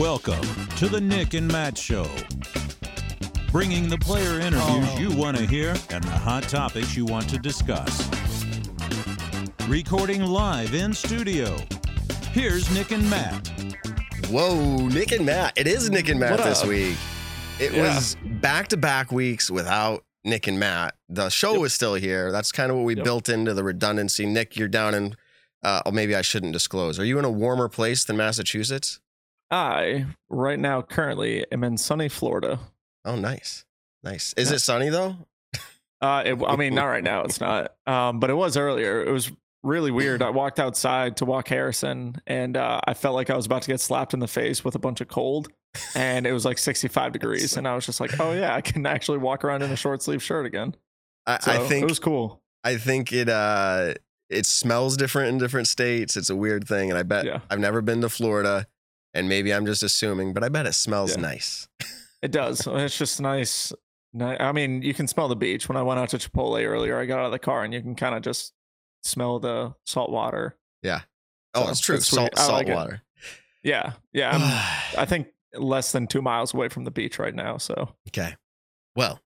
Welcome to the Nick and Matt Show. Bringing the player interviews Oh. you want to hear and the hot topics you want to discuss. Recording live in studio. Here's Nick and Matt. Whoa, Nick and Matt. It is Nick and Matt What this up? week. It Yeah. was back to back weeks without Nick and Matt. The show Yep. was still here. That's kind of what we Yep. built into the redundancy. Nick, you're down in, uh, oh, maybe I shouldn't disclose. Are you in a warmer place than Massachusetts? I right now currently am in sunny Florida. Oh, nice. Nice. Is Yeah. it sunny though? Uh, it, I mean, not right now. It's not. Um, but it was earlier. It was really weird. I walked outside to walk Harrison, and uh, I felt like I was about to get slapped in the face with a bunch of cold. And it was like 65 degrees, and I was just like, "Oh yeah, I can actually walk around in a short sleeve shirt again." I, So I think it was cool. I think it uh it smells different in different states. It's a weird thing, and I bet Yeah. I've never been to Florida, and maybe I'm just assuming, but I bet it smells Yeah. nice. It does. It's just nice. I mean, you can smell the beach. When I went out to Chipotle earlier, I got out of the car, and you can kind of just smell the salt water. Yeah. Oh, So, it's true. it's. Salt, salt like it. water. Yeah, yeah. I think less than two miles away from the beach right now. So Okay. Well,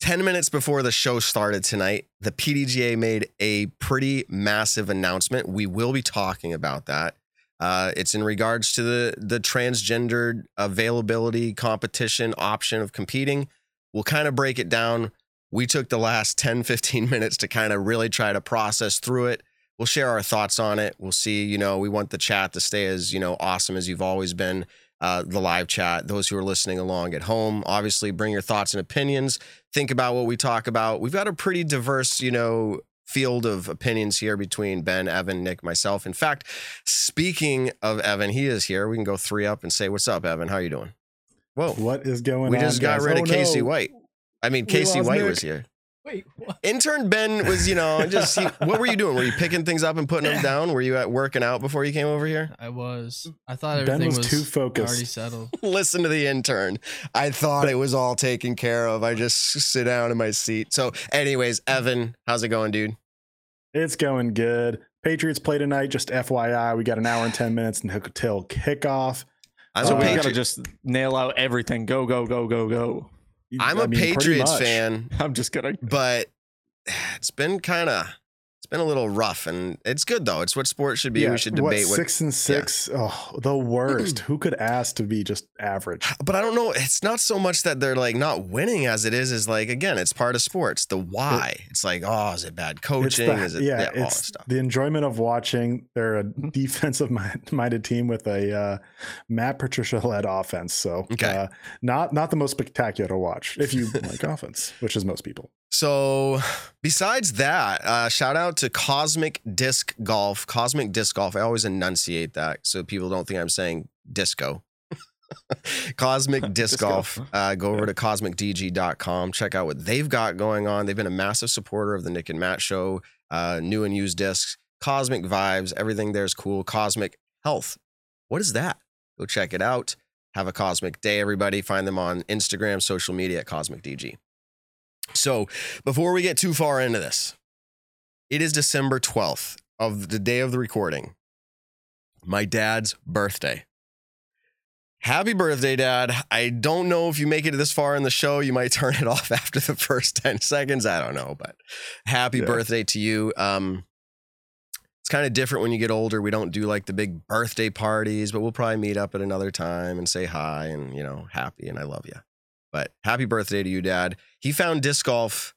10 minutes before the show started tonight, the PDGA made a pretty massive announcement. We will be talking about that. Uh, it's in regards to the, the transgendered availability competition option of competing. We'll kind of break it down. We took the last 10, 15 minutes to kind of really try to process through it. We'll share our thoughts on it. We'll see, you know, we want the chat to stay as, you know, awesome as you've always been uh, the live chat. Those who are listening along at home, obviously bring your thoughts and opinions. Think about what we talk about. We've got a pretty diverse, you know, field of opinions here between Ben, Evan, Nick, myself. In fact, speaking of Evan, he is here. We can go three up and say, "What's up, Evan? How are you doing?" Whoa, What is going we on? We just got guys? rid Oh, of Casey no. White. I mean, We Casey White Nick. was here. Wait, what? Intern Ben was, you know, just he, what were you doing? Were you picking things up and putting them down? Were you at working out before you came over here? I was. I thought Ben everything was was, too already focused. settled. listen to the intern. I thought it was all taken care of. I just sit down in my seat. So, anyways, Evan, how's it going, dude? It's going good. Patriots play tonight. Just FYI, we got an hour and ten minutes until kickoff. I'm So uh, we we Patri- gotta just nail out everything. Go, go, go, go, go. I'm a a Patriots fan, I'm just gonna. but it's been kind of it's been a little rough, and it's good though. It's what sports should be. we should debate what. six and six. Oh, the worst. Who could ask to be just average? But I don't know. It's not so much that they're like not winning as it is. Is like again, it's part of sports. The why. it's like, oh, is it bad coaching? the, is it yeah, all that it's stuff? the enjoyment of watching. They're a Mm-hmm. defensive minded team with a uh, Matt Patricia led offense. So, Okay. uh, not not the most spectacular to watch if you like offense, which is most people. So, besides that, uh, shout out to Cosmic Disc Golf. Cosmic Disc Golf. I always enunciate that so people don't think I'm saying disco. Cosmic Disc Golf. Uh, go over to cosmicdg.com. Check out what they've got going on. They've been a massive supporter of the Nick and Matt show, uh, new and used discs, Cosmic Vibes. Everything there is cool. Cosmic Health. What is that? Go check it out. Have a cosmic day, everybody. Find them on Instagram, social media at Cosmic DG. So, before we get too far into this, it is December 12th of the day of the recording. My dad's birthday. Happy birthday, Dad. I don't know if you make it this far in the show. You might turn it off after the first 10 seconds. I don't know, but happy Yeah. birthday to you. Um, it's kind of different when you get older. We don't do like the big birthday parties, but we'll probably meet up at another time and say hi and, you know, happy and I love you. But happy birthday to you, Dad. He found disc golf.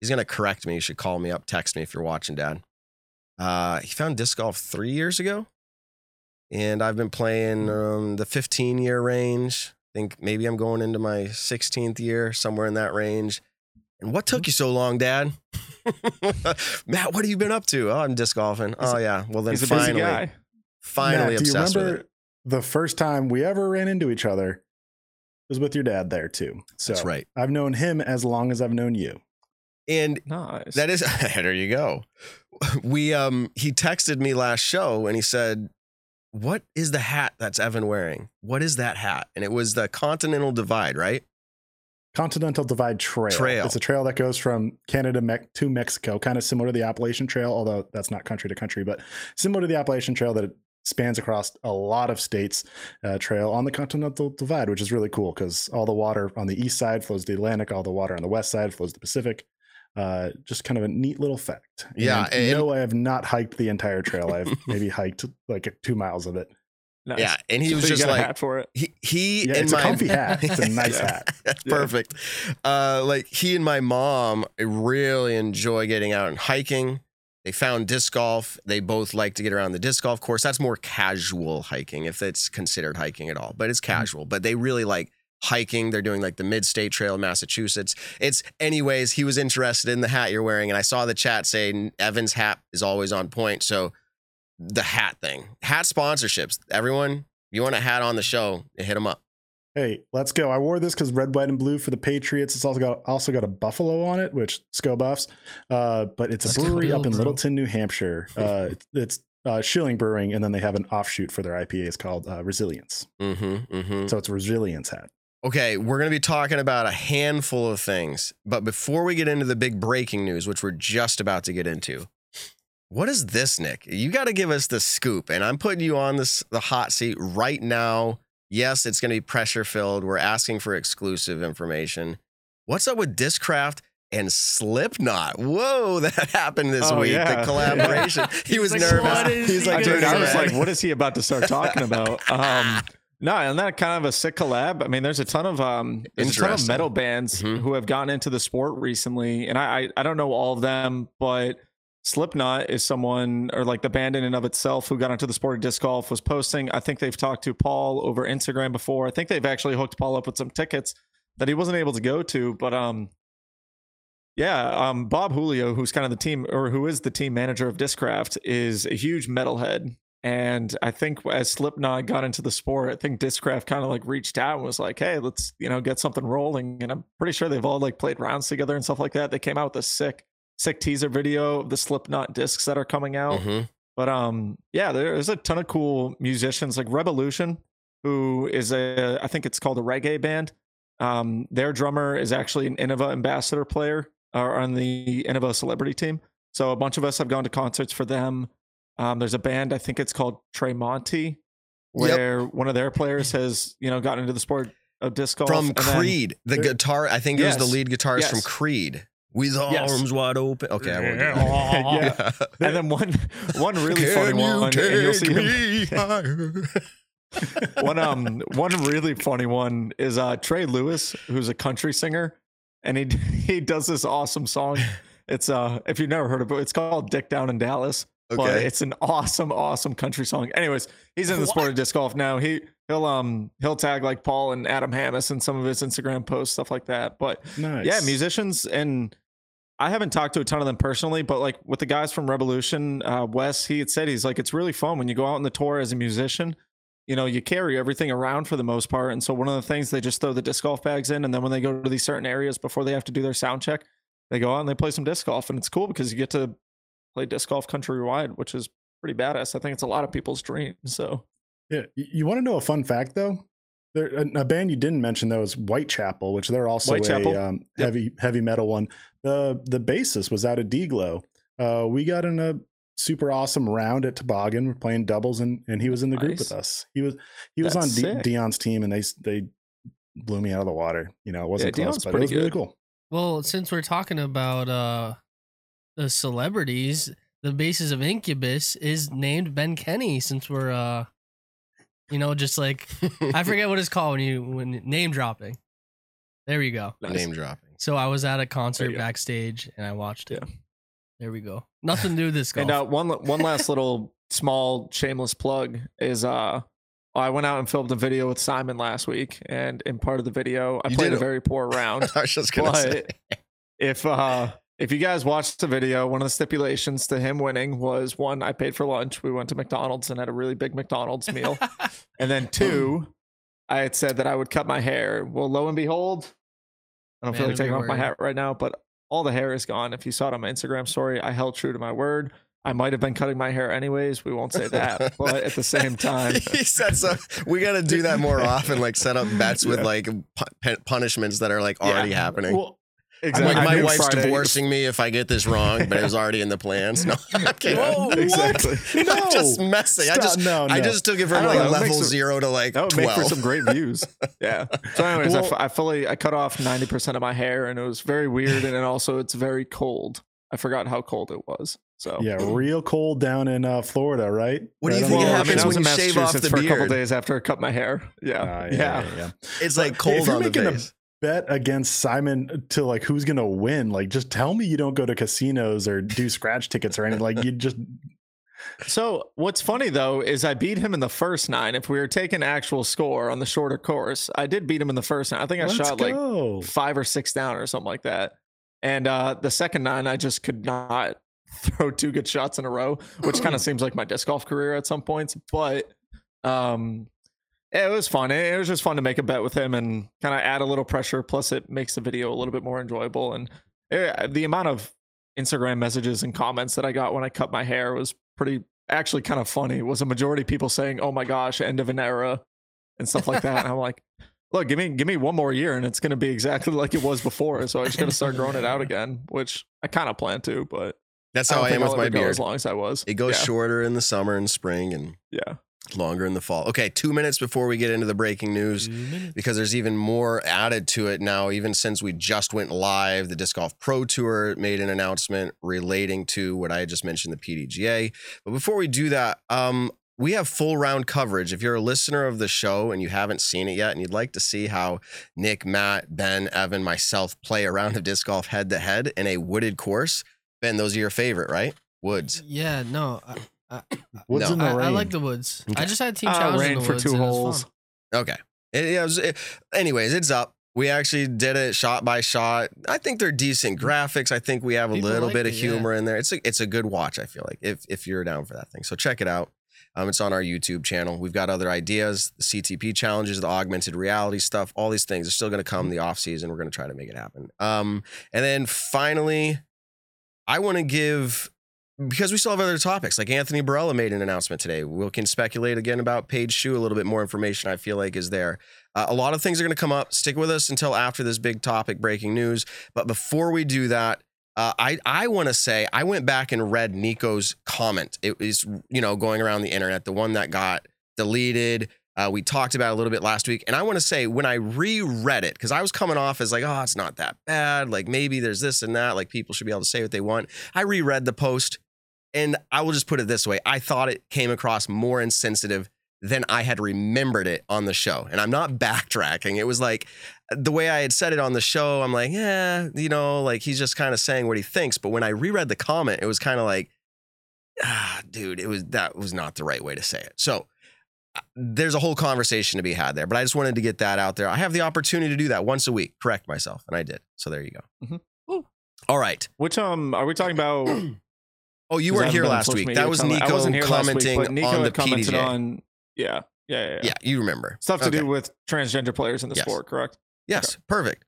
He's gonna correct me. You should call me up, text me if you're watching, Dad. Uh, he found disc golf three years ago, and I've been playing um, the 15 year range. I think maybe I'm going into my 16th year, somewhere in that range. And what took you so long, Dad? Matt, what have you been up to? Oh, I'm disc golfing. He's oh yeah. Well then, He's a busy finally, finally Matt, do you obsessed with remember it. the first time we ever ran into each other? Was with your dad there too. So That's right. I've known him as long as I've known you. And Nice. That is there you go. We um he texted me last show and he said, What is the hat that's Evan wearing? What is that hat? And it was the Continental Divide, right? Continental Divide Trail. Trail. It's a trail that goes from Canada Me- to Mexico, kind of similar to the Appalachian Trail, although that's not country to country, but similar to the Appalachian Trail that it spans across a lot of states uh, trail on the Continental Divide, which is really cool because all the water on the east side flows the Atlantic, all the water on the west side flows the Pacific. Uh, just kind of a neat little fact. Yeah, And and- no, I have not hiked the entire trail. I've maybe hiked like two miles of it. Nice. Yeah, and he So was you just got a like hat for it. he he Yeah, and it's a my comfy hat. It's a nice Yeah. hat. That's Yeah. perfect. Uh, like he and my mom really enjoy getting out and hiking. They found disc golf. They both like to get around the disc golf course. That's more casual hiking, if it's considered hiking at all, but it's mm-hmm. casual. But they really like hiking. They're doing like the Mid State Trail in Massachusetts. It's, anyways, he was interested in the hat you're wearing. And I saw the chat saying Evan's hat is always on point. So the hat thing, hat sponsorships, everyone, you want a hat on the show, hit him up. Hey, let's go. I wore this because red, white, and blue for the Patriots. It's also got also got a buffalo on it, which Sko buffs. Uh, but it's a Let's go, brewery up in bro. Littleton, New Hampshire. Uh, it's it's uh, Schilling Brewing, and then they have an offshoot for their IPAs called uh, Resilience. Mm-hmm, mm-hmm. So it's a Resilience hat. Okay, we're going to be talking about a handful of things. But before we get into the big breaking news, which we're just about to get into, what is this, Nick? You got to give us the scoop. And I'm putting you on this the hot seat right now. Yes, it's going to be pressure filled. We're asking for exclusive information. What's up with Discraft and Slipknot? Whoa, that happened this Oh, week. yeah. The collaboration. He was like, nervous. He's he like, Dude, I was like, what is he about to start talking about? Um, no, and that kind of a sick collab. I mean, there's a ton of um, a ton of metal bands Mhm. who have gotten into the sport recently, and I, I I don't know all of them, but Slipknot is someone or like the band in and of itself who got into the sport of disc golf was posting. I think they've talked to Paul over Instagram before. I think they've actually hooked Paul up with some tickets that he wasn't able to go to, but um. Yeah, um, Bob Julio, who's kind of the team or who is the team manager of Discraft, is a huge metalhead. And I think as Slipknot got into the sport, I think Discraft kind of like reached out and was like, "Hey, let's you know get something rolling." And I'm pretty sure they've all like played rounds together and stuff like that. They came out with a sick, sick teaser video of the Slipknot discs that are coming out. Mhm. But um, yeah, there's a ton of cool musicians like Rebelution, who is a I think it's called a reggae band. Um, their drummer is actually an Innova ambassador player or on the Innova celebrity team. So a bunch of us have gone to concerts for them. Um, there's a band I think it's called Tremonti, where one of their players has you know gotten into the sport of disc golf From and then- Creed, the guitar, I think it was the lead guitarist from Creed. With Yes. arms wide open. Okay, I won't do that. yeah. And then one one really funny one, and you'll see him. one um one really funny one is uh Trey Lewis, who's a country singer, and he he does this awesome song. It's uh if you've never heard of it, it's called Dick Down in Dallas. But Okay. it's an awesome, awesome country song. Anyways, he's in the sport of disc golf now. He he'll um he'll tag like Paul and Adam Hammes in some of his Instagram posts, stuff like that. But Nice. yeah, musicians and I haven't talked to a ton of them personally, but like with the guys from Rebelution, uh, Wes, he had said he's like it's really fun when you go out on the tour as a musician. You know, you carry everything around for the most part, and so one of the things they just throw the disc golf bags in, and then when they go to these certain areas before they have to do their sound check, they go out and they play some disc golf, and it's cool because you get to play disc golf countrywide, which is pretty badass. I think it's a lot of people's dream. So Yeah, you, want to know a fun fact though? There, a, band you didn't mention though is Whitechapel, which they're also Whitechapel? a um, Yep. heavy heavy metal one. The the bassist was out of Deglow. Uh, we got in a super awesome round at Toboggan. We're playing doubles, and and he was in the group with us. He was he was That's on D- Dion's team, and they they blew me out of the water. You know, it wasn't Yeah, close, Dion's but it pretty was really cool. Well, since we're talking about uh the celebrities, the basis of Incubus is named Ben Kenney. Since we're uh, you know, just like I forget what it's called when you when name dropping. There you go. nice. Name dropping. So I was at a concert backstage and I watched it. Yeah. There we go. Nothing to do with this golf. And uh, one one last little small shameless plug is uh I went out and filmed a video with Simon last week, and in part of the video, I You played did a it. very poor round. I was just gonna say. but if uh if you guys watched the video, one of the stipulations to him winning was one, I paid for lunch. We went to McDonald's and had a really big McDonald's meal. and then two, I had said that I would cut my hair. Well, lo and behold, I don't feel like taking off my hat right now, but all the hair is gone. If you saw it on my Instagram story, I held true to my word. I might have been cutting my hair anyways. We won't say that. but at the same time, he said so. We got to do that more often, like set up bets with Yeah. like pu- pu- punishments that are like already Yeah. happening. Well, exactly. Like my wife's Friday- divorcing me if I get this wrong, but it was already in the plans. No, okay. Yeah, exactly. I'm just messing. I just no, no. I just took it from like know, level makes it- zero to like That would make for some great views. Yeah. So, anyways, I Well- f- I fully I cut off ninety percent of my hair, and it was very weird. And then also, it's very cold. I forgot how cold it was. So yeah, real cold down in uh, Florida, right? What do you Right think it happens mean, I ocean? was when in you shave off Massachusetts the for a couple days after I cut my hair. Yeah, Ah, yeah. yeah. It's like cold on the making a face. Bet against Simon to like who's gonna win. Like, just tell me you don't go to casinos or do scratch tickets or anything. Like, you just So what's funny though is I beat him in the first nine. If we were taking actual score on the shorter course, I did beat him in the first nine. I think I let's shot like five or six down or something like that. And uh, the second nine, I just could not throw two good shots in a row, which kind of seems like my disc golf career at some points. But um, it was fun. It, it was just fun to make a bet with him and kind of add a little pressure. Plus, it makes the video a little bit more enjoyable. And eh, the amount of Instagram messages and comments that I got when I cut my hair was pretty actually kind of funny. It was a majority of people saying, "Oh my gosh, end of an era," and stuff like that. and I'm like, look, give me give me one more year, and it's gonna be exactly like it was before. So I just gotta start growing it out again, which I kind of plan to, but That's how I think am I'll with my beard. as long as I was. It goes yeah, shorter in the summer and spring and Yeah. Longer in the fall. Okay, two minutes before we get into the breaking news. because there's even more added to it now. Even since we just went live, the Disc Golf Pro Tour made an announcement relating to what I just mentioned, the PDGA. But before we do that, um, we have full round coverage. If you're a listener of the show and you haven't seen it yet, and you'd like to see how Nick, Matt, Ben, Evan, myself play a round of disc golf head to head in a wooded course, Ben, those are your favorite, right? Woods. Yeah, no, I, I, Woods No. in the I, rain. I like the woods. I just had team Uh, challenge in rain the for woods. two and holes. Okay. It, it was, it- anyways, it's up. We actually did it shot by shot. I think they're decent graphics. I think we have a People little like bit of it, yeah. humor in there. It's a it's a good watch. I feel like if if you're down for that thing, so check it out. Um, it's on our YouTube channel. We've got other ideas, the CTP challenges, the augmented reality stuff. All these things are still going to come the off season. We're going to try to make it happen. Um, and then finally, I want to give because we still have other topics. Like Anthony Barela made an announcement today. We can speculate again about Paige Shue. A little bit more information I feel like is there. Uh, a lot of things are going to come up. Stick with us until after this big topic, breaking news. But before we do that, uh, I I want to say I went back and read Nico's comment. It was you know going around the internet, the one that got deleted. Uh, we talked about a little bit last week, and I want to say when I reread it because I was coming off as like, oh, it's not that bad. Like maybe there's this and that. Like people should be able to say what they want. I reread the post, and I will just put it this way: I thought it came across more insensitive than I had remembered it on the show. And I'm not backtracking. It was like the way I had said it on the show, I'm like, yeah, you know, like he's just kind of saying what he thinks. But when I reread the comment, it was kind of like, ah, dude, it was that was not the right way to say it. So uh, there's a whole conversation to be had there. But I just wanted to get that out there. I have the opportunity to do that once a week, correct myself, and I did. So there you go. Mhm. All right. Which um are we talking about? Oh, you weren't here last week. That was comment. Nico last week, commenting Nico on the commented PDGA. on yeah, yeah, yeah, yeah. yeah, you remember. Stuff to Okay. do with transgender players in the Yes. sport, correct? Yes, perfect.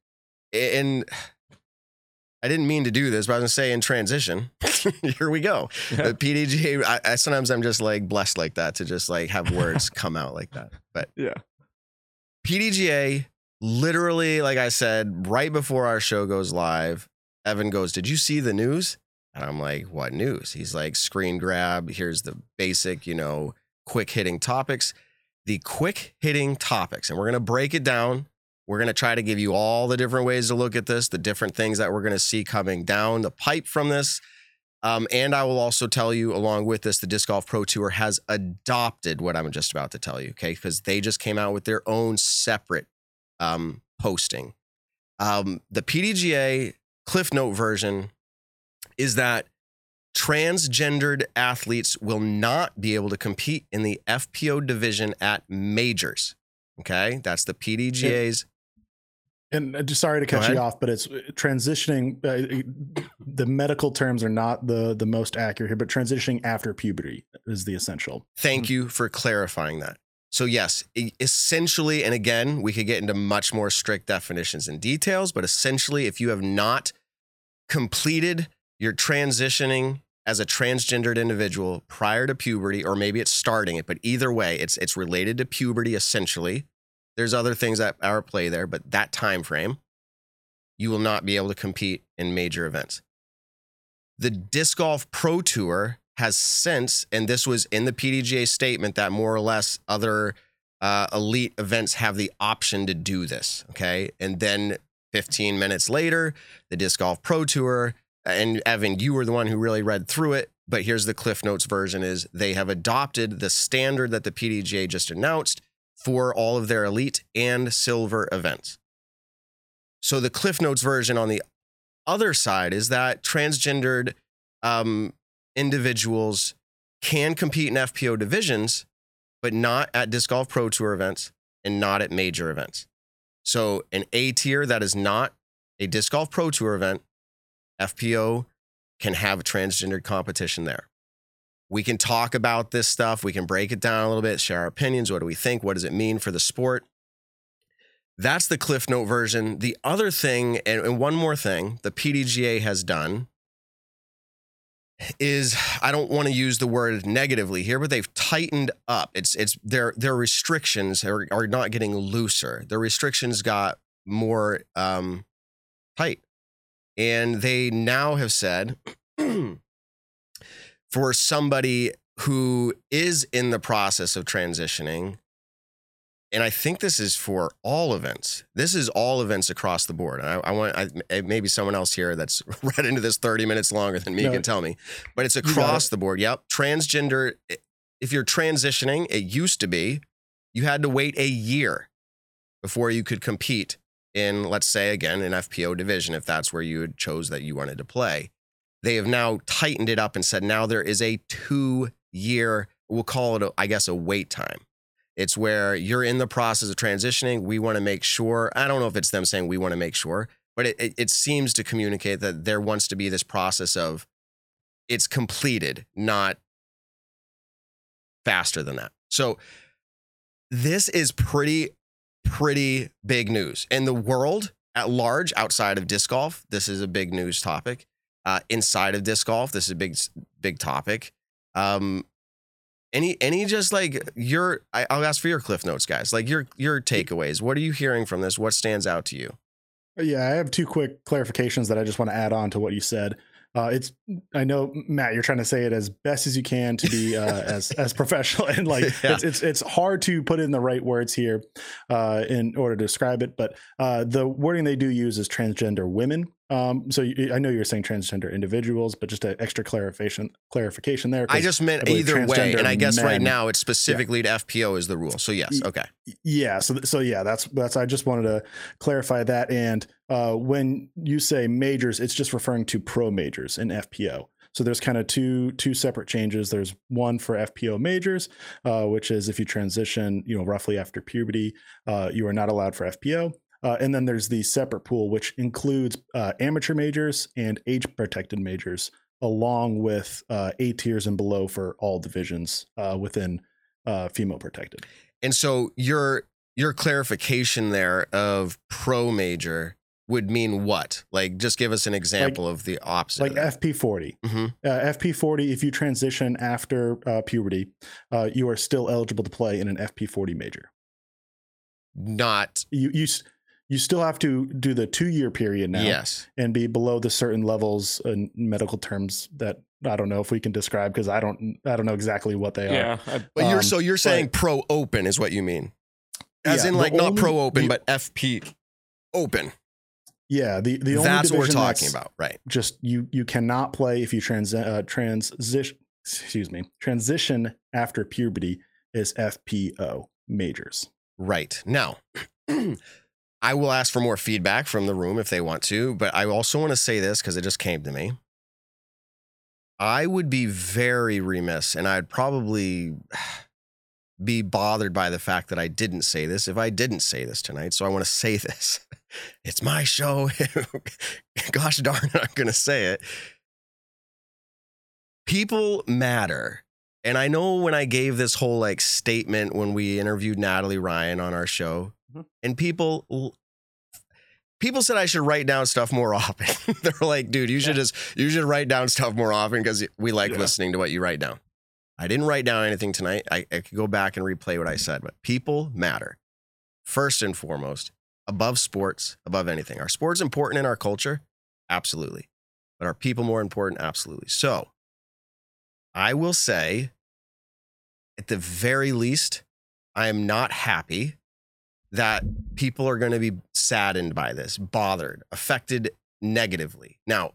And I didn't mean to do this, but I was gonna say in transition. here we go. Yeah. The PDGA. I, I sometimes I'm just like blessed like that to just like have words come out like that. But Yeah. PDGA, literally, like I said, right before our show goes live, Evan goes, "Did you see the news?" And I'm like, "What news?" He's like, "Screen grab. Here's the basic, you know, quick hitting topics." The quick hitting topics, and we're gonna break it down. We're gonna try to give you all the different ways to look at this, the different things that we're gonna see coming down the pipe from this. Um, and I will also tell you, along with this, the Disc Golf Pro Tour has adopted what I'm just about to tell you, okay? Because they just came out with their own separate um, posting. Um, the PDGA Cliff Note version is that transgendered athletes will not be able to compete in the FPO division at majors. Okay, that's the PDGA's. And uh, just sorry to Go cut you off, but it's uh, transitioning. Uh, the medical terms are not the the most accurate here, but transitioning after puberty is the essential. Thank you for clarifying that. So, yes, essentially, and again, we could get into much more strict definitions and details, but essentially, if you have not completed your transitioning as a transgendered individual prior to puberty, or maybe it's starting it, but either way, it's it's related to puberty essentially. There's other things that are at play there, but that time frame. you will not be able to compete in major events. The Disc Golf Pro Tour has since, and this was in the PDGA statement that more or less other uh, elite events have the option to do this. Okay. And then 15 minutes later, the Disc Golf Pro Tour, and Evan, you were the one who really read through it. But here's the Cliff Notes version is they have adopted the standard that the PDGA just announced for all of their elite and silver events. So the Cliff Notes version on the other side is that transgendered um, individuals can compete in FPO divisions, but not at Disc Golf Pro Tour events and not at major events. So an A tier that is not a Disc Golf Pro Tour event, FPO can have a transgendered competition there. We can talk about this stuff. We can break it down a little bit, share our opinions. What do we think? What does it mean for the sport? That's the Cliff Note version. The other thing, and, and one more thing, the PDGA has done is I don't want to use the word negatively here, but they've tightened up. It's it's their their restrictions are, are not getting looser. Their restrictions got more um, tight, and they now have said for somebody who is in the process of transitioning and I think this is for all events. This is all events across the board. I, I want I, maybe someone else here that's read into this 30 minutes longer than me no, can tell me, but it's across it. the board. Yep. Transgender, if you're transitioning, it used to be you had to wait a year before you could compete in, let's say, again, an FPO division, if that's where you chose that you wanted to play. They have now tightened it up and said now there is a two year, we'll call it, a, I guess, a wait time it's where you're in the process of transitioning. We want to make sure. I don't know if it's them saying we want to make sure, but it, it seems to communicate that there wants to be this process of it's completed, not faster than that. So this is pretty, pretty big news in the world at large outside of disc golf. This is a big news topic. Uh, inside of disc golf, this is a big, big topic. Um, any any just like your I, will ask for your cliff notes guys like your your takeaways what are you hearing from this what stands out to you uh, yeah i have two quick clarifications that i just want to add on to what you said uh, it's I know Matt, you're trying to say it as best as you can to be uh, as as professional and like yeah. it's, it's it's hard to put in the right words here uh, in order to describe it. But uh, the wording they do use is transgender women, um, so you, I know you're saying transgender individuals, but just an extra clarification clarification there. I just meant I either way, and I guess men, right now it's specifically yeah. to FPO is the rule. So yes, okay. Yeah, so so yeah, that's that's. I just wanted to clarify that. And uh, when you say majors, it's just referring to pro majors in FPO. So there's kind of two two separate changes. There's one for FPO majors, uh, which is if you transition, you know, roughly after puberty, uh, you are not allowed for FPO. Uh, and then there's the separate pool, which includes uh, amateur majors and age protected majors, along with uh, A tiers and below for all divisions uh, within uh, female protected. And so your your clarification there of pro major would mean what? Like, just give us an example like, of the opposite. Like FP 40. Mm-hmm. Uh, FP 40, if you transition after puberty, you are still eligible to play in an FP 40 major. Not you. You you still have to do the two year period now. Yes. And be below the certain levels in medical terms that I don't know if we can describe because I don't I don't know exactly what they yeah, are. but um, you're so you're saying pro open is what you mean. As yeah, in like not pro open, the, but FP open. Yeah, the the only that's what we're talking about, right? Just you you cannot play if you trans uh, transition excuse me transition after puberty is FPO majors. Right now, I will ask for more feedback from the room if they want to, but I also want to say this because it just came to me. I would be very remiss and I'd probably be bothered by the fact that I didn't say this if I didn't say this tonight. So I want to say this. It's my show. Gosh darn it, I'm going to say it. People matter. And I know when I gave this whole like statement when we interviewed Natalie Ryan on our show, Mm-hmm. And people people said I should write down stuff more often. They're like, dude, you should yeah. just you should write down stuff more often because we like yeah. listening to what you write down. I didn't write down anything tonight. I, I could go back and replay what I said, but people matter. First and foremost, above sports, above anything. Are sports important in our culture? Absolutely. But are people more important? Absolutely. So I will say, at the very least, I am not happy that people are going to be saddened by this, bothered, affected negatively. Now,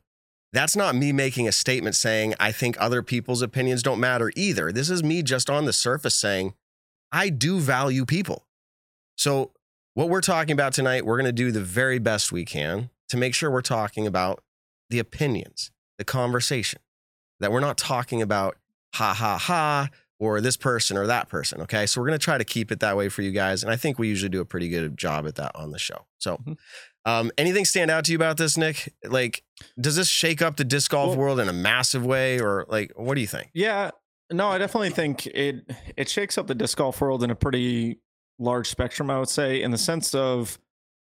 that's not me making a statement saying I think other people's opinions don't matter either. This is me just on the surface saying I do value people. So, what we're talking about tonight, we're going to do the very best we can to make sure we're talking about the opinions, the conversation, that we're not talking about ha ha ha or this person or that person. Okay. So, we're going to try to keep it that way for you guys. And I think we usually do a pretty good job at that on the show. So, Mhm. um, anything stand out to you about this, Nick? Like, does this shake up the disc golf Well- world in a massive way, or like, what do you think? Yeah, no, I definitely think it it shakes up the disc golf world in a pretty large spectrum. I would say, in the sense of,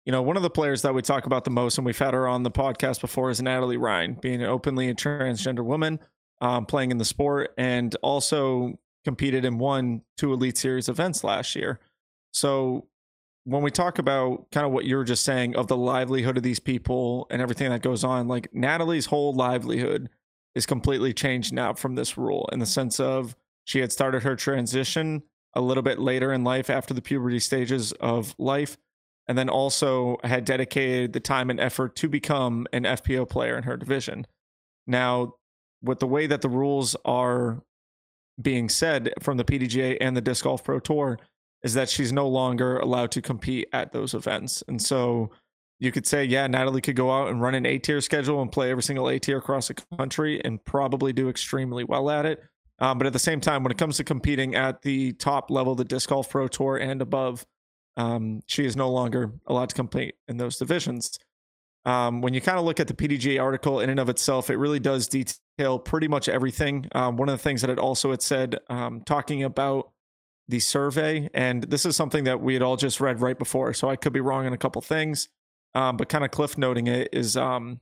you know, one of the players that we talk about the most, and we've had her on the podcast before, is Natalie Ryan, being an openly a transgender woman, um, playing in the sport, and also competed and won two Elite Series events last year. So when we talk about kind of what you're just saying of the livelihood of these people and everything that goes on, like Natalie's whole livelihood is completely changed now from this rule in the sense of she had started her transition a little bit later in life after the puberty stages of life and then also had dedicated the time and effort to become an FPO player in her division. Now, with the way that the rules are being said from the PDGA and the Disc Golf Pro Tour is that she's no longer allowed to compete at those events. And so you could say, yeah, Natalie could go out and run an A tier schedule and play every single A tier across the country and probably do extremely well at it. Um, but at the same time, when it comes to competing at the top level, the Disc Golf Pro Tour and above, um, she is no longer allowed to compete in those divisions. Um, when you kind of look at the PDGA article in and of itself, it really does detail pretty much everything. Um, one of the things that it also had said, um, talking about the survey, and this is something that we had all just read right before, so I could be wrong on a couple things, um, but kind of cliff noting it is um,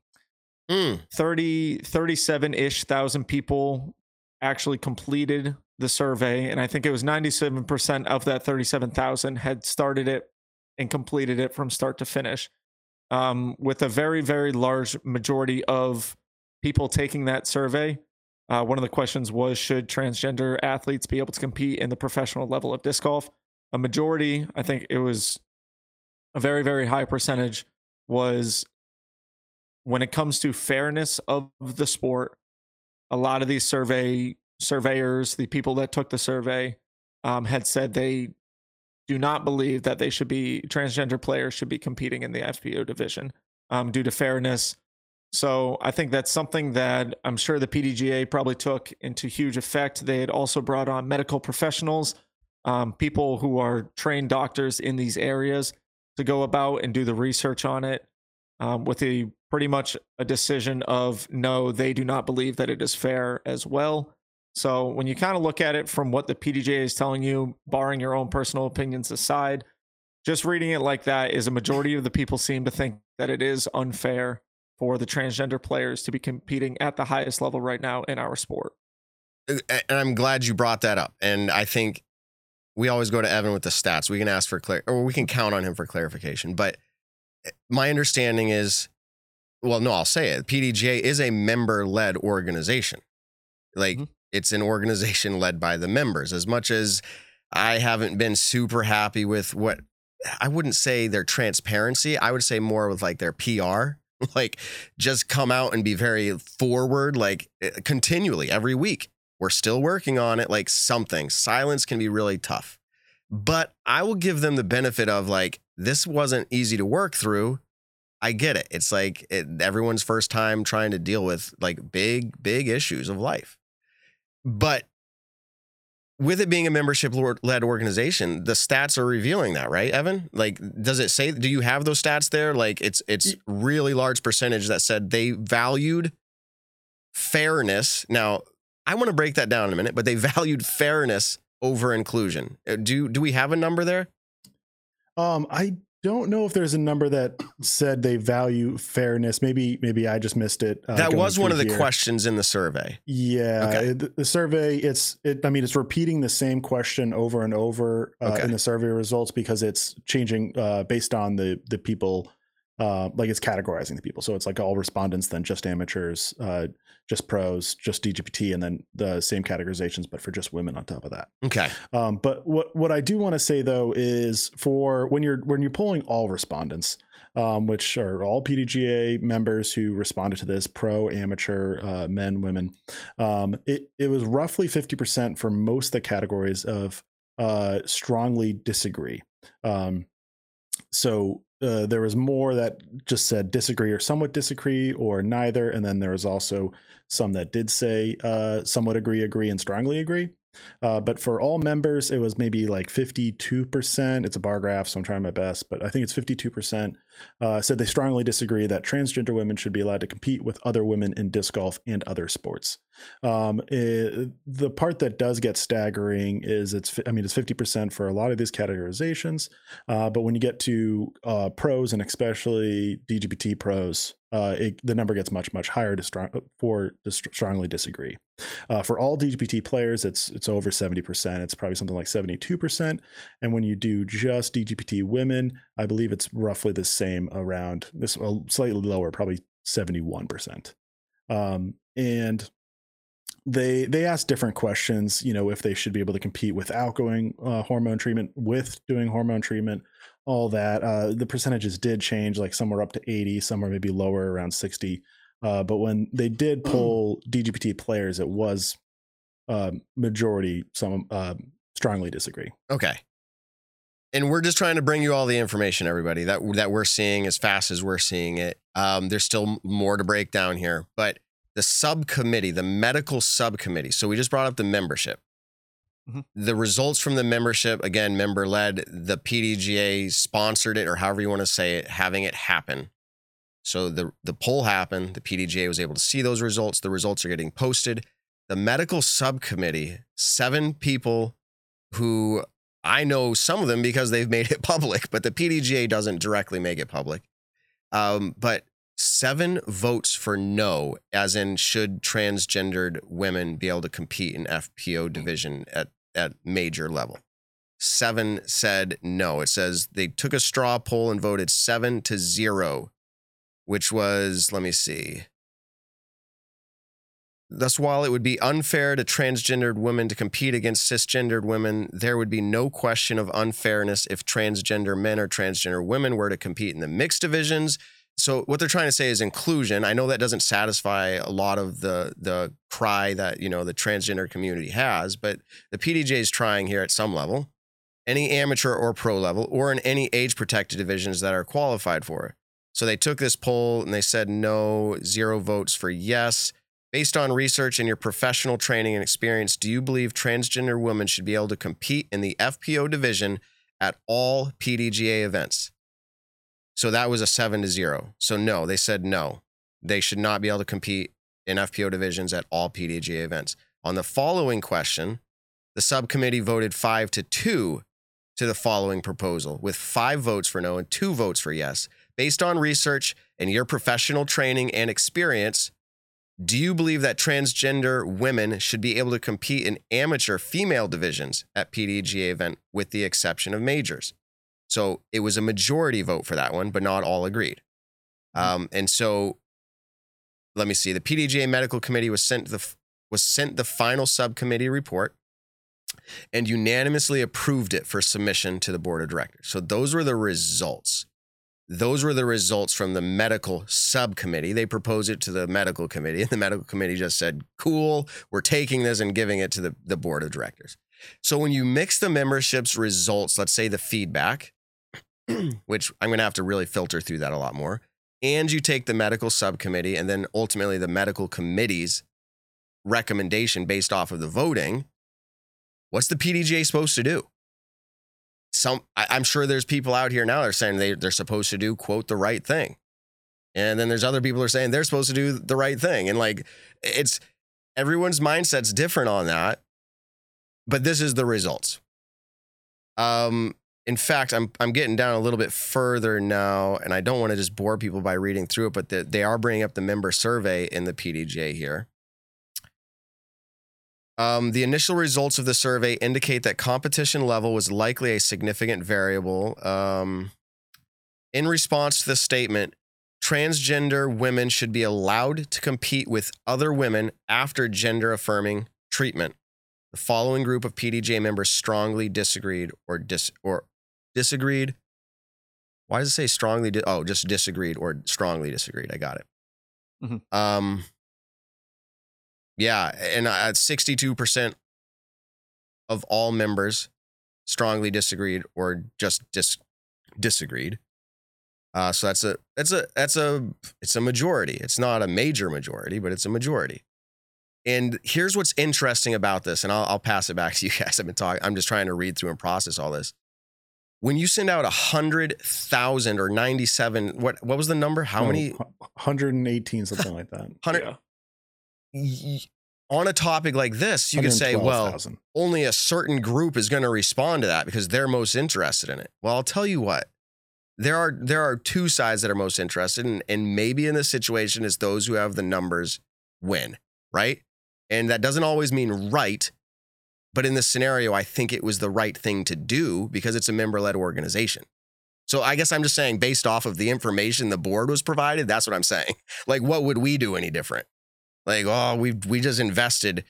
Mm, 30 37-ish thousand people actually completed the survey and i think it was 97% of that 37000 had started it and completed it from start to finish um, with a very very large majority of people taking that survey uh, one of the questions was should transgender athletes be able to compete in the professional level of disc golf a majority i think it was a very very high percentage was when it comes to fairness of the sport, a lot of these survey surveyors, the people that took the survey, um, had said they do not believe that they should be transgender players should be competing in the FPO division um, due to fairness. So I think that's something that I'm sure the PDGA probably took into huge effect. They had also brought on medical professionals, um, people who are trained doctors in these areas to go about and do the research on it um, with a pretty much a decision of no, they do not believe that it is fair as well. So when you kind of look at it from what the PDGA is telling you, barring your own personal opinions aside, just reading it like that is a majority of the people seem to think that it is unfair for the transgender players to be competing at the highest level right now in our sport. and I'm glad you brought that up. And I think we always go to Evan with the stats. We can ask for clar- or we can count on him for clarification. But eh, my understanding is, well, no, I'll say it. PDGA is a member-led organization. Like Mhm. it's an organization led by the members. As much as I haven't been super happy with what I wouldn't say their transparency. I would say more with like their PR. Like just come out and be very forward, like eh, continually every week. We're still working on it, like something. Silence can be really tough. But I will give them the benefit of like, this wasn't easy to work through. I get it. It's like it, everyone's first time trying to deal with like big, big issues of life. But with it being a membership led organization, the stats are revealing that, right, Evan? Like, does it say? Do you have those stats there? Like, it's it's really large percentage that said they valued fairness. Now, I want to break that down in a minute, but they valued fairness over inclusion. Uh, Do do we have a number there? Um, I don't know if there's a number that said they value fairness. Maybe maybe I just missed it. uh, that was one of the here. questions in the survey. Yeah, Okay. the, the survey. It's. It, I mean, it's repeating the same question over and over uh, Okay. in the survey results because it's changing uh, based on the the people. Uh, like it's categorizing the people, so it's like all respondents, then just amateurs, uh, just pros, just DGPT, and then the same categorizations, but for just women on top of that. Okay. Um, but what what I do want to say though is for when you're when you're polling all respondents, um, which are all PDGA members who responded to this, pro, amateur, uh, men, women, um, it it was roughly fifty percent for most of the categories of uh, strongly disagree. Um, so uh, there was more that just said disagree or somewhat disagree or neither, and then there was also some that did say uh, somewhat agree, agree, and strongly agree. Uh, but for all members, it was maybe like 52%. It's a bar graph, so I'm trying my best, but I think it's 52%. Uh, said they strongly disagree that transgender women should be allowed to compete with other women in disc golf and other sports. Um, it- the part that does get staggering is it's, I mean, it's 50% for a lot of these categorizations. Uh, but when you get to uh, pros and especially DGPT pros, uh, it, the number gets much, much higher to strong, for to str- strongly disagree. Uh, for all DGPT players, it's it's over 70%. It's probably something like 72%. And when you do just DGPT women, I believe it's roughly the same around this uh, slightly lower, probably 71%. Um, and they they asked different questions, you know, if they should be able to compete without going uh, hormone treatment, with doing hormone treatment, all that. Uh, the percentages did change, like some were up to 80, some were maybe lower, around 60. Uh, but when they did poll DGPT players, it was um, majority some um, strongly disagree. Okay. And we're just trying to bring you all the information, everybody, that that we're seeing as fast as we're seeing it. Um, there's still more to break down here, but the subcommittee, the medical subcommittee. So we just brought up the membership. Mhm. The results from the membership, again, member led. The PDGA sponsored it, or however you want to say it, having it happen. So the the poll happened. The PDGA was able to see those results. The results are getting posted. The medical subcommittee, seven people who I know some of them because they've made it public, but the PDGA doesn't directly make it public. Um, but seven votes for no, as in should transgendered women be able to compete in FPO division at, at major level. Seven said no. It says they took a straw poll and voted seven to zero, which was, let me see. Thus, while it would be unfair to transgendered women to compete against cisgendered women, there would be no question of unfairness if transgender men or transgender women were to compete in the mixed divisions. So, what they're trying to say is inclusion. I know that doesn't satisfy a lot of the the cry that you know the transgender community has, but the PDGA is trying here at some level, any amateur or pro level, or in any age protected divisions that are qualified for it. So they took this poll and they said no, zero votes for yes. Based on research and your professional training and experience, do you believe transgender women should be able to compete in the FPO division at all PDGA events? So that was a seven to zero. So no, they said no. They should not be able to compete in FPO divisions at all PDGA events. On the following question, the subcommittee voted five to two to the following proposal, with five votes for no and two votes for yes. Based on research and your professional training and experience, do you believe that transgender women should be able to compete in amateur female divisions at PDGA event with the exception of majors? So it was a majority vote for that one, but not all agreed. Um, and so let me see. The PDGA medical committee was sent the was sent the final subcommittee report and unanimously approved it for submission to the board of directors. So those were the results. Those were the results from the medical subcommittee. They proposed it to the medical committee, and the medical committee just said, Cool, we're taking this and giving it to the, the board of directors. So when you mix the membership's results, let's say the feedback, which I'm going to have to really filter through that a lot more, and you take the medical subcommittee and then ultimately the medical committee's recommendation based off of the voting, what's the PDGA supposed to do? Some, I, I'm sure there's people out here now that are saying they, they're supposed to do, quote, the right thing. And then there's other people are saying they're supposed to do the right thing. And like, it's everyone's mindset's different on that. But this is the results. Um, in fact, I'm I'm getting down a little bit further now, and I don't want to just bore people by reading through it, but the, they are bringing up the member survey in the PDGA here. Um, the initial results of the survey indicate that competition level was likely a significant variable. Um, in response to the statement, transgender women should be allowed to compete with other women after gender affirming treatment. The following group of PDGA members strongly disagreed or dis or disagreed. Why does it say strongly? Di- oh, just disagreed or strongly disagreed. I got it. Mhm. Um, yeah, and at sixty-two percent of all members strongly disagreed or just dis- disagreed. Uh, so that's a that's a that's a it's a majority. It's not a major majority, but it's a majority. And here's what's interesting about this, and I'll, I'll pass it back to you guys. I've been talking. I'm just trying to read through and process all this. When you send out a hundred thousand or ninety-seven, what what was the number? How Oh, many? 118, something like that. Hundred Yeah. On a topic like this, you can say, well, 112,000. only a certain group is going to respond to that because they're most interested in it. Well, I'll tell you what. There are there are two sides that are most interested, and, and maybe in this situation, it's those who have the numbers win, right? And that doesn't always mean right, but in this scenario, I think it was the right thing to do because it's a member-led organization. So I guess I'm just saying, based off of the information the board was provided, that's what I'm saying. Like, what would we do any different? Like, oh, we we just invested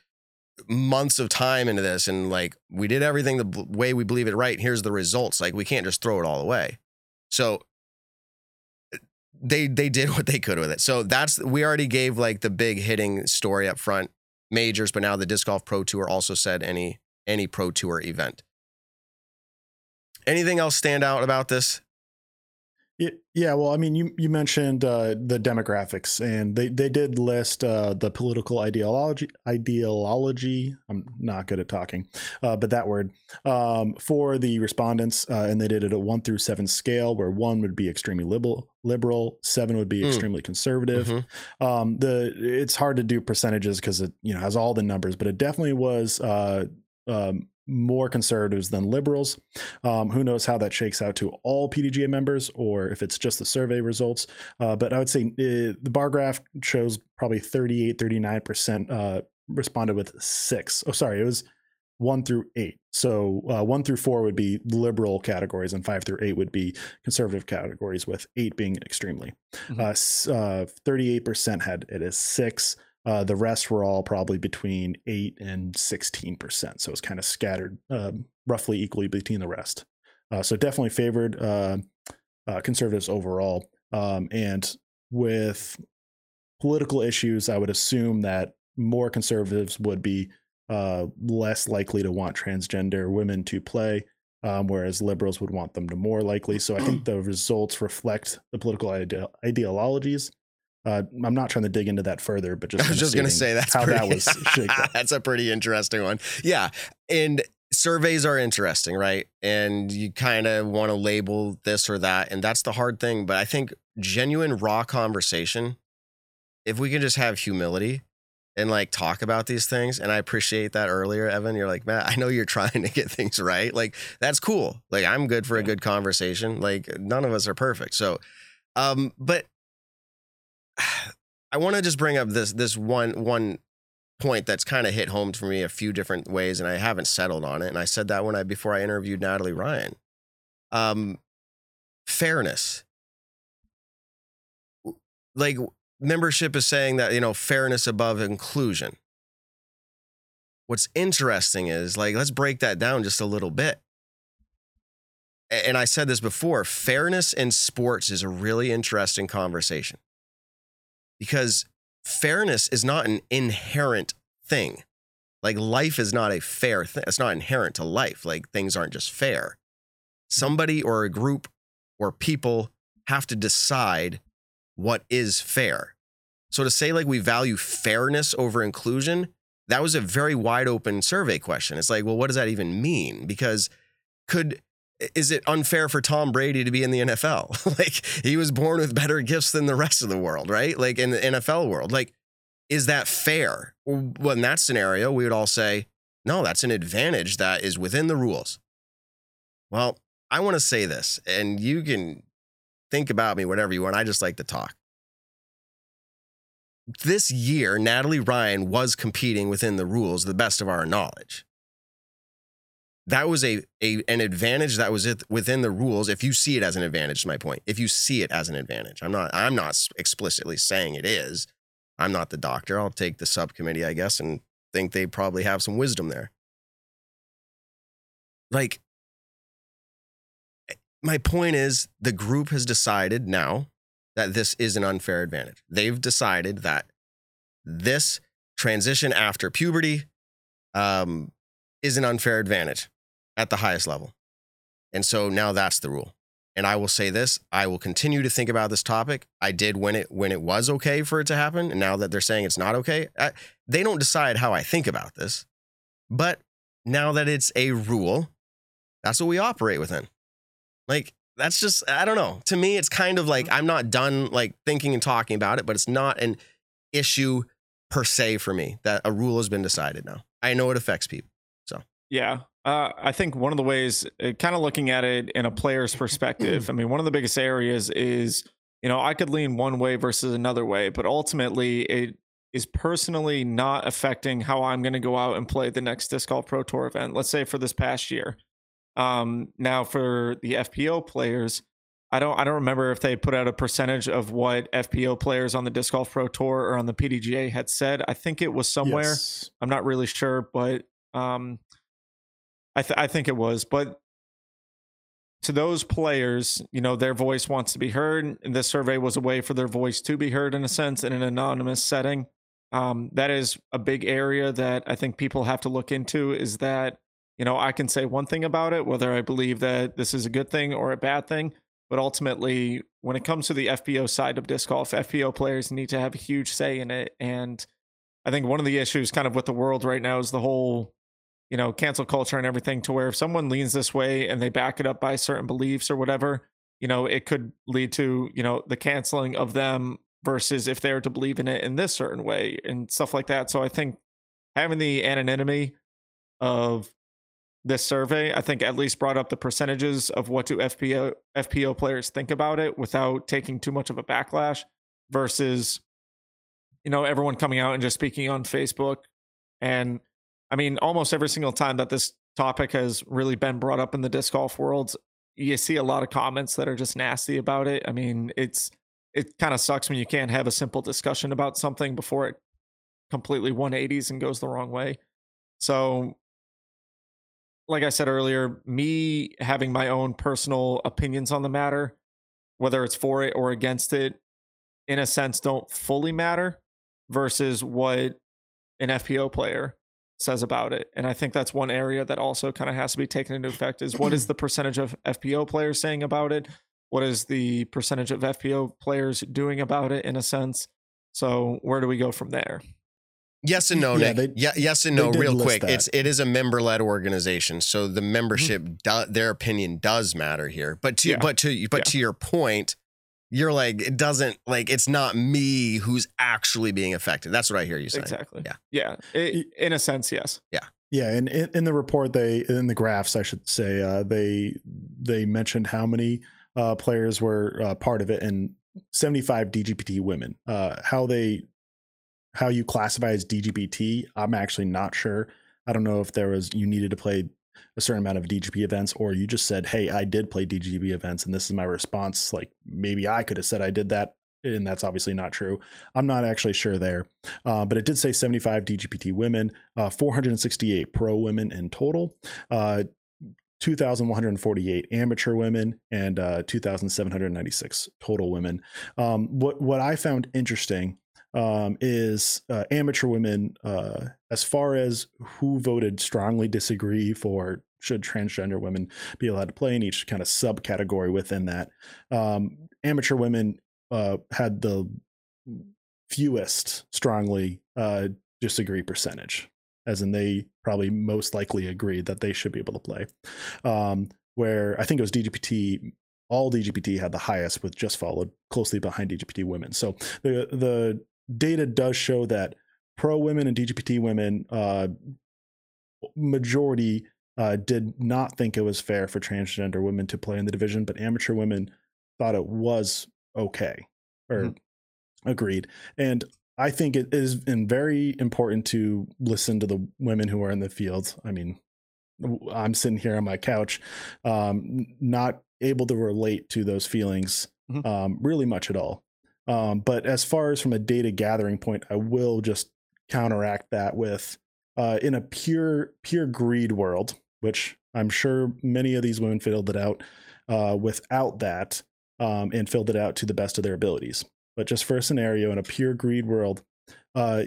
months of time into this and like we did everything the way we believe it right. Here's the results. Like we can't just throw it all away. So they they did what they could with it. So that's we already gave like the big hitting story up front majors but now the disc golf pro tour also said any any pro tour event. Anything else stand out about this Yeah, well, I mean, you you mentioned uh, the demographics, and they they did list uh, the political ideology ideology. I'm not good at talking, uh, but that word um, for the respondents, uh, and they did it at one through seven scale, where one would be extremely liberal, liberal, seven would be Mm. extremely conservative. Mhm. Um, the it's hard to do percentages because it you know has all the numbers, but it definitely was uh, um, more conservatives than liberals. Um, who knows how that shakes out to all PDGA members or if it's just the survey results. Uh, but I would say uh, the bar graph shows probably 38, 39% uh, responded with six. Oh, sorry, it was one through eight. So uh, one through four would be liberal categories, and five through eight would be conservative categories, with eight being extremely. Mhm. Uh, uh, 38% had it as six. Uh, the rest were all probably between eight and 16%. So it's kind of scattered um, roughly equally between the rest. Uh, so definitely favored uh, uh, conservatives overall. Um, and with political issues, I would assume that more conservatives would be uh, less likely to want transgender women to play, um, whereas liberals would want them to more likely. So I think the results reflect the political ide- ideologies. Uh, I'm not trying to dig into that further, but just I was just going to say that's how pretty, that was that's a pretty interesting one. Yeah, and surveys are interesting, right? And you kind of want to label this or that, and that's the hard thing. But I think genuine, raw conversation. If we can just have humility and like talk about these things, and I appreciate that earlier, Evan. You're like, man, I know you're trying to get things right. Like that's cool. Like I'm good for a good conversation. Like none of us are perfect, so. Um, but I want to just bring up this this one one point that's kind of hit home for me a few different ways, and I haven't settled on it. And I said that when I before I interviewed Natalie Ryan. Um, fairness, like membership is saying that you know fairness above inclusion. What's interesting is like let's break that down just a little bit. And I said this before, fairness in sports is a really interesting conversation because fairness is not an inherent thing. Like life is not a fair thing. It's not inherent to life. Like things aren't just fair. Somebody or a group or people have to decide what is fair. So to say like we value fairness over inclusion, that was a very wide open survey question. It's like, well, what does that even mean? Because could is it unfair for Tom Brady to be in the NFL? like he was born with better gifts than the rest of the world, right? Like in the NFL world. Like, is that fair? Well, in that scenario, we would all say, no, that's an advantage that is within the rules. Well, I want to say this, and you can think about me whatever you want. I just like to talk. This year, Natalie Ryan was competing within the rules, the best of our knowledge. That was a, a an advantage that was within the rules. If you see it as an advantage, is my point. If you see it as an advantage, I'm not. I'm not explicitly saying it is. I'm not the doctor. I'll take the subcommittee, I guess, and think they probably have some wisdom there. Like, my point is the group has decided now that this is an unfair advantage. They've decided that this transition after puberty um, is an unfair advantage at the highest level. And so now that's the rule. And I will say this, I will continue to think about this topic. I did when it when it was okay for it to happen, and now that they're saying it's not okay, I, they don't decide how I think about this. But now that it's a rule, that's what we operate within. Like that's just I don't know. To me, it's kind of like mm-hmm. I'm not done like thinking and talking about it, but it's not an issue per se for me that a rule has been decided now. I know it affects people. So, yeah. Uh, I think one of the ways, uh, kind of looking at it in a player's perspective, I mean, one of the biggest areas is, you know, I could lean one way versus another way, but ultimately it is personally not affecting how I'm going to go out and play the next Disc Golf Pro Tour event. Let's say for this past year. Um, now for the FPO players, I don't I don't remember if they put out a percentage of what FPO players on the Disc Golf Pro Tour or on the PDGA had said. I think it was somewhere. Yes. I'm not really sure, but um, I th- I think it was. But to those players, you know, their voice wants to be heard. And this survey was a way for their voice to be heard in a sense in an anonymous setting. Um, that is a big area that I think people have to look into. Is that you know I can say one thing about it, whether I believe that this is a good thing or a bad thing. But ultimately, when it comes to the FPO side of disc golf, FPO players need to have a huge say in it. And I think one of the issues kind of with the world right now is the whole, you know, cancel culture and everything to where if someone leans this way and they back it up by certain beliefs or whatever, you know, it could lead to, you know, the canceling of them versus if they're to believe in it in this certain way and stuff like that. So I think having the anonymity of this survey, I think at least brought up the percentages of what do FPO FPO players think about it without taking too much of a backlash versus you know everyone coming out and just speaking on Facebook and I mean almost every single time that this topic has really been brought up in the disc golf world you see a lot of comments that are just nasty about it. I mean, it's it kind of sucks when you can't have a simple discussion about something before it completely 180s and goes the wrong way. So like I said earlier, me having my own personal opinions on the matter, whether it's for it or against it, in a sense, don't fully matter versus what an FPO player says about it. And I think that's one area that also kind of has to be taken into effect is what is the percentage of FPO players saying about it? What is the percentage of FPO players doing about it in a sense? So where do we go from there? Yes and no, Yeah, Nick. they- yeah, yes and no, real quick. that. Mm-hmm. It's it is a member led organization, so the membership, do, their opinion does matter here. But to Yeah. but to but Yeah. to your point, you're like it doesn't like it's not me who's actually being affected. That's what I hear you saying. Exactly. Yeah. Yeah. It, in a sense, yes. Yeah, Yeah. and in, in the report, they in the graphs, I should say, uh, they they mentioned how many uh, players were uh, part of it, and 75 DGPT women. Uh, how they how you classify as DGPT, I'm actually not sure. I don't know if there was you needed to play a certain amount of DGP events, or you just said, "Hey, I did play DGP events, and this is my response." Like maybe I could have said I did that, and that's obviously not true. I'm not actually sure there, uh, but it did say 75 DGPT women, uh, 468 pro women in total, uh, 2,148 amateur women, and uh, 2,796 total women. Um, what what I found interesting um, is uh, amateur women, uh, as far as who voted strongly disagree for should transgender women be allowed to play in each kind of subcategory within that. Um, amateur women uh, had the fewest strongly uh, disagree percentage, as in they probably most likely agreed that they should be able to play. Um, where I think it was DGPT, all DGPT had the highest, with just followed closely behind DGPT women. So the the data does show that pro women and DGPT women, uh, majority uh, did not think it was fair for transgender women to play in the division, but amateur women thought it was okay or Mhm. agreed. And I think it is very important to listen to the women who are in the field. I mean, I'm sitting here on my couch, um, not able to relate to those feelings Mhm. um, really much at all. Um, but as far as from a data gathering point, I will just counteract that with uh, in a pure pure greed world, which I'm sure many of these women filled it out uh, without that um, and filled it out to the best of their abilities. But just for a scenario in a pure greed world, uh,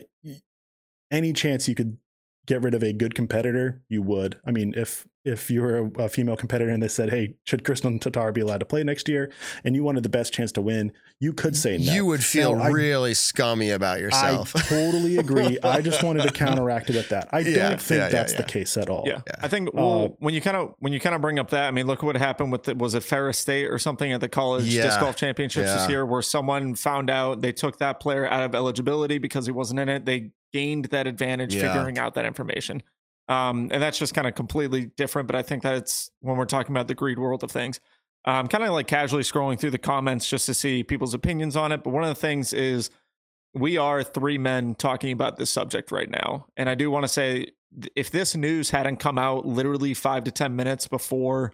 any chance you could get rid of a good competitor, you would. I mean, if if you were a, a female competitor and they said, "Hey, should Kristen Tatar be allowed to play next year?" and you wanted the best chance to win, you could say no. You would feel Now, I- really scummy about yourself. I totally agree. I just wanted to counteract it with that. I Yeah, don't think yeah, yeah, that's yeah. the case at all. Yeah. Yeah. I think Uh, when you kind of when you kind of bring up that, I mean, look what happened with the, was it Ferris State or something at the college Yeah. disc golf championships Yeah. this year, where someone found out they took that player out of eligibility because he wasn't in it. They gained that advantage Yeah. figuring out that information, um, and that's just kind of completely different. But I think that it's when we're talking about the greed world of things. I'm kind of like casually scrolling through the comments just to see people's opinions on it. But one of the things is we are three men talking about this subject right now. And I do want to say if this news hadn't come out literally five to 10 minutes before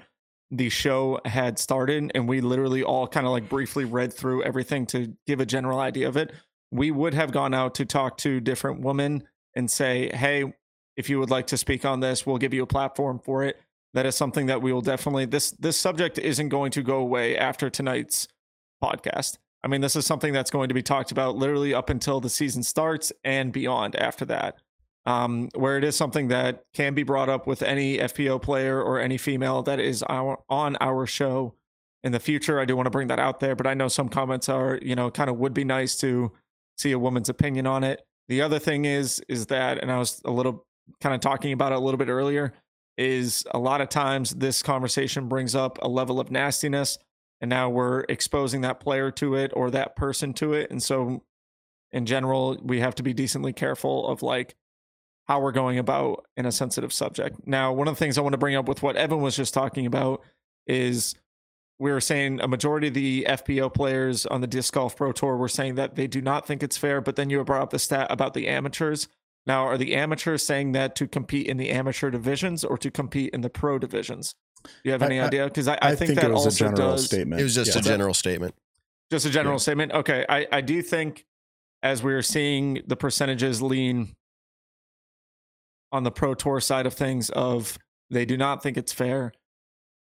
the show had started, and we literally all kind of like briefly read through everything to give a general idea of it, we would have gone out to talk to different women and say, hey, if you would like to speak on this, we'll give you a platform for it. That is something that we will definitely this this subject isn't going to go away after tonight's podcast. I mean, this is something that's going to be talked about literally up until the season starts and beyond after that. Um, where it is something that can be brought up with any FPO player or any female that is our, on our show in the future. I do want to bring that out there, but I know some comments are, you know, kind of would be nice to see a woman's opinion on it. The other thing is, is that, and I was a little kind of talking about it a little bit earlier, is a lot of times this conversation brings up a level of nastiness and now we're exposing that player to it or that person to it and so in general we have to be decently careful of like how we're going about in a sensitive subject. Now one of the things i want to bring up with what evan was just talking about is we were saying a majority of the fpo players on the disc golf pro tour were saying that they do not think it's fair but then you brought up the stat about the amateurs now are the amateurs saying that to compete in the amateur divisions or to compete in the pro divisions do you have any I- idea because I, I, I, think, think, that it was also a general does statement. it was just Yeah. a general statement. just a general Yeah. statement. Okay. I, I do think as we're seeing the percentages lean on the pro tour side of things of they do not think it's fair.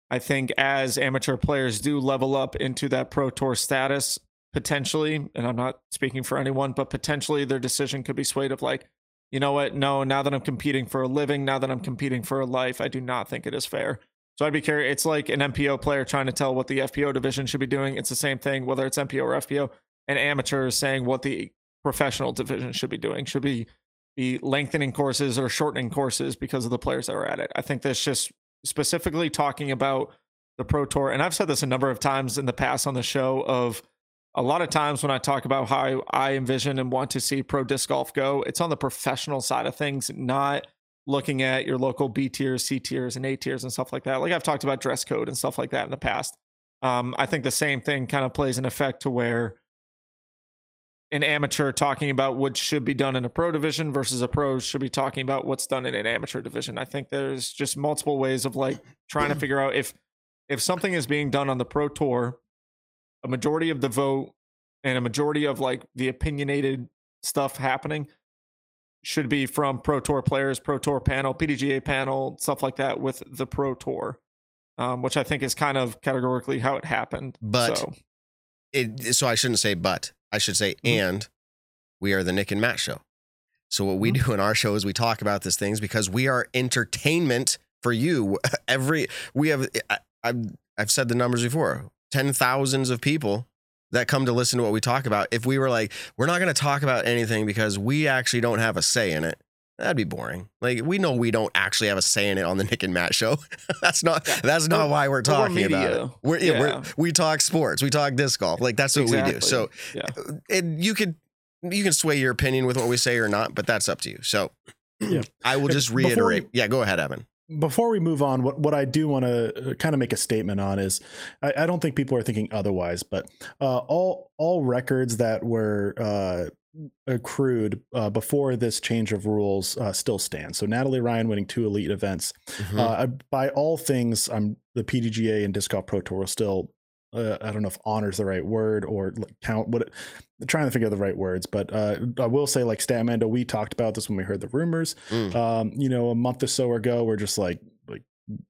I think as amateur players do level up into that pro tour status, potentially, and I'm not speaking for anyone, but potentially their decision could be swayed of like, you know what? No, now that I'm competing for a living, now that I'm competing for a life, I do not think it is fair. So I'd be curious. It's like an MPO player trying to tell what the FPO division should be doing. It's the same thing, whether it's MPO or FPO. An amateur is saying what the professional division should be doing. Should be be lengthening courses or shortening courses because of the players that are at it. I think that's just specifically talking about the pro tour. And I've said this a number of times in the past on the show of a lot of times when I talk about how I envision and want to see pro disc golf go, it's on the professional side of things, not looking at your local B tiers, C tiers, and A tiers and stuff like that. Like I've talked about dress code and stuff like that in the past. Um, I think the same thing kind of plays an effect to where an amateur talking about what should be done in a pro division versus a pro should be talking about what's done in an amateur division. I think there's just multiple ways of like trying to figure out if if something is being done on the pro tour, a majority of the vote and a majority of like the opinionated stuff happening should be from pro tour players, pro tour panel, PDGA panel, stuff like that with the pro tour. Um, which I think is kind of categorically how it happened. But so, It, so I shouldn't say but. I should say Mhm. and. We are the Nick and Matt show. So what we Mm-hmm. do in our show is we talk about these things because we are entertainment for you. Every we have I, I've I've said the numbers before. Ten thousands of people that come to listen to what we talk about. If we were like, we're not going to talk about anything because we actually don't have a say in it, that'd be boring. Like we know we don't actually have a say in it on the Nick and Matt show. that's not that's not We're- why we're but we're talking about it. We're, yeah, Yeah. We're, we talk sports, we talk disc golf. Like that's what we do. So yeah. Uh, and you could you can sway your opinion with what we say or not, but that's up to you. So Yeah. I will just reiterate. we- yeah, go ahead, Evan. Before we move on, what, what I do want to kind of make a statement on is I, I don't think people are thinking otherwise, but uh, all all records that were uh, accrued uh, before this change of rules uh, still stand. So Natalie Ryan winning two elite events. Mhm. Uh, by all things, I'm the PDGA and Disc Golf Pro Tour will still. Uh, I don't know if honor is the right word or count what. I'm trying to figure out the right words, but uh, I will say, like Statmando, we talked about this when we heard the rumors. Mm. Um, you know, a month or so ago, we're just like, like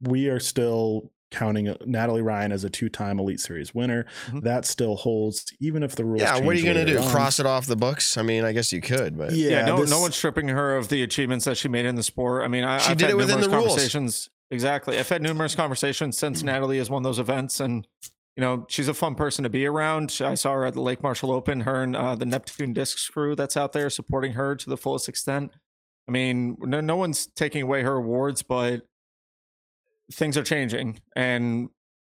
we are still counting uh, Natalie Ryan as a two-time Elite Series winner. Mhm. That still holds, even if the rules. yeah, what are you gonna do? on. Cross it off the books? I mean, I guess you could, but Yeah, yeah, no, this- no one's stripping her of the achievements that she made in the sport. I mean, I, She I've did had it within numerous the rules. conversations. Exactly, I've had numerous conversations since Natalie has won those events, and you know, she's a fun person to be around. I saw her at the Lake Marshall Open. Her and uh, the Neptune Discs crew that's out there supporting her to the fullest extent. I mean, no, no one's taking away her awards, but things are changing. And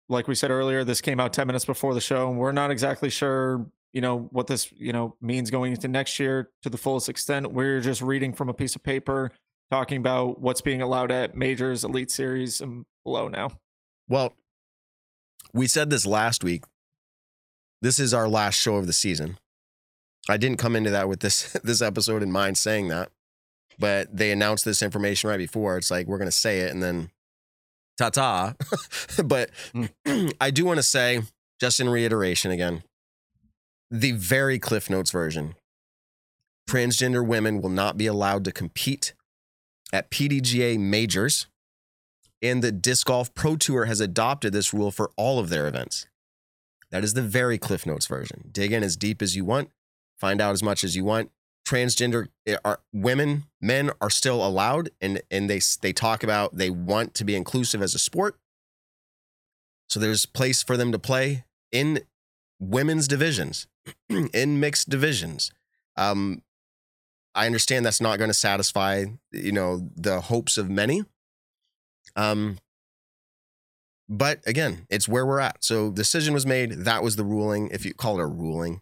like we said earlier, this came out 10 minutes before the show, and we're not exactly sure, you know, what this, you know, means going into next year to the fullest extent. We're just reading from a piece of paper talking about what's being allowed at majors, elite series, and below now. Well, we said this last week. This is our last show of the season. I didn't come into that with this this episode in mind saying that, but they announced this information right before. It's like we're going to say it and then ta ta. but hmm. I do want to say, just in reiteration again, the very Cliff Notes version transgender women will not be allowed to compete at PDGA majors and the Disc Golf Pro Tour has adopted this rule for all of their events. That is the very Cliff Notes version. Dig in as deep as you want, find out as much as you want. Transgender eh, are women, men are still allowed, and and they they talk about they want to be inclusive as a sport. So there's place for them to play in women's divisions, in mixed divisions. Um, I understand that's not going to satisfy you know the hopes of many. Um, but again, it's where we're at. So decision was made. That was the ruling. If you call it a ruling,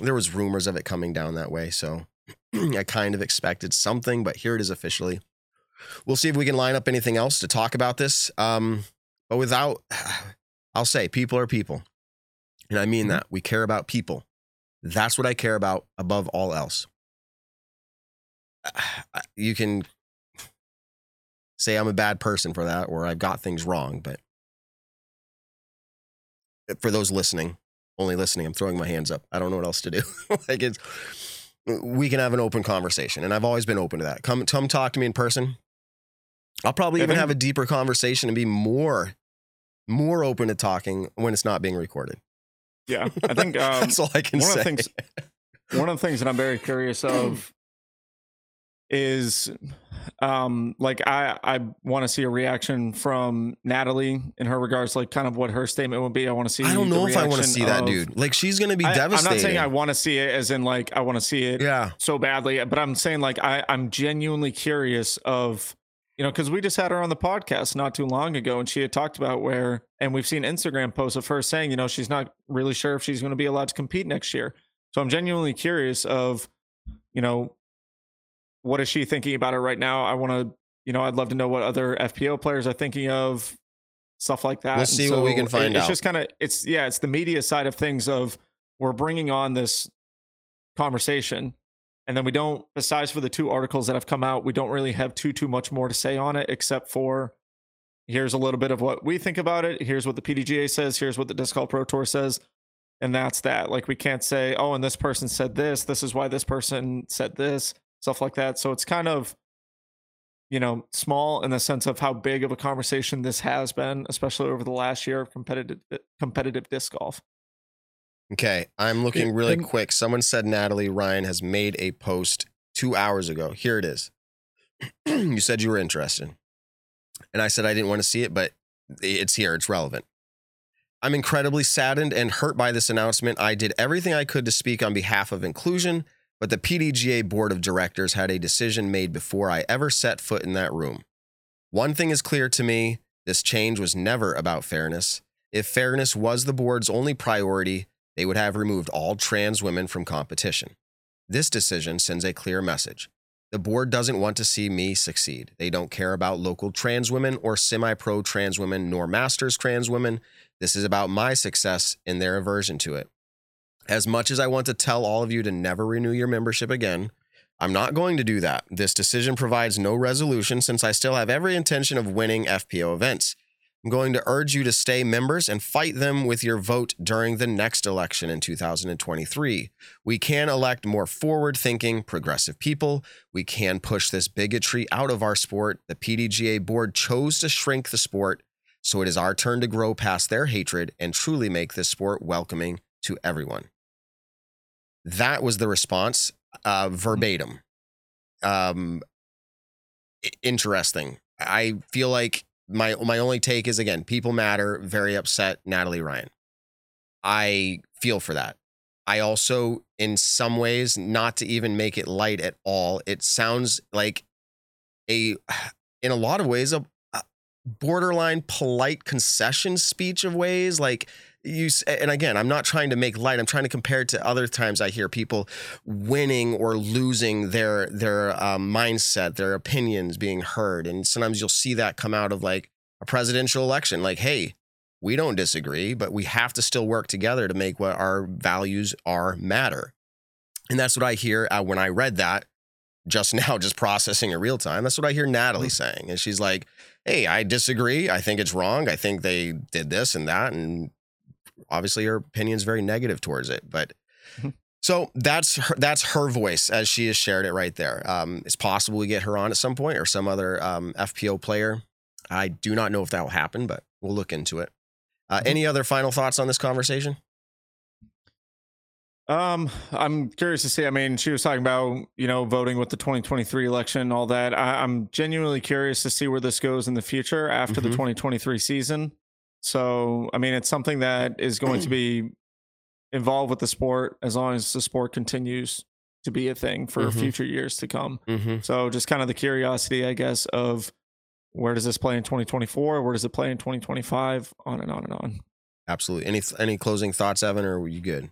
there was rumors of it coming down that way. So I kind of expected something, but here it is officially. We'll see if we can line up anything else to talk about this. Um, but without, I'll say, people are people, and I mean that we care about people. That's what I care about above all else. You can say I'm a bad person for that or I've got things wrong, but for those listening, only listening, I'm throwing my hands up. I don't know what else to do. like it's we can have an open conversation and I've always been open to that. Come come talk to me in person. I'll probably even have a deeper conversation and be more more open to talking when it's not being recorded. Yeah, I think um, That's all I can one say. of the things one of the things that I'm very curious of is um like I I want to see a reaction from Natalie in her regards like kind of what her statement would be. I want to see I don't know if I want to see that dude. Like she's gonna be I, I'm not saying I want to see it as in like I want to see it yeah. so badly, but I'm saying like I I'm genuinely curious of you know because we just had her on the podcast not too long ago and she had talked about where and we've seen Instagram posts of her saying you know she's not really sure if she's going to be allowed to compete next year. So I'm genuinely curious of you know what is she thinking about it right now? I want to you know I'd love to know what other FPO players are thinking of stuff like that. We'll And see what we can it- find It's just kind of it's yeah it's the media side of things of we're bringing on this conversation and then we don't besides for the two articles that have come out we don't really have too too much more to say on it except for here's a little bit of what we think about it here's what the pdga says here's what the disc golf pro tour says and that's that like we can't say oh and this person said this this is why this person said this stuff like that so it's kind of you know small in the sense of how big of a conversation this has been especially over the last year of competitive uh, competitive disc golf Okay, I'm looking really and- quick. Someone said Natalie Ryan has made a post two hours ago. Here it is. you said you were interested. And I said I didn't want to see it, but it's here. It's relevant. I'm incredibly saddened and hurt by this announcement. I did everything I could to speak on behalf of inclusion, but the PDGA board of directors had a decision made before I ever set foot in that room. One thing is clear to me this change was never about fairness. If fairness was the board's only priority, they would have removed all trans women from competition. This decision sends a clear message. The board doesn't want to see me succeed. They don't care about local trans women or semi pro trans women nor masters trans women. This is about my success and their aversion to it. As much as I want to tell all of you to never renew your membership again, I'm not going to do that. This decision provides no resolution since I still have every intention of winning FPO events. I'm going to urge you to stay members and fight them with your vote during the next election in 2023. We can elect more forward thinking, progressive people. We can push this bigotry out of our sport. The PDGA board chose to shrink the sport, so it is our turn to grow past their hatred and truly make this sport welcoming to everyone. That was the response, uh, verbatim. Um, interesting. I feel like my my only take is again, people matter. Very upset, Natalie Ryan. I feel for that. I also, in some ways, not to even make it light at all. It sounds like a, in a lot of ways, a, a borderline polite concession speech of ways. Like you, and again, I'm not trying to make light. I'm trying to compare it to other times I hear people winning or losing their their um, mindset, their opinions being heard, and sometimes you'll see that come out of like a presidential election. Like, hey, we don't disagree, but we have to still work together to make what our values are matter. And that's what I hear uh, when I read that just now, just processing in real time. That's what I hear Natalie saying. And she's like, hey, I disagree. I think it's wrong. I think they did this and that. And obviously her opinion's very negative towards it. But Mhm. so that's her, that's her voice as she has shared it right there. Um, it's possible we get her on at some point or some other um, FPO player. I do not know if that will happen, but we'll look into it. Uh, any other final thoughts on this conversation? Um, I'm curious to see. I mean, she was talking about you know voting with the 2023 election, all that. I, I'm genuinely curious to see where this goes in the future after the Mhm. 2023 season. So, I mean, it's something that is going to be involved with the sport as long as the sport continues to be a thing for Mhm. future years to come. Mm-hmm. So, just kind of the curiosity, I guess, of where does this play in 2024? Where does it play in 2025? On and on and on. Absolutely. Any any closing thoughts, Evan, or were you good?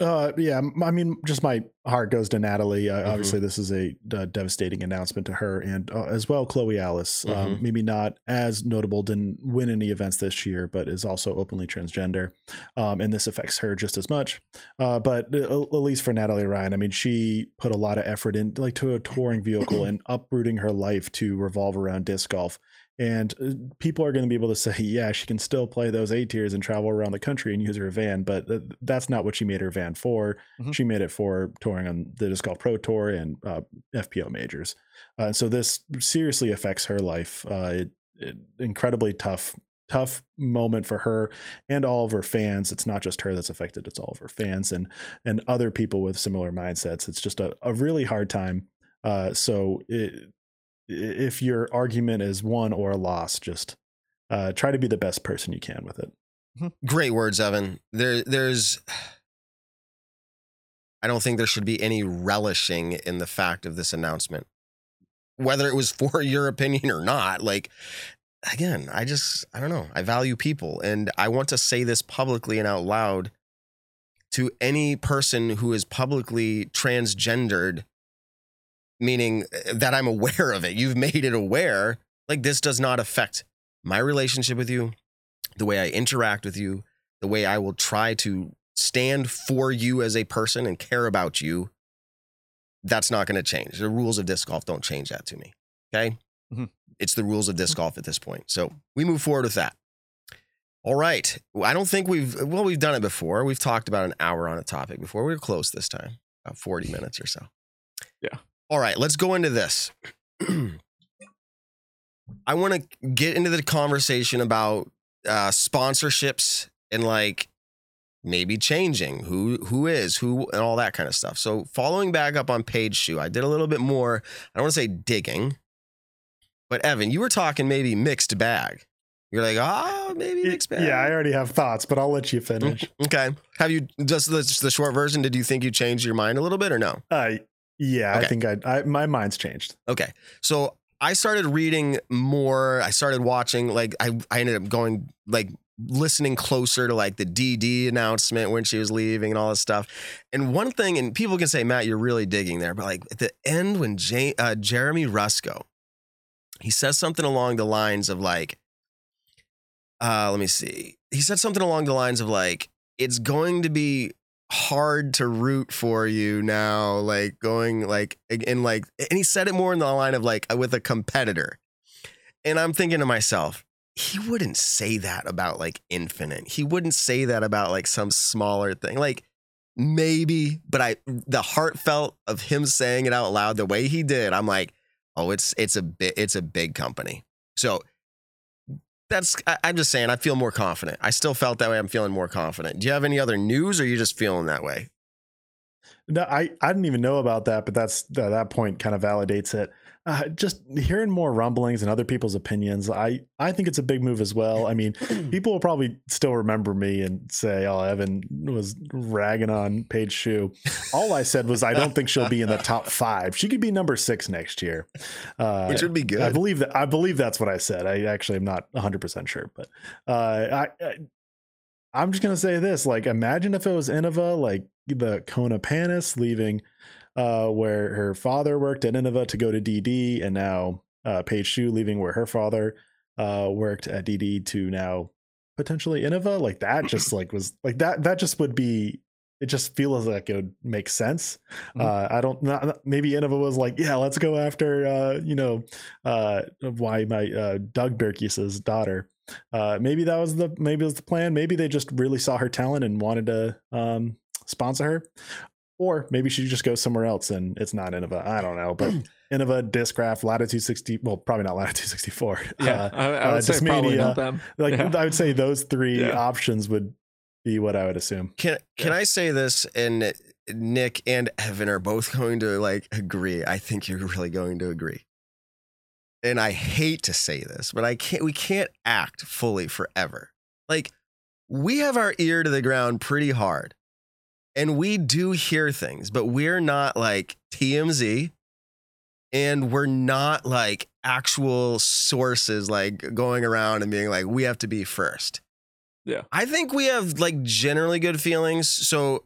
Uh, yeah, I mean, just my heart goes to Natalie. Uh, Mhm. Obviously, this is a, uh devastating announcement to her, and uh, as well, Chloe Alice. Mhm. Um, maybe not as notable, didn't win any events this year, but is also openly transgender, um, and this affects her just as much. Uh, but uh, at least for Natalie Ryan, I mean, she put a lot of effort in, like, to a touring vehicle and uprooting her life to revolve around disc golf. And people are going to be able to say, yeah, she can still play those A tiers and travel around the country and use her van, but th- that's not what she made her van for. Mhm. She made it for touring on the Disc Golf Pro Tour and uh, FPO majors. Uh, so this seriously affects her life. Uh, it, it, incredibly tough, tough moment for her and all of her fans. It's not just her that's affected; it's all of her fans and and other people with similar mindsets. It's just a, a really hard time. Uh, so it, if your argument is won or lost, just uh, try to be the best person you can with it. Great words, Evan. There, there's. I don't think there should be any relishing in the fact of this announcement, whether it was for your opinion or not. Like, again, I just, I don't know. I value people, and I want to say this publicly and out loud to any person who is publicly transgendered, meaning uh, that I'm aware of it. You've made it aware. Like, this does not affect my relationship with you, the way I interact with you, the way I will try to stand for you as a person and care about you, that's not going to change. The rules of disc golf don't change that to me. Okay. Mhm. It's the rules of disc golf at this point. So we move forward with that. All right. I don't think we've, well, we've done it before. We've talked about an hour on a topic before. We were close this time, about 40 minutes or so. Yeah. All right. Let's go into this. I want to get into the conversation about uh, sponsorships and like maybe changing who who is who and all that kind of stuff. So following back up on Paige Shue, I did a little bit more. I don't want to say digging, but Evan, you were talking maybe mixed bag. You're like, oh, maybe mixed bag. Yeah, I already have thoughts, but I'll let you finish. Okay. Have you just the, just the short version? Did you think you changed your mind a little bit or no? Uh, yeah, Okay. I think I, I my mind's changed. Okay. So I started reading more. I started watching, like, I, I ended up going, like, listening closer to like the DD announcement when she was leaving and all this stuff. And one thing, and people can say, Matt, you're really digging there, but like at the end when Jay, uh, Jeremy Rusco, he says something along the lines of like, uh, let me see. He said something along the lines of like, it's going to be hard to root for you now, like going like and like, and he said it more in the line of like with a competitor. And I'm thinking to myself, he wouldn't say that about like Infinite. He wouldn't say that about like some smaller thing. Like maybe, but I the heartfelt of him saying it out loud the way he did, I'm like, oh, it's it's a bit it's a big company. So that's I, I'm just saying I feel more confident. I still felt that way. I'm feeling more confident. Do you have any other news or are you just feeling that way? No, I, I didn't even know about that, but that's uh, that point kind of validates it. Uh, just hearing more rumblings and other people's opinions, I I think it's a big move as well. I mean, people will probably still remember me and say, "Oh, Evan was ragging on Paige Shue." All I said was, I don't think she'll be in the top five. She could be number six next year, uh, Which would be good. I believe that. I believe that's what I said. I actually am not 100 percent sure, but uh, I, I I'm just gonna say this: like, imagine if it was Innova, like the Kona Panis leaving, uh, where her father worked at Innova to go to DD, and now uh, Paige Shue leaving where her father uh worked at DD to now potentially Innova. Like that, just like was like that. That just would be. It just feels like it would make sense. Mhm. Uh, I don't. Not, maybe Innova was like, yeah, let's go after. Uh, you know, uh, why my uh, Doug Berkes's daughter uh maybe that was the maybe it was the plan maybe they just really saw her talent and wanted to um sponsor her or maybe she just goes somewhere else and it's not innova i don't know but innova discraft latitude 60 well probably not latitude 64 Yeah, Uh, I, I uh, would say probably not them. like Yeah. i would say those three Yeah. options would be what i would assume Can can I say this? And Nick and Evan are both going to like agree. I think you're really going to agree. And I hate to say this, but I can't. We can't act fully forever. Like we have our ear to the ground pretty hard, and we do hear things, but we're not like TMZ, and we're not like actual sources like going around and being like we have to be first. Yeah. I think we have like generally good feelings. So,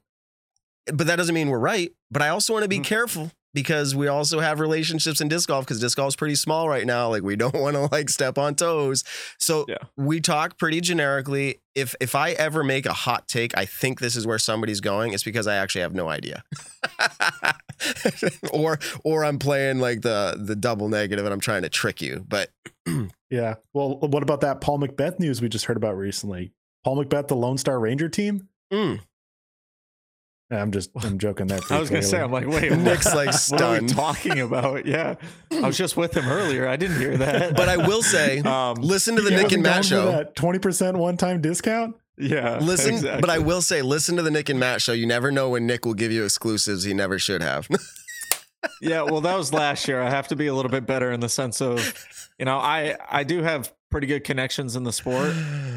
but that doesn't mean we're right. But I also want to be Mhm. careful because we also have relationships in disc golf because disc golf is pretty small right now. Like we don't want to like step on toes. So Yeah. we talk pretty generically. If if I ever make a hot take, I think this is where somebody's going. It's because I actually have no idea. or or I'm playing like the the double negative and I'm trying to trick you. But yeah well what about that paul mcbeth news we just heard about recently paul mcbeth the lone star ranger team mm, i'm just i'm joking there I was gonna say, I'm like, wait, Nick's what- like What are we talking about? Yeah, I was just with him earlier. I didn't hear that. but I will say, um, listen to the Nick and Matt show. that 20% one-time discount yeah, Listen, exactly. but I will say, listen to the Nick and Matt show. You never know when Nick will give you exclusives he never should have. yeah, well, that was last year. I have to be a little bit better in the sense of, you know, I I do have pretty good connections in the sport,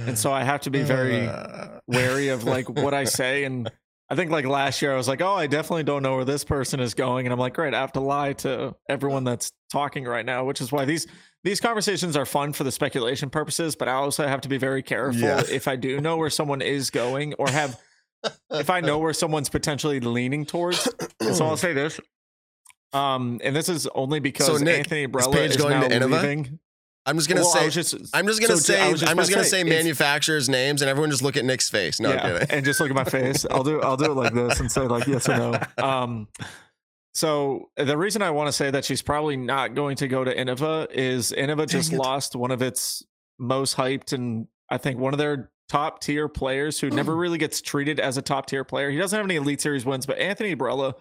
and so I have to be very Uh, wary of like what I say. And I think like last year, I was like, oh, I definitely don't know where this person is going, and I'm like, great, I have to lie to everyone that's talking right now, which is why these these conversations are fun for the speculation purposes, but I also have to be very careful Yeah. if I do know where someone is going or have if I know where someone's potentially leaning towards. So I'll say this. Um, and this is only because So, Nick, Anthony is Barela is going now leaving. I'm just gonna Well, say. just, I'm just gonna so say. Just I'm just gonna say if- manufacturers' names, and everyone just look at Nick's face. No, yeah, and just look at my face. I'll do I'll do it like this and say like yes or no. Um, so the reason I want to say that she's probably not going to go to Innova is Innova just lost one of its most hyped and I think one of their top tier players who never really gets treated as a top tier player. He doesn't have any Elite Series wins, but Anthony Barela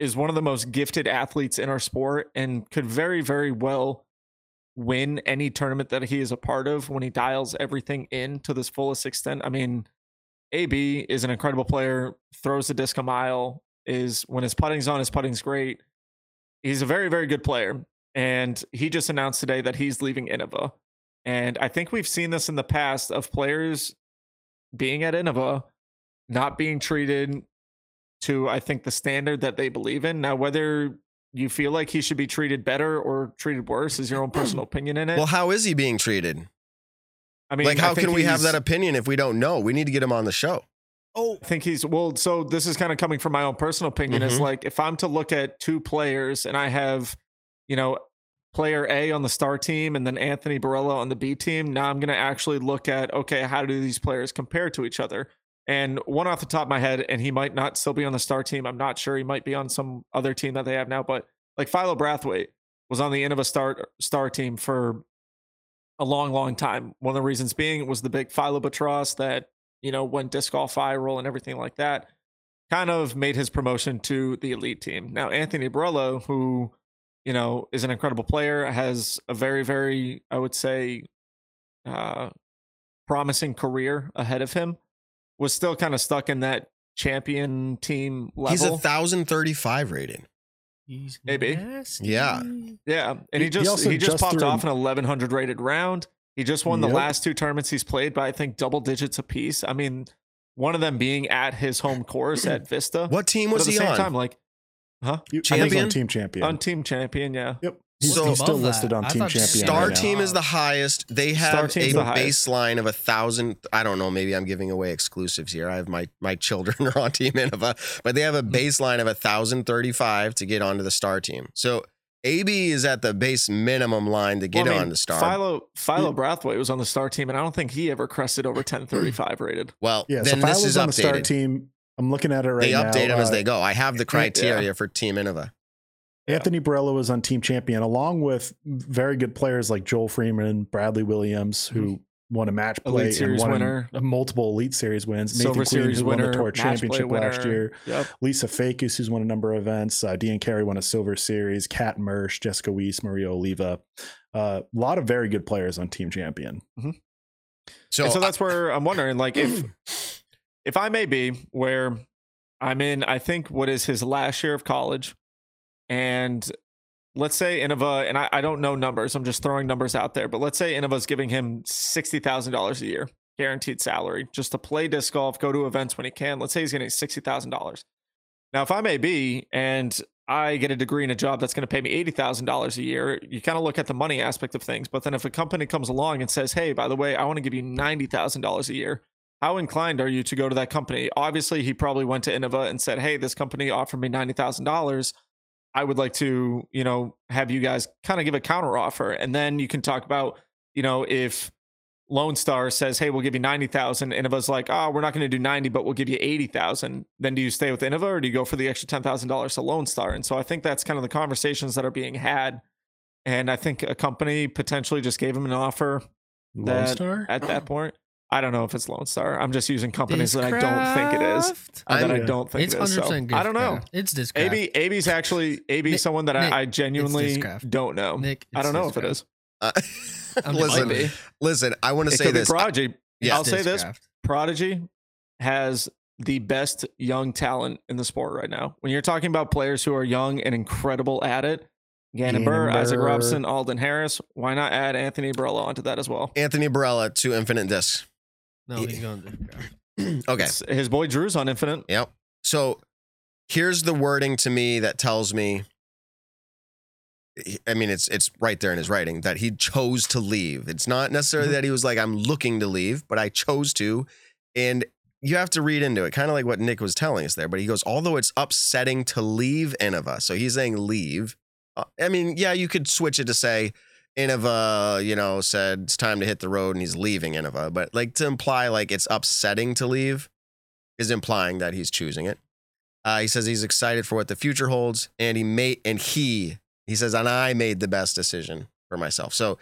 is one of the most gifted athletes in our sport and could very very well win any tournament that he is a part of when he dials everything in to this fullest extent. I mean, AB is an incredible player, throws the disc a mile, is when his putting's on, his putting's great. He's a very, very good player. And he just announced today that he's leaving Innova. And I think we've seen this in the past of players being at Innova, not being treated to, I think, the standard that they believe in. Now, whether you feel like he should be treated better or treated worse is your own personal opinion in it. Well, how is he being treated? I mean, like, how can we have that opinion if we don't know? We need to get him on the show. Oh, I think he's well. So this is kind of coming from my own personal opinion. Is Mhm. like if I'm to look at two players and I have, you know, player A on the star team and then Anthony Barela on the B team. Now I'm going to actually look at okay, how do these players compare to each other? And one off the top of my head, and he might not still be on the star team. I'm not sure. He might be on some other team that they have now. But like Philo Brathwaite was on the end of a star star team for a long, long time. One of the reasons being was the big Philo Batros that you know, went disc golf viral and everything like that, kind of made his promotion to the elite team. Now, Anthony Barela, who, you know, is an incredible player, has a very, very, I would say, uh, promising career ahead of him, was still kind of stuck in that champion team level. He's a thousand thirty-five rated. He's Maybe. nasty. Yeah. Yeah, and He- he he just he, also just, just popped off an- an 1100 rated round. He just won the last two tournaments he's played by I think double digits apiece. I mean, one of them being at his home course at Vista. What team But was at the he same on? time, like, huh? You- he's Champion? on team champion. On team champion, yeah. yep. He's, So- he's still Above listed on I team champion. Star right now. team is the highest. They have a team's the highest. baseline of a thousand. I don't know. Maybe I'm giving away exclusives here. I have my my children are on Team Innova, but they have a hmm. baseline of a thousand thirty-five to get onto the star team. So AB is at the base minimum line to get Well, I mean, on the star. Philo Philo hmm. Brathwaite was on the star team, and I don't think he ever crested over 1035 hmm. rated. well, Yeah, then so this Philo's is on the star team. I'm looking at it right they now. They update them as Uh, they go. I have the criteria for Team Innova. Anthony Barela was on team champion along with very good players like Joel Freeman, Bradley Williams, who won a match play Elite and Series won winner. multiple Elite Series wins. Nathan Silver Queen, Series who winner, won the Tour match play Championship last winner. year. Yep. Lisa Fajkus, who's won a number of events. Uh, Dean Carey won a Silver Series. Kat Mertsch, Jessica Weiss, Maria Oliva. Uh, a lot of very good players on Team Champion. So, and so that's where I'm wondering, like, if if I may be where I'm in, I think what is his last year of college, and let's say Innova, and I, I don't know numbers, I'm just throwing numbers out there, but let's say Innova's giving him sixty thousand dollars a year, guaranteed salary, just to play disc golf, go to events when he can. Let's say he's getting sixty thousand dollars. Now, if I may be, and I get a degree and a job that's going to pay me eighty thousand dollars a year, you kind of look at the money aspect of things. But then, if a company comes along and says, "Hey, by the way, I want to give you ninety thousand dollars a year," how inclined are you to go to that company? Obviously, he probably went to Innova and said, "Hey, this company offered me ninety thousand dollars. I would like to, you know, have you guys kind of give a counter offer." And then you can talk about, you know, if Lone Star says, "Hey, we'll give you ninety thousand," Innova's like, "Oh, we're not going to do ninety, but we'll give you eighty thousand. Then do you stay with Innova or do you go for the extra ten thousand dollars to Lone Star? And so I think that's kind of the conversations that are being had. And I think a company potentially just gave him an offer Lone That- Star? at that point. I don't know if it's Lone Star. I'm just using companies that I don't think it is. Discraft? uh, that I don't think It's it is. hundred So. I don't know. It's Discraft. AB AB's actually AB Nick- someone that Nick, I, I genuinely don't know. Nick, I don't know if it is. Uh, listen, listen. I want to say this. be Prodigy. Yeah. I'll say this: Prodigy has the best young talent in the sport right now. When you're talking about players who are young and incredible at it, Gannon Buhr, Gannon Isaac Burr. Robson, Alden Harris, why not add Anthony Barela onto that as well? Anthony Barela to Infinite Discs. No, he's going Discraft. okay. It's- his boy Drew's on Infinite. Yep. So here's the wording to me that tells me I mean it's it's right there in his writing that he chose to leave. It's not necessarily Mhm. that he was like I'm looking to leave, but I chose to and you have to read into it, kind of like what Nick was telling us there. But he goes, although it's upsetting to leave Innova, so he's saying leave. Uh, I mean, yeah, you could switch it to say Innova, you know, said it's time to hit the road and he's leaving Innova, but like to imply like it's upsetting to leave is implying that he's choosing it. Uh, he says he's excited for what the future holds, and he made and he he says and I made the best decision for myself. So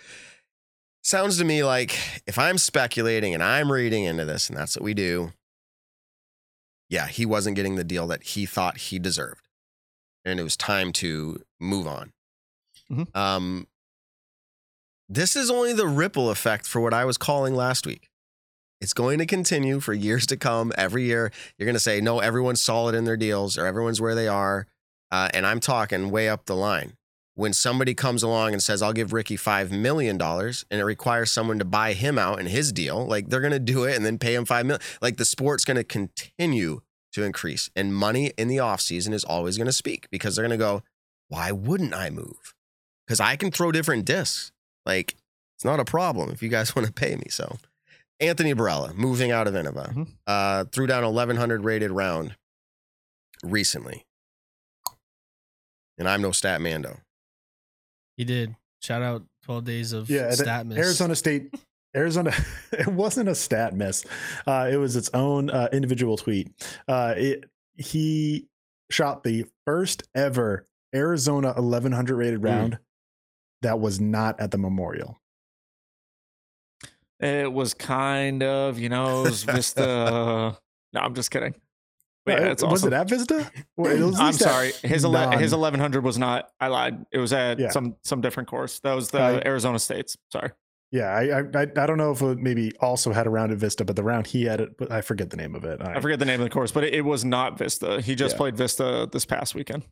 sounds to me like if I'm speculating and I'm reading into this, and that's what we do. Yeah, he wasn't getting the deal that he thought he deserved, and it was time to move on. Mhm. Um, this is only the ripple effect for what I was calling last week. It's going to continue for years to come. Every year, you're going to say, no, everyone's solid in their deals or everyone's where they are. Uh, and I'm talking way up the line. When somebody comes along and says, I'll give Ricky $5 million and it requires someone to buy him out in his deal, like they're going to do it and then pay him $5 million. Like the sport's going to continue to increase. And money in the offseason is always going to speak because they're going to go, why wouldn't I move? Because I can throw different discs. Like it's not a problem if you guys want to pay me. So Anthony Barela, moving out of Innova, Mhm. uh, threw down 1100 rated round recently. And I'm no stat mando. He did. Shout out 12 days of Yeah, stat miss. Arizona State. Arizona. It wasn't a stat miss. Uh, it was its own uh, individual tweet. Uh, it he shot the first ever Arizona 1100 rated Mm. That was not at the Memorial. It was kind of, you know, it was Vista. no, I'm just kidding. But yeah, Uh, it's was awesome. it at Vista? Well, it was I'm sorry. His ele- his 1100 was not. I lied. It was at Yeah. some some different course. That was the I- Arizona States. Sorry. Yeah, I, I I I don't know if it maybe also had a round at Vista, but the round he had it, but I forget the name of it. I forget the name of the course, but it, it was not Vista. He just Yeah. played Vista this past weekend.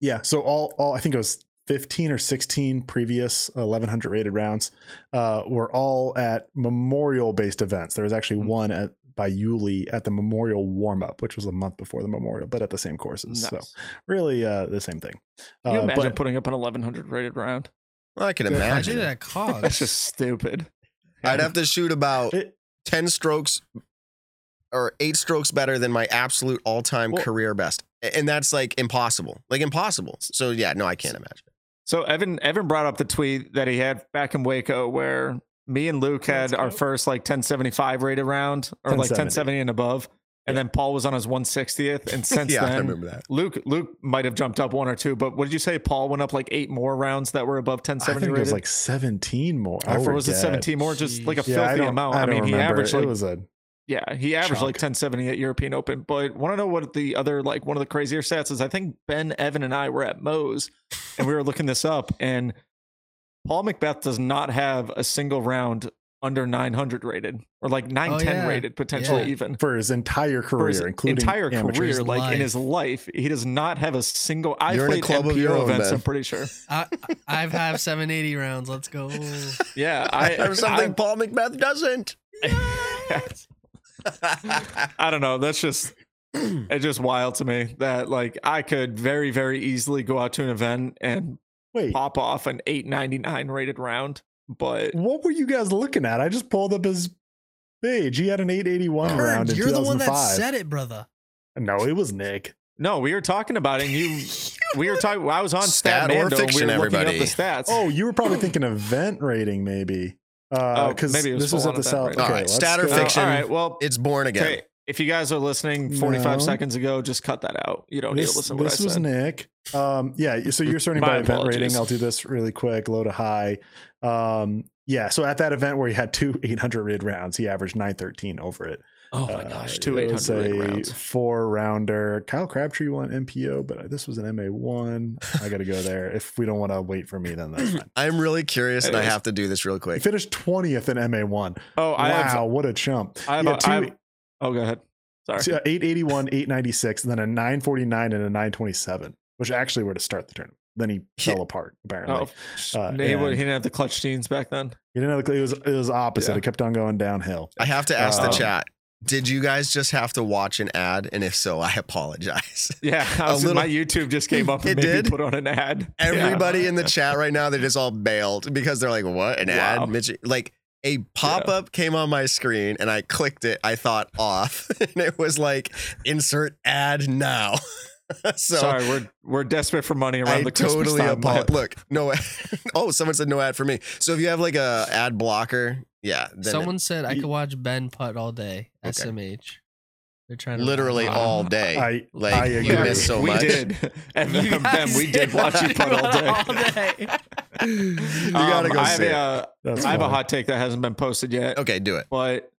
Yeah, so all all I think it was 15 or 16 previous 1100 rated rounds uh, were all at memorial based events. There was actually Mhm. one at by Yuli at the memorial warm up, which was a month before the memorial, but at the same courses. So really uh, the same thing. Can you Uh, imagine but putting up an 1100 rated round? Well, I can Yeah, I I imagine. did that That's just stupid. I'd have to shoot about it, 10 strokes or eight strokes better than my absolute all time Well- career best. And that's like impossible. Like impossible. So yeah, no, I can't imagine. So Evan Evan brought up the tweet that he had back in Waco where me and Luke had our first like 1075 rated round or like 1070. 1070 and above. And then Paul was on his 160th. And since yeah, I then, remember that. Luke Luke might have jumped up one or two, but what did you say? Paul went up like eight more rounds that were above 1070. I 1070 think it was like 17 more. I oh, or was it 17 more? Just like a Yeah, filthy don't, amount. I, I, mean, he remember. averaged it was a yeah, he averaged like chunk. 1070 at European Open. But want to know what the other like one of the crazier stats is? I think Ben, Evan, and I were at Moe's, and we were looking this up, and Paul McBeth does not have a single round under 900 rated or like 910 yeah. rated potentially Yeah. even for his entire for career, his including entire career His like in his life. life he does not have a single i You're played club of your MPO own, events Ben. i'm pretty sure I, I've had 780 rounds. Let's go. yeah i There's something Paul McBeth doesn't. I, I don't know that's just it's just wild to me that like i could very very easily go out to an event and Wait, pop off an 899 rated round but what were you guys looking at? I just pulled up his page. He had an 881 round you're the one that said it, brother. No, it was Nick. no we were talking about it and you we were talking i was on Stat stat, or Mando, fiction, and we were looking everybody. up the stats Oh, you were probably thinking event rating, maybe. Uh, Oh, because maybe this was full at on the South. rating. Okay, All right, let's stat or go- fiction? all right well it's born again. Okay, if you guys are listening 45 No. seconds ago, just cut that out. You don't need to This, listen to what this was said. Nick. Um, yeah, so you're starting My by event rating. I'll do this really quick, low to high. Um, yeah, so at that event where he had two 800 rated rounds, he averaged 913 over it. Oh my Uh, gosh, two it was 800 a rounds. four rounder. Kyle Crabtree won MPO, but this was an MA1. I got to go there. If we don't want to wait for me, then that's fine. I'm really curious, and I have to do this real He quick. finished 20th in MA1. Oh, I wow, have. what a chump. I have, He a, two- I have Oh, go ahead. Sorry. So, uh, 881, 896, and then a 949 and a 927, which actually were to start the tournament. Then he Yeah. fell apart, apparently. Oh, Uh, he, would- he didn't have the clutch genes back then. You know, it was it was opposite. Yeah. It kept on going downhill. I have to ask the Um, chat. Did you guys just have to watch an ad? And if so, I apologize. Yeah, I was, little- my YouTube just came up and It did? put on an ad. Yeah. Everybody in the chat right now, they're just all bailed because they're like, "What an Wow. ad?" Mitch, like a pop up came on my screen, and I clicked it. I thought off, and it was like, "Insert ad now." so Sorry, we're we're desperate for money around I the Christmas totally time. apologize. Look, no. Ad oh, someone said no ad for me. So if you have like a ad blocker, yeah, then Someone said I You- could watch Ben putt all day. Okay. SMH. They're trying to literally Wow. all day. I Like, I you agree. missed so we much. did. And You Ben, guys we did watch you putt all day. all day. you gotta Um, go I have, see a, it. uh, That's I have a hot take that hasn't been posted yet. Okay, do it. but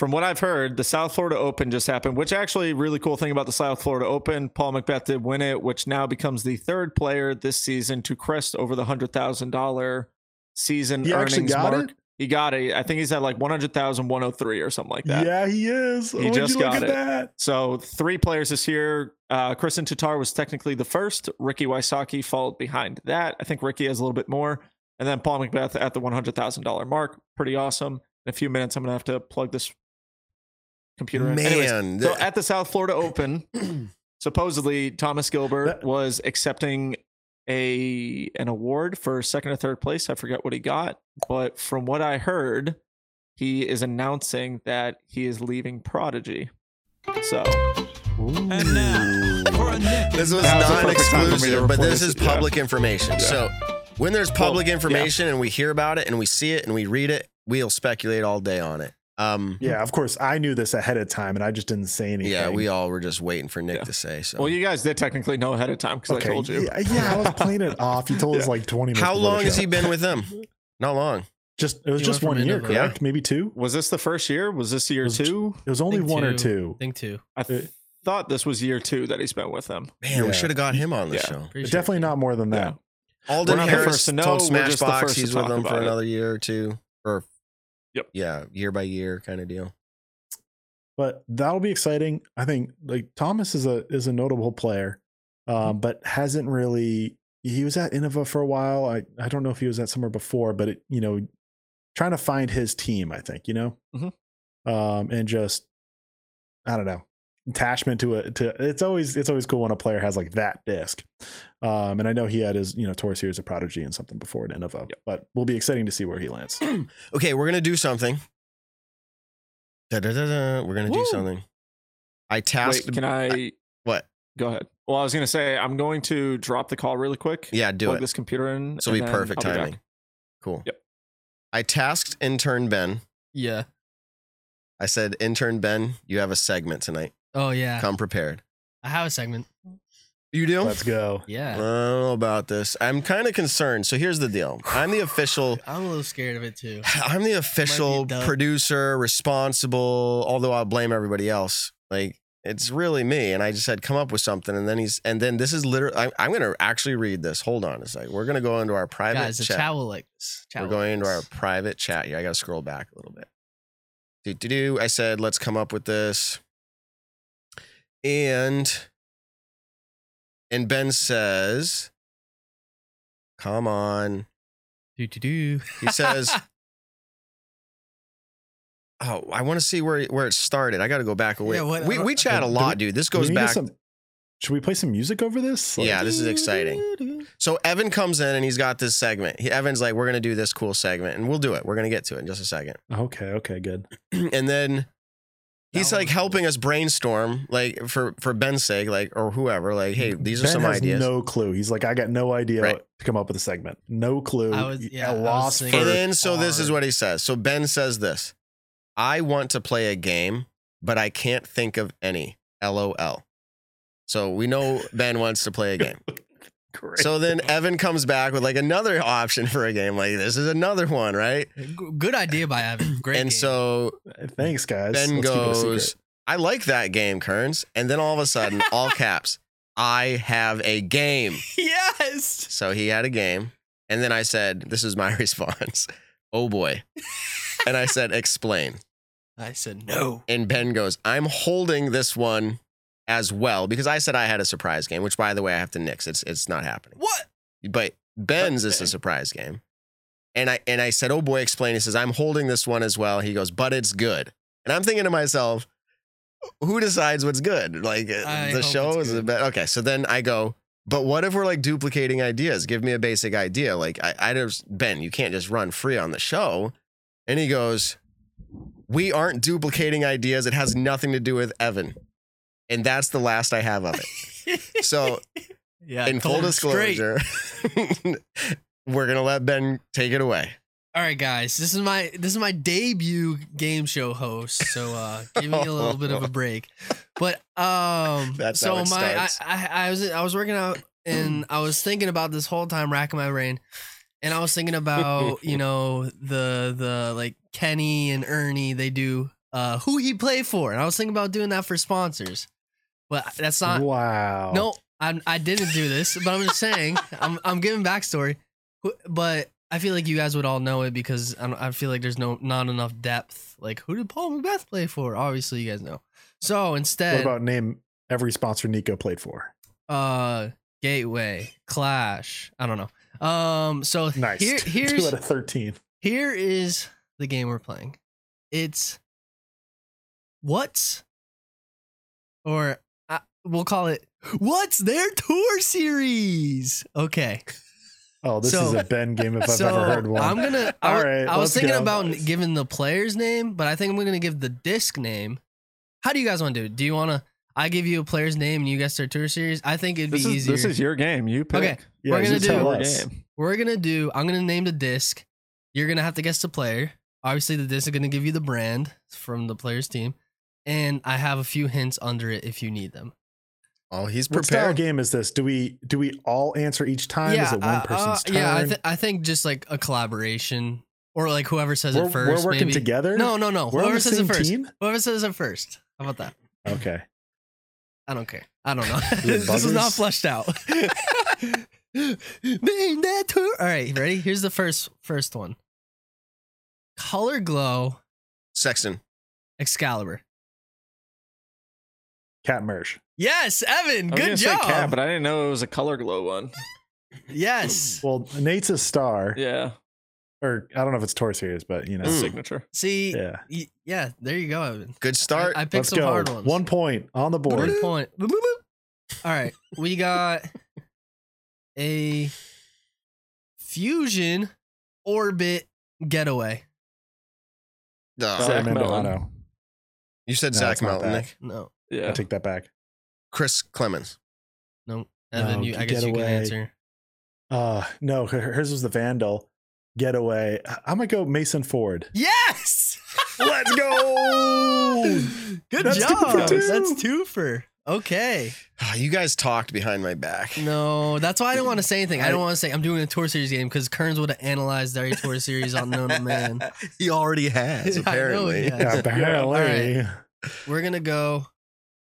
from what I've heard, the South Florida Open just happened, which actually really cool thing about the South Florida Open, Paul McBeth did win it, which now becomes the third player this season to crest over the hundred thousand dollar season He earnings mark. it? He got it. I think he's at like 100,000, 103 or something like that. Yeah, he is. Would just you look got at it. that? So three players this year. Uh, Kristin Tattar was technically the first. Ricky Wysocki followed behind that. I think Ricky has a little bit more. And then Paul McBeth at the $100,000 mark. Pretty awesome. In a few minutes, I'm going to have to plug this computer in. Anyways, Man, so at the South Florida Open, supposedly Thomas Gilbert That- was accepting a an award for second or third place. I forget what he got, but from what I heard, he is announcing that he is leaving Prodigy. So And now, for a Nick This was That was the not perfect time for me to exclusive, but this this, is yeah. public information. So when there's public yeah. information and we hear about it and we see it and we read it, we'll speculate all day on it. Um, Yeah, of course. I knew this ahead of time, and I just didn't say anything. yeah, we all were just waiting for Nick Yeah. to say. So, well, you guys did technically know ahead of time because I told you. Yeah, yeah, I was playing it off. You told us like 20 minutes. how long has he been with them? Not long. Just it was He just one year, Innova. correct? Maybe two. Was this the first year? Was this year was two? It was only Think one or two. two. think two. I th- It- thought this was year two that he spent with them. Man, we should have got him on the Yeah. show. Pretty sure. Definitely not more than that. Alden We're not the Harris first to know, told we're just the Smashbox he's with them for about it. another year or two, or Yep. yeah, year by year kind of deal. But that'll be exciting. I think like Thomas is a is a notable player, um, but hasn't really. He was at Innova for a while. I I don't know if he was at somewhere before, but it you know, trying to find his team. I think you know, Mhm. um, and just I don't know attachment to it. To it's always it's always cool when a player has like that disc. Um, and I know he had his you know tour series of Prodigy and something before at Innova, but we'll be exciting to see where he lands. Okay, we're gonna do something. Da-da-da-da. We're gonna do something. I tasked. Wait, can I? what? Go ahead. Well, I was gonna say I'm going to drop the call really quick. Yeah, do plug it. this computer in. This will be perfect I'll back. timing. Cool. Yep. I tasked intern Ben. Yeah. I said, intern Ben, you have a segment tonight. Oh yeah. Come prepared. I have a segment. You do? Let's go. I Yeah. don't know about this. I'm kind of concerned. So here's the deal. I'm the official. I'm a little scared of it too. I'm the official dub. producer, responsible. Although I'll blame everybody else. Like it's really me. And I just said, come up with something. And then he's, and then this is literally. I'm, I'm gonna actually read this. Hold on a second. We're gonna go into our private Guys, the chat. chat like this. Chat We're will going like into our this. private chat here. I gotta scroll back a little bit. Do do do. I said, let's come up with this. And and Ben says, "Come on." Do do do. He says, "Oh, I want to see where where it started. I got to go back away. Yeah, what- we uh, we chat a lot, we- dude. This goes back. some- should we play some music over this? Like- Yeah, this is exciting. So Evan comes in and he's got this segment. He, Evan's like, "We're gonna do this cool segment, and we'll do it. We're gonna get to it in just a second. Okay. Okay. Good. and then he's like was cool. helping us brainstorm like for for ben's sake like or whoever like hey these are ben some has ideas No clue. He's like, I got no idea Right. to come up with a segment. No clue. I was- yeah, I a was loss for. thinking- and then so this is what he says so ben says this i want to play a game but i can't think of any lol so we know ben wants to play a game Great. so then evan comes back with like another option for a game like this is another one right Good idea by Evan. Great. and game. so Thanks, guys. Ben Let's keep it a secret. goes, I like that game, Kearns. And then all of a sudden, all caps, I have a game. yes. So he had a game. And then I said, This is my response. Oh boy. And I said, Explain. I said no. And Ben goes, I'm holding this one as well because I said I had a surprise game, which by the way, I have to nix. It's it's not happening. What? But Ben's is a surprise game. And I and I said, "Oh boy, explain." He says, "I'm holding this one as well." He goes, "But it's good." And I'm thinking to myself, who decides what's good? Like uh, I the show is okay. So then I go, "But what if we're like duplicating ideas? Give me a basic idea." Like I, I just Ben, you can't just run free on the show. And he goes, "We aren't duplicating ideas. It has nothing to do with Evan." And that's the last I have of it. So yeah. in full told him straight. disclosure, we're gonna let Ben take it away. All right, guys. This is my this is my debut game show host, so uh give me a little bit of a break. But um, That's so how it my I. I I was I was working out and I was thinking about this whole time, racking my brain, and I was thinking about you know the the like Kenny and Ernie they do uh who he play for, and I was thinking about doing that for sponsors, but that's not wow. no, I I didn't do this, but I'm just saying I'm I'm giving backstory, but I feel like you guys would all know it because I, I feel like there's no not enough depth. Like who did Paul McBeth play for? Obviously, you guys know. So instead, What about name every sponsor Nico played for? uh, Gateway, Clash. I don't know. Um, so Nice. here here's Two out of thirteen. here is the game we're playing. It's what's or we'll call it what's their tour series. Okay. Oh, this So- is a Ben game if I've so ever heard one. I'm gonna. I, All was- right, I was thinking go. about giving the player's name, but I think I'm gonna give the disc name. How do you guys want to do it? Do you want to? I give you a player's name and you guess their tour series. I think it'd be is, easier. this is your game. You pick. Okay, yeah, we're gonna do-. We're gonna do. I'm gonna name the disc. You're gonna have to guess the player. Obviously, the disc is gonna give you the brand from the player's team, and I have a few hints under it if you need them. Oh, he's What style prepared. game is this? Do we do we all answer each time? is it one uh, person's uh, turn? Yeah, I, th- I think just like a collaboration, or like whoever says we're, it 1st we're working maybe. together. No, no, no. We're on Whoever the says same it first. team. Whoever says it first. How about that? Okay. I don't care. I don't know. it this is not buzzers? fleshed out. Name that tour. All right, ready? Here's the first first one. Color glow Sexton. Excalibur. Kat Mertsch. Yes, Evan. I was Good gonna job. say cat, but I didn't know it was a color glow one. yes. Well, Nate's a star, Yeah, or I don't know if it's Tour Series, but you know, Mm. signature. See. yeah. y- Yeah. There you go, Evan. Good start. I, I picked Let's some go. hard ones. One point on the board. One point. Boop, boop, boop. All right, we got a fusion orbit getaway. Oh, Zach Zach Melton. Mandolano. you said No, Zach it's not Melton, that. Nick. No, Yeah, I take that back. Chris Clemons. no, And No, you, I guess you can answer. Uh no, hers was the Vandal getaway. I'm gonna go Mason Ford. Yes. Let's go. Good That's job. for two. That's two for. Okay. Ah, You guys talked behind my back. No, that's why I don't want to say anything. I, I- don't want to say I'm doing a tour series game because Kearns would have analyzed every tour series on Known Man. He already has, I know he apparently. has. Yeah, apparently. We're gonna go.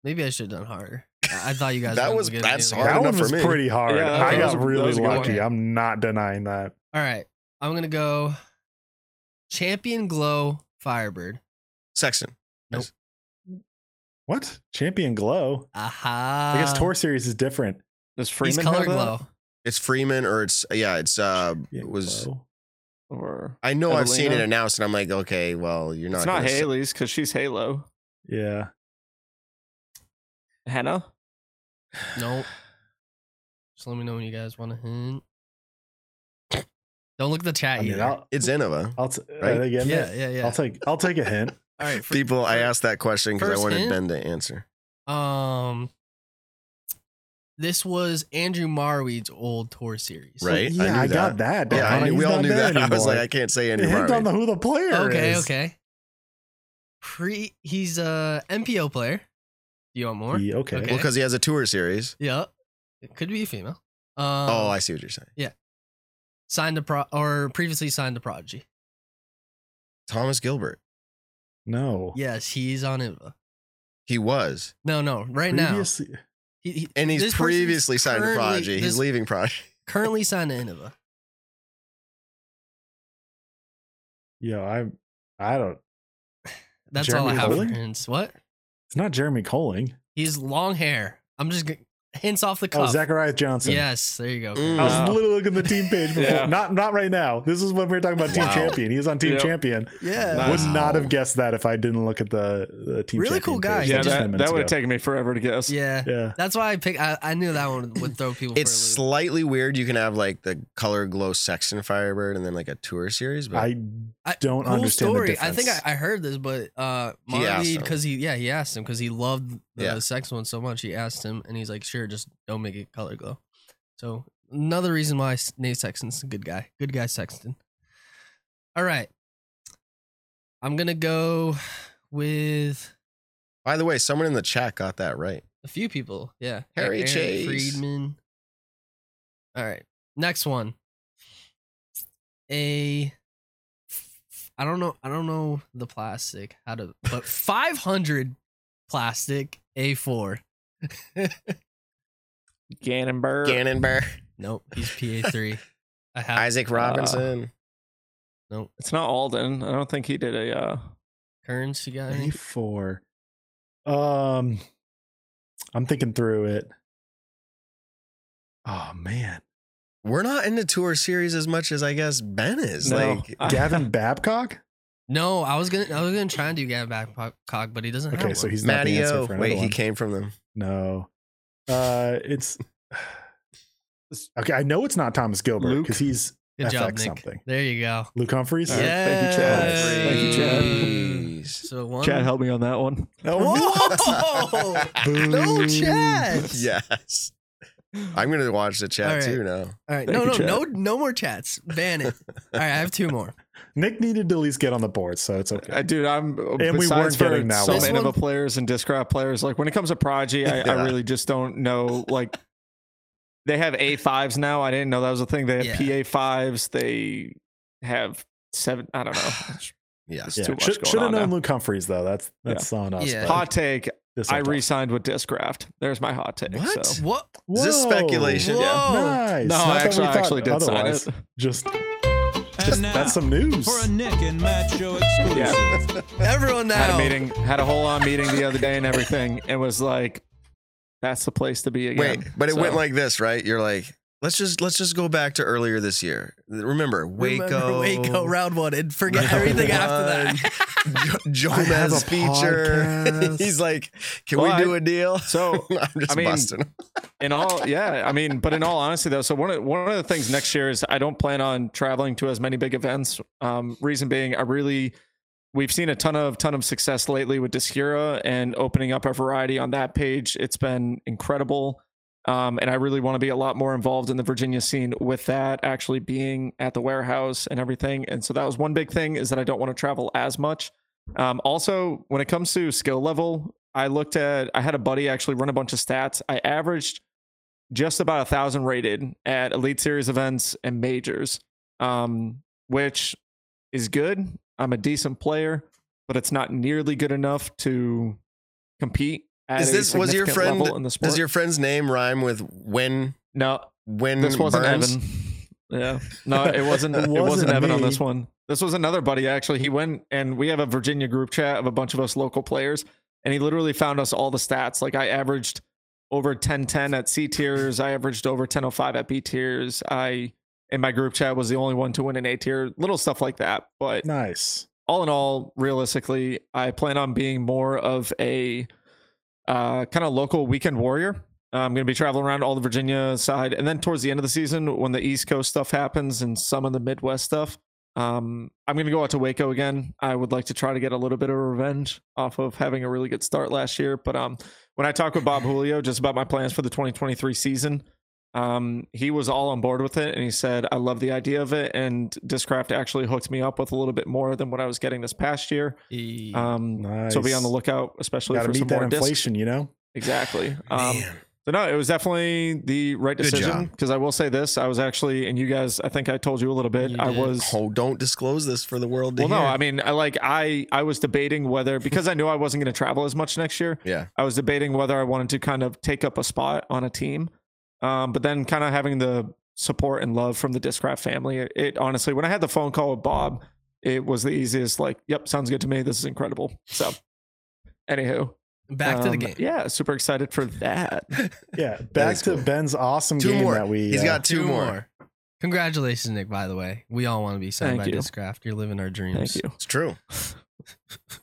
Maybe I should have done harder. I I thought you guys. That was- gonna that's hard. That enough one for was me. pretty hard. Yeah, I that got really was a good lucky. one. I'm not denying that. All right, I'm gonna go. Champion Glow Firebird. Sexton. Nope. What? Champion Glow? Aha. I guess Tour Series is different. does He's Freeman color glow. It's Freeman or it's yeah, it's uh Yeah, it was Glow. Or I know I've seen it announced and I'm like, okay, well, you're not it's not Haley's because she's Halo. Yeah. Hannah. Nope. Just let me know when you guys want to hint. Don't look at the chat I mean, either. I'll, It's Innova. I'll t- Right? are they getting yeah, yeah, yeah. I'll take I'll take a hint. All right. for- People, I asked that question because I first wanted hint? Ben to answer. Um, this was Andrew Marwede's old tour series. Right? Yeah, knew I, got that. Yeah, I down. knew, we all not knew there that. I was anymore. like, I can't say Andy hint on Murray. the who the player Okay, is. okay. Pre, he's a MPO player. Do you want more? Yeah, okay. Okay. Well, because he has a tour series. Yeah, it could be a female. Um, oh, I see what you're saying. Yeah. Signed to pro or previously signed to Prodigy. Thomas Gilbert. No. Yes, he's on Innova. He was. No, no, right now. He, he- And he's previously signed to Prodigy. He's leaving Prodigy. currently signed to Innova. Yo, I'm. I don't That's all I have Colling? for hints. What? It's not Jeremy Colling. He's long hair. I'm just hints off the Oh, cuff. Zachariah Johnson. Yes, there you go. Mm. I was literally looking at the team page before. Yeah. Not not right now. This is when we were talking about Team Wow. Champion. He was on Team Yep. Champion. Yeah. Nice. Would not have guessed that if I didn't look at the, the Team Really Champion cool guy. Yeah, just just- 10 that, that would have taken me forever to guess. Yeah. Yeah. That's why I picked. I, I knew that one would throw people. It's for a slightly weird. You can have like the color glow Sexton Firebird and then like a tour series. But I I- don't cool understand the story. I think. I, I heard this, but uh, He asked him. because he yeah he asked him because he loved the Yeah. sex one so much. He asked him, and he's like, "Sure, just don't make it color glow." So another reason why Nate Sexton's a good guy. Good guy Sexton. All right, I'm gonna go with by the way, someone in the chat got that right. a few people. Yeah, Harry Aaron Chase. Friedman. All right, next one. A I don't know. I don't know the plastic how to, but 500 plastic A4. Gannon Buhr. Gannonberg, Nope, he's PA3. I have Isaac Robinson. nope. It's not Alden. I don't think he did a. Uh, Kearns, you got any? A4. Um, I'm thinking through it. Oh man, We're not into tour series as much as I guess Ben is. No. Like Gavin Babcock. No, I was gonna. I was gonna try and do Gavin Babcock, but he doesn't. Okay, have so one. he's not the answer Matty-O. for Wait, another he came from them. No, uh, it's Okay, I know it's not Thomas Gilbert because he's Good FX job, Nick. something. There you go. Luke Humphries. All right, thank you, Chad. Thank you, Chad. Jeez. So one. Chad, help me on that one. Whoa! no, Chad. Yes. I'm gonna watch the chat All right. too now. All right, Thank no, you, no, Chad. no, no more chats. Ban it. All right, I have two more. Nick needed to at least get on the board, so it's okay. I, dude, I'm and we weren't for getting that some one. Innova players and Discraft players. Like when it comes to Prodigy, I, Yeah. I really just don't know. Like they have A fives now. I didn't know that was a thing. They have Yeah. PA fives. They have seven. I don't know. Yes. too much should should have known now. Luke Humphries though. That's that's on us. Yeah. Hot take. this I on re-signed with Discraft. There's my hot take. What? So. What? Is this speculation? Whoa. Nice. No, Not I that we actually, I actually did sign it. Just, And just now, that's some news. for a Nick and Matt Show exclusive. Everyone now. Had a meeting, had a whole on meeting the other day and everything, and was like, "That's the place to be again." Wait, but it went like this, right? You're like, let's just let's just go back to earlier this year. Remember Waco, Remember Waco round one and forget Round everything after that. Jo- I have a feature. He's like, can Well, we do I- a deal? So I'm just I mean, busting. in all yeah i mean but in all honesty though so one of one of the things next year is i don't plan on traveling to as many big events um reason being i really we've seen a ton of ton of success lately with Discura and opening up a variety on that page it's been incredible um, and I really want to be a lot more involved in the Virginia scene with that actually being at the warehouse and everything. And so that was one big thing is that I don't want to travel as much. Um, also, when it comes to skill level, I looked at I had a buddy actually run a bunch of stats. I averaged just about a thousand rated at Elite Series events and majors, um, which is good. I'm a decent player, but it's not nearly good enough to compete. At Is a this was your friend? level in the sport. Does your friend's name rhyme with when no, when this wasn't Burns? Evan. Yeah, no, it wasn't. It it wasn't, wasn't Evan on this one. This was another buddy actually. He went and we have a Virginia group chat of a bunch of us local players, and he literally found us all the stats. Like I averaged over 1010 at C tiers. I averaged over 1005 at B tiers. I in my group chat was the only one to win an A tier. Little stuff like that, but nice. all in all, realistically, I plan on being more of a uh, kind of local weekend warrior. I'm going to be traveling around all the Virginia side, and then towards the end of the season, when the East Coast stuff happens and some of the Midwest stuff, um, I'm going to go out to Waco again. I would like to try to get a little bit of revenge off of having a really good start last year. But um, when I talked with Bob Julio just about my plans for the 2023 season, um, he was all on board with it, and he said, "I love the idea of it." And Discraft actually hooked me up with a little bit more than what I was getting this past year. Um, Nice. so be on the lookout, especially Got to for some meet that more discs. inflation, you know. Exactly. Um, Man. so no, it was definitely the right decision because I will say this: I was actually, and you guys, I think I told you a little bit. You I did. was. Oh, don't disclose this for the world to Well, no. I mean, I like I I was debating whether because I knew I wasn't going to travel as much next year. yeah. I was debating whether I wanted to kind of take up a spot on a team, um, but then kind of having the support and love from the Discraft family. It, it honestly, when I had the phone call with Bob, it was the easiest. Like, yep, sounds good to me. This is incredible. So, anywho, Back to the um, game. Yeah, super excited for that. Yeah, back is to cool. Ben's awesome Two game more. that we. He's uh, got two, more. Congratulations, Nick. By the way, we all want to be signed Thank by you. Discraft. You're living our dreams. Thank you. It's true.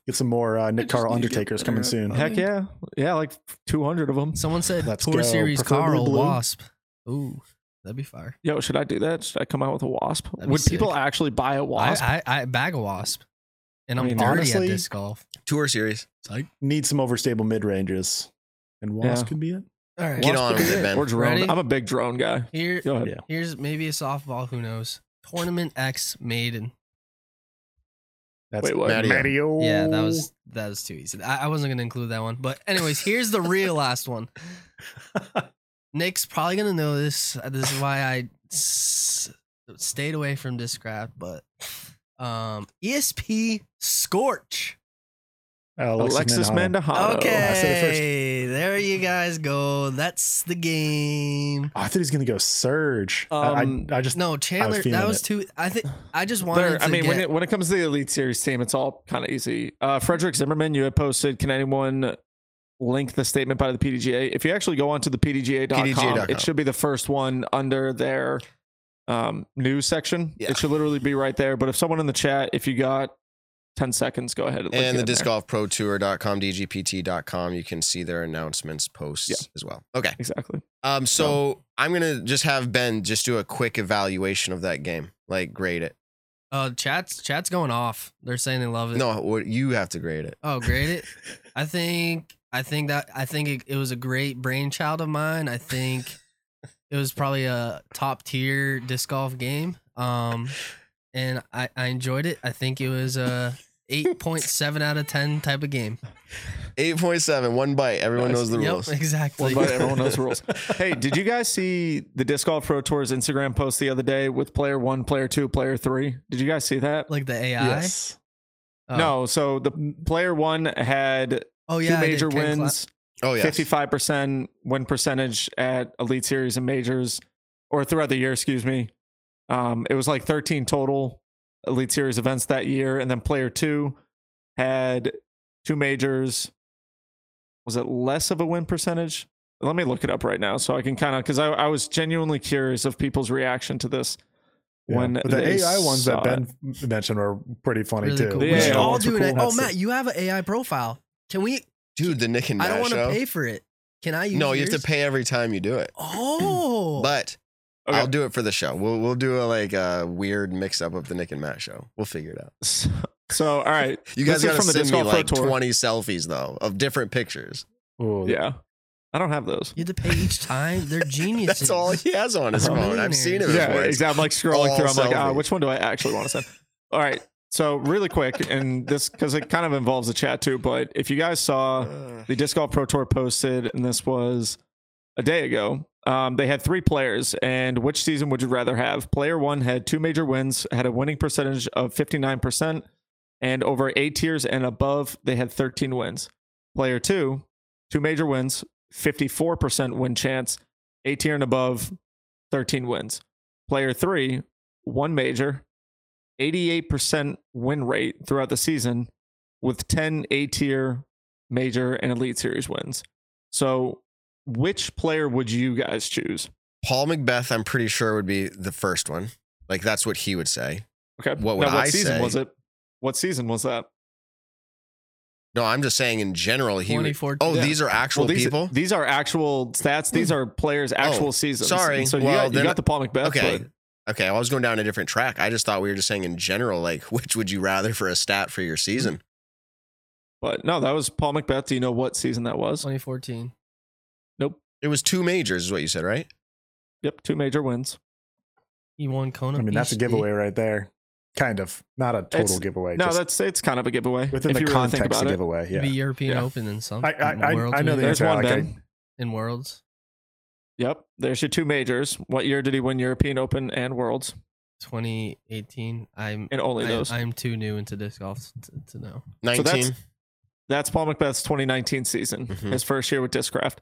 get some more uh, Nick Carl need to get Undertakers coming better soon. Heck yeah, yeah, like two hundred of them. Someone said Let's Tour go. Series Preferably Carl blue. Wasp. Ooh, that'd be fire. Yo, should I do that? Should I come out with a wasp? That'd be Would people sick. actually buy a wasp? I, I I bag a wasp, and I I'm mean, dirty honestly- at disc golf. Tour series. Like, Need some overstable mid ranges, and Wasp Yeah. could be it. All right, Get on could be with it, it. Ben. Or drone. Ready? I'm a big drone guy. here Go ahead. Yeah. here's maybe a softball. Who knows? Tournament X Maiden. That's Wait, what? Mario. Mario. Yeah, that was that was too easy. I, I wasn't gonna include that one, but anyways, here's the real last one. Nick's probably gonna know this. This is why I s- stayed away from this Discraft, but um, ESP Scorch. Alexis Mandujano. Mandujano. I said it first. Okay, there you guys go. That's the game. I thought he was gonna go Surge. I- I, Um, I, just No, Chandler, feeling that was it. too. I think I just wanted There, to I mean, get. when it when it comes to the Elite Series team, it's all kind of easy. Uh, Frederick Zimmerman, you had posted. Can anyone link the statement by the PDGA? If you actually go onto the PDGA.com, PDGA.com. it should be the first one under their um, news section. Yeah. It should literally be right there. But if someone in the chat, if you got 10 seconds, go ahead. And, and the in disc there. golf pro tour.com, dgpt.com. You can see their announcements posts Yeah. as well. Okay. Exactly. Um, so I'm gonna just have Ben just do a quick evaluation of that game, like grade it. Uh, chat's chat's going off. They're saying they love it. No, what you have to grade it. Oh, grade it. I think I think that I think it, it was a great brainchild of mine. I think it was probably a top tier disc golf game. Um, and I I enjoyed it. I think it was a eight point seven out of ten type of game. Eight point seven, one bite. Everyone Nice. knows the Yep, rules. exactly. Well, but everyone knows the rules. Hey, did you guys see the Disc Golf Pro Tour's Instagram post the other day with player one, player two, player three? Did you guys see that? like the AI. Yes. Oh. No. So the player one had Oh two yeah, I did. major Ken Cla- wins, Oh yeah. 55% win percentage at Elite Series and majors, or throughout the year, excuse me. Um, it was like 13 total Elite Series events that year. And then player two had two majors. Was it less of a win percentage? Let me look it up right now so I can kind of, because I, I was genuinely curious of people's reaction to this. Yeah. When But the AI ones that Ben mentioned were pretty funny Really too. cool. Yeah, should yeah, all do were it. cool. Oh, Matt, you have an AI profile. Can we? Dude, the Nick and I don't want to pay for it. Can I use? It? No, you have to pay every time you do it. Oh, But Okay. I'll do it for the show. We'll we'll do a like a weird mix up of the Nick and Matt show. We'll figure it out. So, so, all right. You guys This got to from the send Disc me like Tour. 20 selfies though of different pictures. Ooh, Yeah. I don't have those. you have to pay each time. They're geniuses. That's all he has on his Oh. phone. I've seen it Yeah, before. Exactly. I'm like scrolling all through. I'm like, ah, selfie. which one do I actually want to send? All right. So really quick, and this because it kind of involves the chat too. But if you guys saw Uh, the Disc Golf Pro Tour posted, and this was a day ago, um, they had three players. And which season would you rather have? Player one had two major wins, had a winning percentage of 59%, and over eight tiers and above, they had 13 wins. Player two, two major wins, 54% win chance, eight tier and above, 13 wins. Player three, one major, 88% win rate throughout the season with 10 A tier major and elite series wins. So, which player would you guys choose? Paul McBeth, I'm pretty sure would be the first one. Like that's what he would say. Okay. What would Now, what I season say? was it? What season was that? No, I'm just saying in general he would. 2014. Oh, Yeah. these are actual these, people. These are actual stats. These hmm. are players' oh, actual Oh, seasons. sorry. And So you, got, you got the Paul McBeth. Okay. but- Okay, I was going down a different track. I just thought we were just saying in general, like which would you rather for a stat for your season? But no, that was Paul McBeth. Do you know what season that was? 2014. It was two majors, is what you said, right? Yep, two major wins. He won Kona. I mean, that's a giveaway right there. Kind of. Not a total It's- giveaway. No, that's it's kind of a giveaway. within if the you really think context about of it. giveaway. Maybe Yeah. European Yeah. Open and some. I- I- and I- I know the There's answer. one, Like, I- in Worlds. Yep, there's your two majors. What year did he win European Open and Worlds? 2018. I'm And only I, those. I'm too new into disc golf to, to know. Nineteen. that's- That's Paul McBeth's 2019 season, Mhm. his first year with Discraft.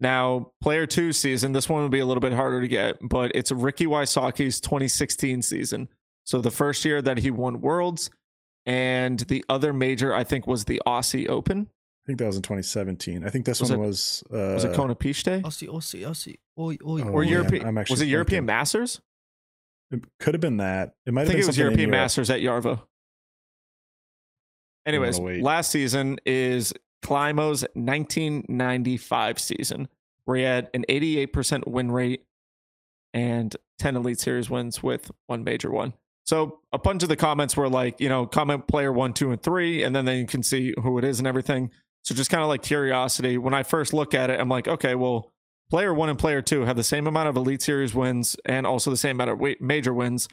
Now, player two season, this one would be a little bit harder to get, but it's Ricky Wysocki's 2016 season. So the first year that he won Worlds, and the other major, I think, was the Aussie Open. I think that was in 2017. I think this Was one it- was. Uh, Was it Kona Peach Day? I'll see. I'll see. I'll see. Oi, oi, Oh, Or European? I'm actually Was it European thinking. Masters? It could have been that. It might I have think been it was something European Europe. Masters at Yarva. Anyways, last season is Climo's 1995 season, where he had an 88% win rate and 10 Elite Series wins with one major one. So a bunch of the comments were like, you know, comment player one, two, and three, and then, then you can see who it is and everything. So just kind of like curiosity. When I first look at it, I'm like, okay, well, player one and player two have the same amount of Elite Series wins and also the same amount of major wins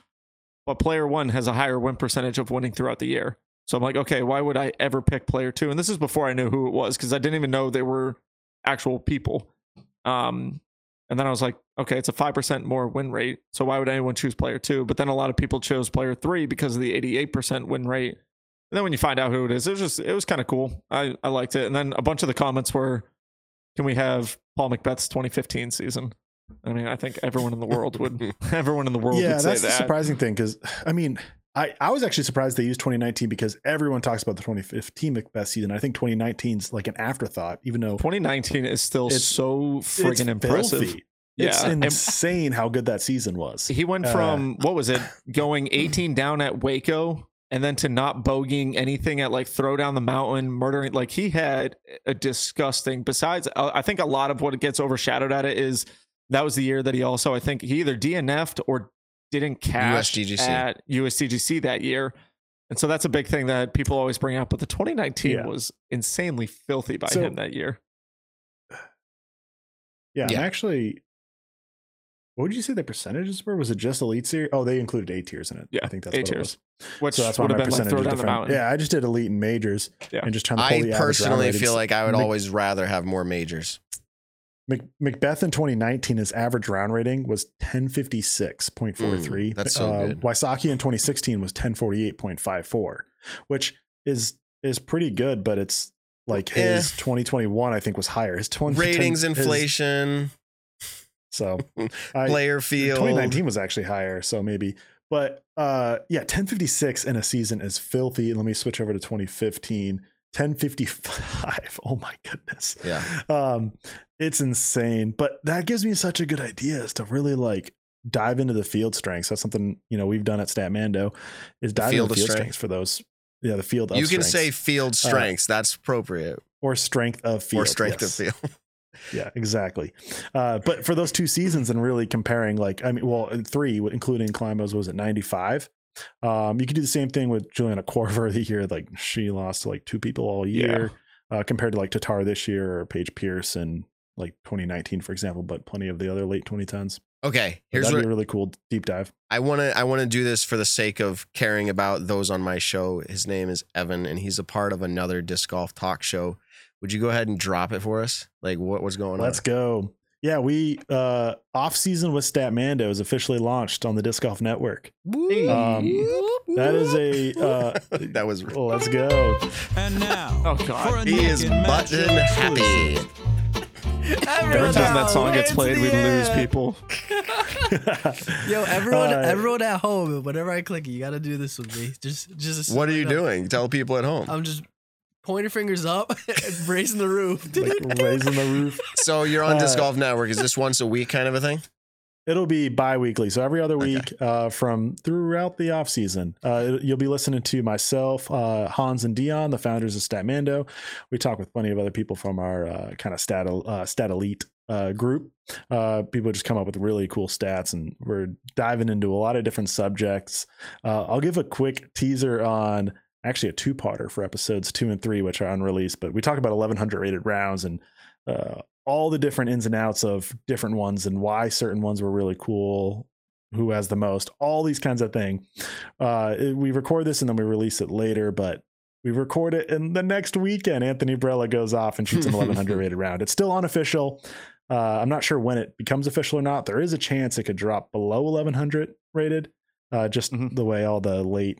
but player one has a higher win percentage of winning throughout the year. So I'm like, okay, why would I ever pick player two? And this is before I knew who it was because I didn't even know they were actual people. Um, and then I was like, okay, it's a five percent more win rate. So why would anyone choose player two? But then a lot of people chose player three because of the 88 percent win rate. And then when you find out who it is, it was just it was kind of cool. I I liked it. And then a bunch of the comments were, can we have Paul McBeth's 2015 season? I mean, I think everyone in the world would everyone in the world Yeah, would say that's the surprising thing because I mean, I, I was actually surprised they used 2019 because everyone talks about the 2015 McBeth season. I think 2019's like an afterthought, even though 2019 is still It's- so friggin' it's impressive. filthy. It's Yeah, and- insane how good that season was. He went Uh, from what was it, going 18 down at Waco and then to not bogeying anything at like throw down the mountain, murdering. Like he had a disgusting. Besides, uh, I think a lot of what gets overshadowed at it is that was the year that he also I think he either DNF'd or didn't cash USDGC. at USDGC that year. And so that's a big thing that people always bring up. But the 2019 Yeah. was insanely filthy by So- him that year. Yeah, Yeah. Actually. What would you say the percentages were? Was it just elite series? Oh, they included A tiers in it. Yeah, I think that's A what tiers. Which So that's why would my have been like percentage throw is down the different. mountain. Yeah, I just did elite and majors, Yeah. and just trying to pull I the average round personally feel like I would always rather have more majors. McBeth in 2019, his average round rating was 1056.43. Mm, that's so uh, good. Wysocki in 2016 was 1048.54, which is is pretty good, but it's like Eh. his 2021, I think, was higher. His 20 Ratings, his- inflation, so I, player field. 2019 was actually higher, so maybe. But uh yeah, 1056 in a season is filthy. Let me switch over to 2015. 1055. Oh my goodness. Yeah. Um it's insane, but that gives me such a good idea is to really like dive into the field strengths. That's something, you know, we've done at Statmando is dive field into the field strength. strengths for those yeah, the field You can strengths. say field strengths. That's appropriate. or strength of field or strength yes. of field. Yeah, exactly. Uh, but for those two seasons and really comparing, like, I mean, well, three, including Climo's, was it 95. Um, you can do the same thing with Juliana Korver the year. Like, she lost to like two people all year uh, compared to like Tattar this year or Paige Pierce in like 2019, for example, but plenty of the other late 2010s. Okay, here's That'd what be a really cool deep dive. I want to I want to do this for the sake of caring about those on my show. His name is Evan and he's a part of another disc golf talk show. Would you go ahead and drop it for us? Like what was going on? Let's go. Yeah, we uh off season with Statmando is officially launched on the Disc Golf Network. Um, that is a uh that was let's go. And now, Oh, God. he is and button happy. Every time that song gets played, we lose people. Yo, everyone, Uh, everyone at home, whenever I click it, you got to do this with me. Just, just. What are you up. doing? Tell people at home. I'm just pointing fingers up, and raising the roof. like raising the roof. So you're on Disc Uh, Golf Network. Is this once a week kind of a thing? It'll be bi-weekly, so every other Okay. week uh, from throughout the off season. Uh, you'll be listening to myself, uh, Hans, and Dion, the founders of Statmando. We talk with plenty of other people from our uh, kind of stat uh, stat elite uh, group. Uh, people just come up with really cool stats, and we're diving into a lot of different subjects. Uh, I'll give a quick teaser on actually a two-parter for episodes two and three, which are unreleased. But we talk about 1100 rated rounds and uh, all the different ins and outs of different ones and why certain ones were really cool who has the most all these kinds of thing uh we record this and then we release it later but we record it and the next weekend anthony barela goes off and shoots an 1100 rated round it's still unofficial uh i'm not sure when it becomes official or not there is a chance it could drop below 1100 rated uh just Mhm. the way all the late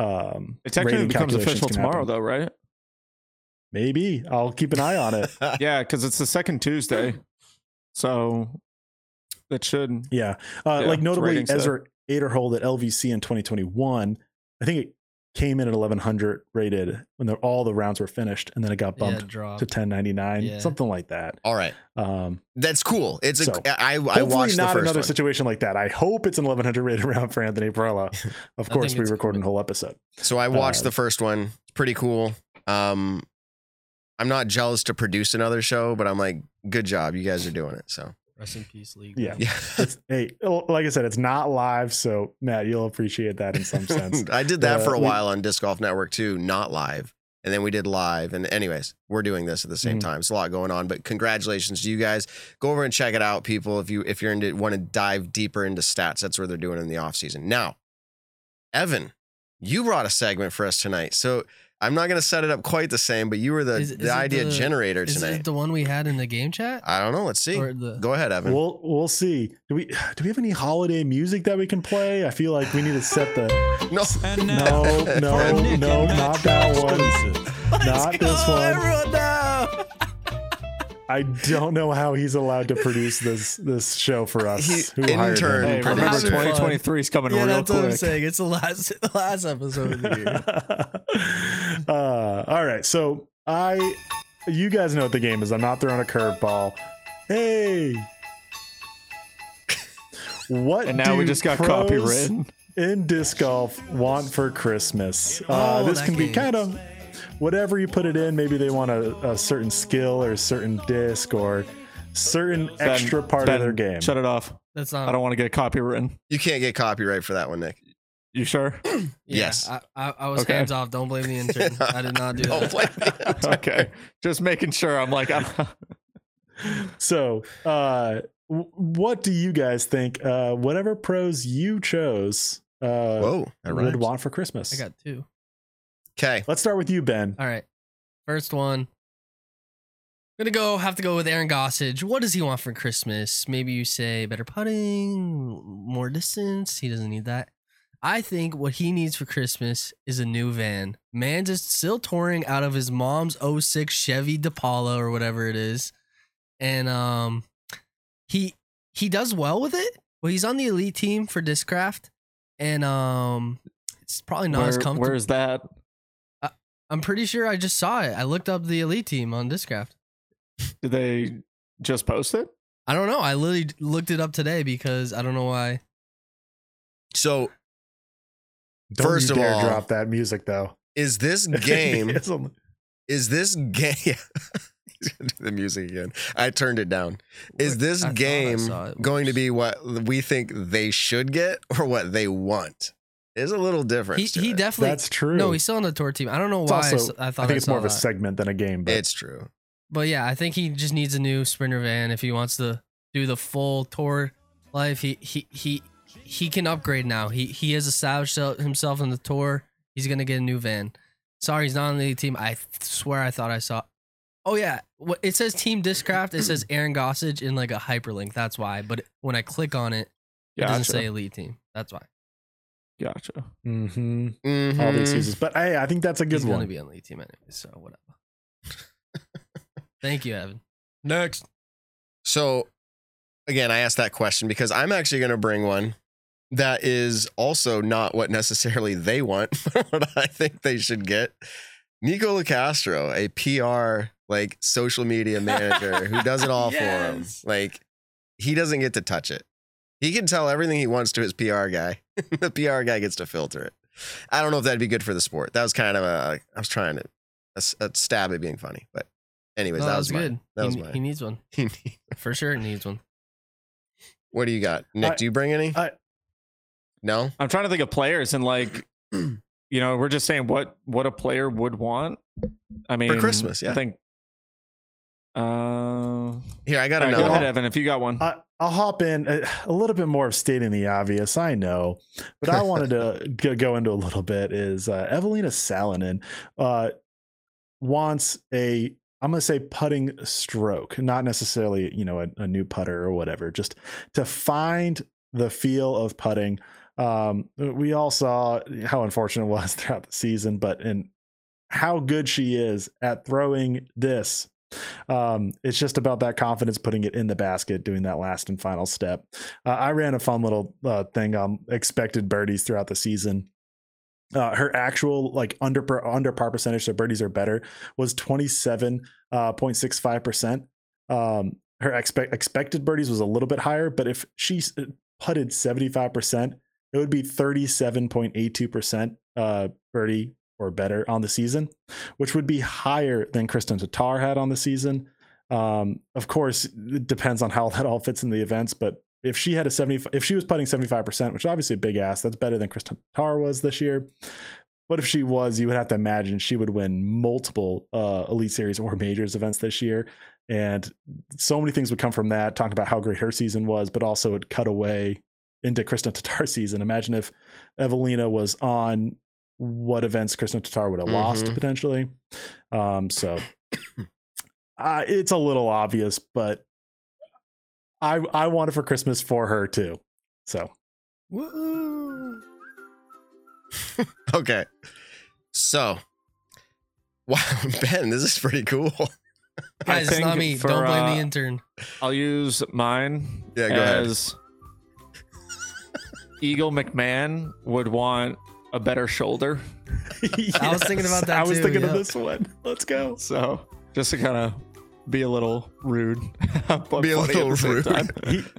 um It technically becomes official tomorrow, happen. though, right? maybe i'll keep an eye on it Yeah, because it's the second Tuesday. So it should. Yeah. Uh, Yeah, like notably. Ezra Aderhold at LVC in 2021, I think it came in at 1100 rated when the, all the rounds were finished, and then it got Yeah, bumped to 1099, Yeah. something like that. All right. Um, That's cool. It's a So, I I hopefully watched the not first another one. situation like that. I hope it's an 1100 rated round for Anthony Barela. Of course, we it's recorded a whole episode. So I watched Uh, the first one. It's pretty cool. Um, I'm not jealous to produce another show, but I'm like, good job, you guys are doing it. So Rest in peace, league. Yeah. yeah, hey, oh, like I said, it's not live, so Matt, you'll appreciate that in some sense. I did that Uh, for a we- while on Disc Golf Network too, not live, and then we did live. And anyways, we're doing this at the same Mhm. time. It's a lot going on, but congratulations to you guys. Go over and check it out, people. If you if you're into want to dive deeper into stats, that's where they're doing in the off season. Now, Evan, you brought a segment for us tonight, so. I'm not going to set it up quite the same, but you were the, Is- is the idea the- generator Is tonight. Is it the one we had in the game chat? I don't know. Let's see. The Go ahead, Evan. We'll we'll see. Do we do we have any holiday music that we can play? I feel like we need to set the no, And No, no, for a Nick no, not that one. exclusive. Not this oh, one. Everyone now. I don't know how he's allowed to produce this this show for us. He- Who hired intern. him? Hey, remember 2023 is coming Yeah, real that's what I'm saying. It's the last, the last episode of the year. uh, all right, so I, you guys know what the game is. I'm not throwing a curveball. Hey, what? And now we just got pros- copywritten. in disc golf want for Christmas. Uh, Oh, this that can be kind of whatever you put it in. Maybe they want a, a certain skill or a certain disc or certain Ben- extra part Ben, of their game. Shut it off. That's not. I don't want to get copywritten. You can't get copyright for that one, Nick. You sure? yeah, yes. I, I, I was Okay. hands off. Don't blame the intern. I did not do Don't that. blame okay. Just making sure. I'm like, I'm, So, uh, what do you guys think? Uh, whatever pros you chose, uh, Whoa, that would rhymes. want for Christmas. I got two. Okay. Let's start with you, Ben. All right. First one. Gonna go have to go with Aaron Gossage. What does he want for Christmas? Maybe you say better putting, more distance. He doesn't need that. I think what he needs for Christmas is a new van. Man's is still touring out of his mom's 06 Chevy DePaula or whatever it is. And um he he does well with it. Well, he's on the elite team for Discraft. And um it's probably not as comfortable. where's that? I'm pretty sure I just saw it. I looked up the elite team on Discraft. Did they just post it? I don't know. I literally looked it up today because I don't know why. So Don't First you of dare all- drop that music though. is this game is this game He's gonna do the music again. I turned it down. Is this I game going to be what we think they should get or what they want? There's a little He difference. to he definitely That's true. no. He's still on the tour team. I don't know It's why. I also- s- I, thought I think it's more of a that. segment than a game, but It's true. But yeah, I think he just needs a new sprinter van if he wants to do the full tour life. He he he he can upgrade now. He he has established himself in the tour. He's gonna get a new van. Sorry, he's not on the team. I swear I thought I saw. Oh yeah, what it says Team Discraft. It says Aaron Gossage in like a hyperlink. That's why. But when I click on it, it doesn't Gotcha. say elite team. That's why. Gotcha. hmm Mhm. all the excuses. But hey, I think that's a good He's gonna be on elite team anyway. So whatever. Thank you, Evan. Next. So, again, I asked that question because I'm actually going to bring one that is also not what necessarily they want, but what I think they should get. Nikko Locastro, a PR like social media manager who does it all for him. Like he doesn't get to touch it. He can tell everything he wants to his PR guy. the PR guy gets to filter it. I don't know if that'd be good for the sport. That was kind of a I was trying to a, s- a stab at being funny, but anyways, No, that, that was was mine. good. That he, was he needs one for sure. He needs one. What do you got, Nick? I- do you bring any? I- no. I'm trying to think of players and like, you know, we're just saying what what a player would want. I mean, Christmas, yeah. I think. Uh, Here, I got all right, another. go ahead. Evan. If you got one, I, I'll hop in a, a little bit more of stating the obvious. I know, but I wanted to go- go into a little bit. Is uh, Evelina Salonen uh, wants a I'm going to say putting stroke, not necessarily you know a, a new putter or whatever, just to find the feel of putting. Um, we all saw how unfortunate it was throughout the season, but in how good she is at throwing this um, it's just about that confidence putting it in the basket, doing that last and final step. Uh, I ran a fun little uh, thing on expected birdies throughout the season. Uh, her actual like under under par percentage, so birdies are better, was twenty seven point six five percent. Um, her expect expected birdies was a little bit higher, but if she putted seventy five percent, it would be thirty seven point eight two percent uh birdie or better on the season which would be higher than Kristin Tattar had on the season. Um, of course, it depends on how that all fits in the events, but if she had a 70, if she was putting 75%, which is obviously a big ass, that's better than Kristin Tattar was this year. But if she was, you would have to imagine she would win multiple uh, Elite Series or Majors events this year. And so many things would come from that, talking about how great her season was, but also it cut away into Kristin Tattar's season. Imagine if Evelina was on what events Kristin Tattar would have lost Mhm. potentially. Um, so uh, it's a little obvious, but I I want it for Christmas for her too. So Woo! Okay. So, wow, Ben, this is pretty cool. Guys, it's not me. for, Don't blame uh, the intern. I'll use mine. Yeah, go ahead. as Eagle McMahon would want a better shoulder. I was thinking about that I was too, thinking yeah. of this one. Let's go. So just to kind of be a little rude, but Be a little rude.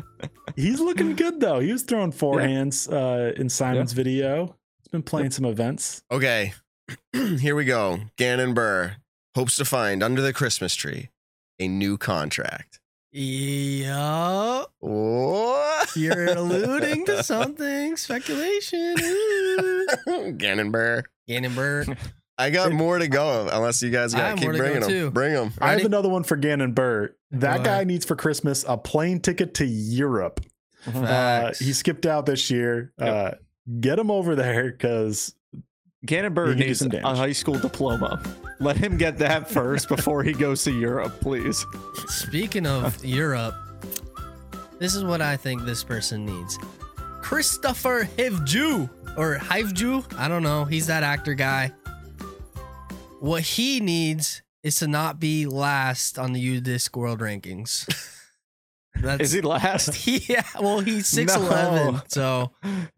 He He's looking good though. He was throwing forehands uh, in Simon's video. He's been playing some events. Okay, here we go. Gannon Buhr hopes to find under the Christmas tree a new contract. Yeah. Oh, You're alluding to something. Speculation. Ooh. Gannon Buhr. Gannonburg. I got more to go unless you guys got have keep more to go, bringing them. too. Bring them. I have another one for Gannon Buhr. That Go guy ahead. needs for Christmas a plane ticket to Europe. Uh, he skipped out this year. Yep. Uh, get him over there because Gannon He Bird can needs some a high school diploma. Let him get that first before he goes to Europe, please. Speaking of Europe, this is what I think this person needs. Kristofer Hivju or Hivju, I don't know. He's that actor guy. What he needs is to not be last on the UDisc World Rankings. That's Is he last? yeah, well, he's six eleven, No. so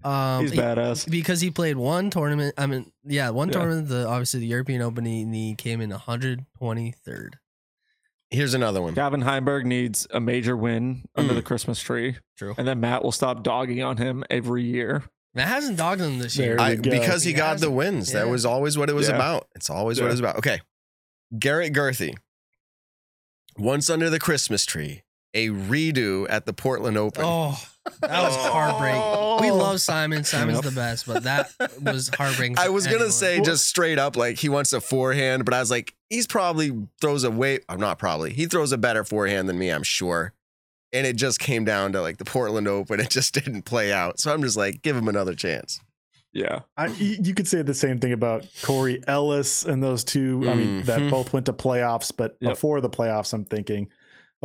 um, He's he- badass. because he played one tournament. I mean, yeah, one Yeah. tournament. The obviously the European Open. He, he came in 123rd. Here's another one. Calvin Heimburg needs a major win under Mm. the Christmas tree, True. and then Matt will stop dogging on him every year. Matt hasn't dogged him this year. you I, go. because he He got has the it. wins. That Yeah. was always what it was Yeah. about. It's always what Yeah. it was about. Okay. Garrett Gurthie. Once under the Christmas tree, a redo at the Portland Open. Oh, that was heartbreaking. We love Simon. Simon's Yep. the best, but that was heartbreaking. I was gonna say just straight up like he wants a forehand, but I was like, he's probably throws a way. I'm not probably. He throws a better forehand than me, I'm sure. And it just came down to like the Portland Open. It just didn't play out. So I'm just like, give him another chance. Yeah, I, you you could say the same thing about Corey Ellis and those two. I mean, that Mhm. both went to playoffs, but Yep. before the playoffs, I'm thinking,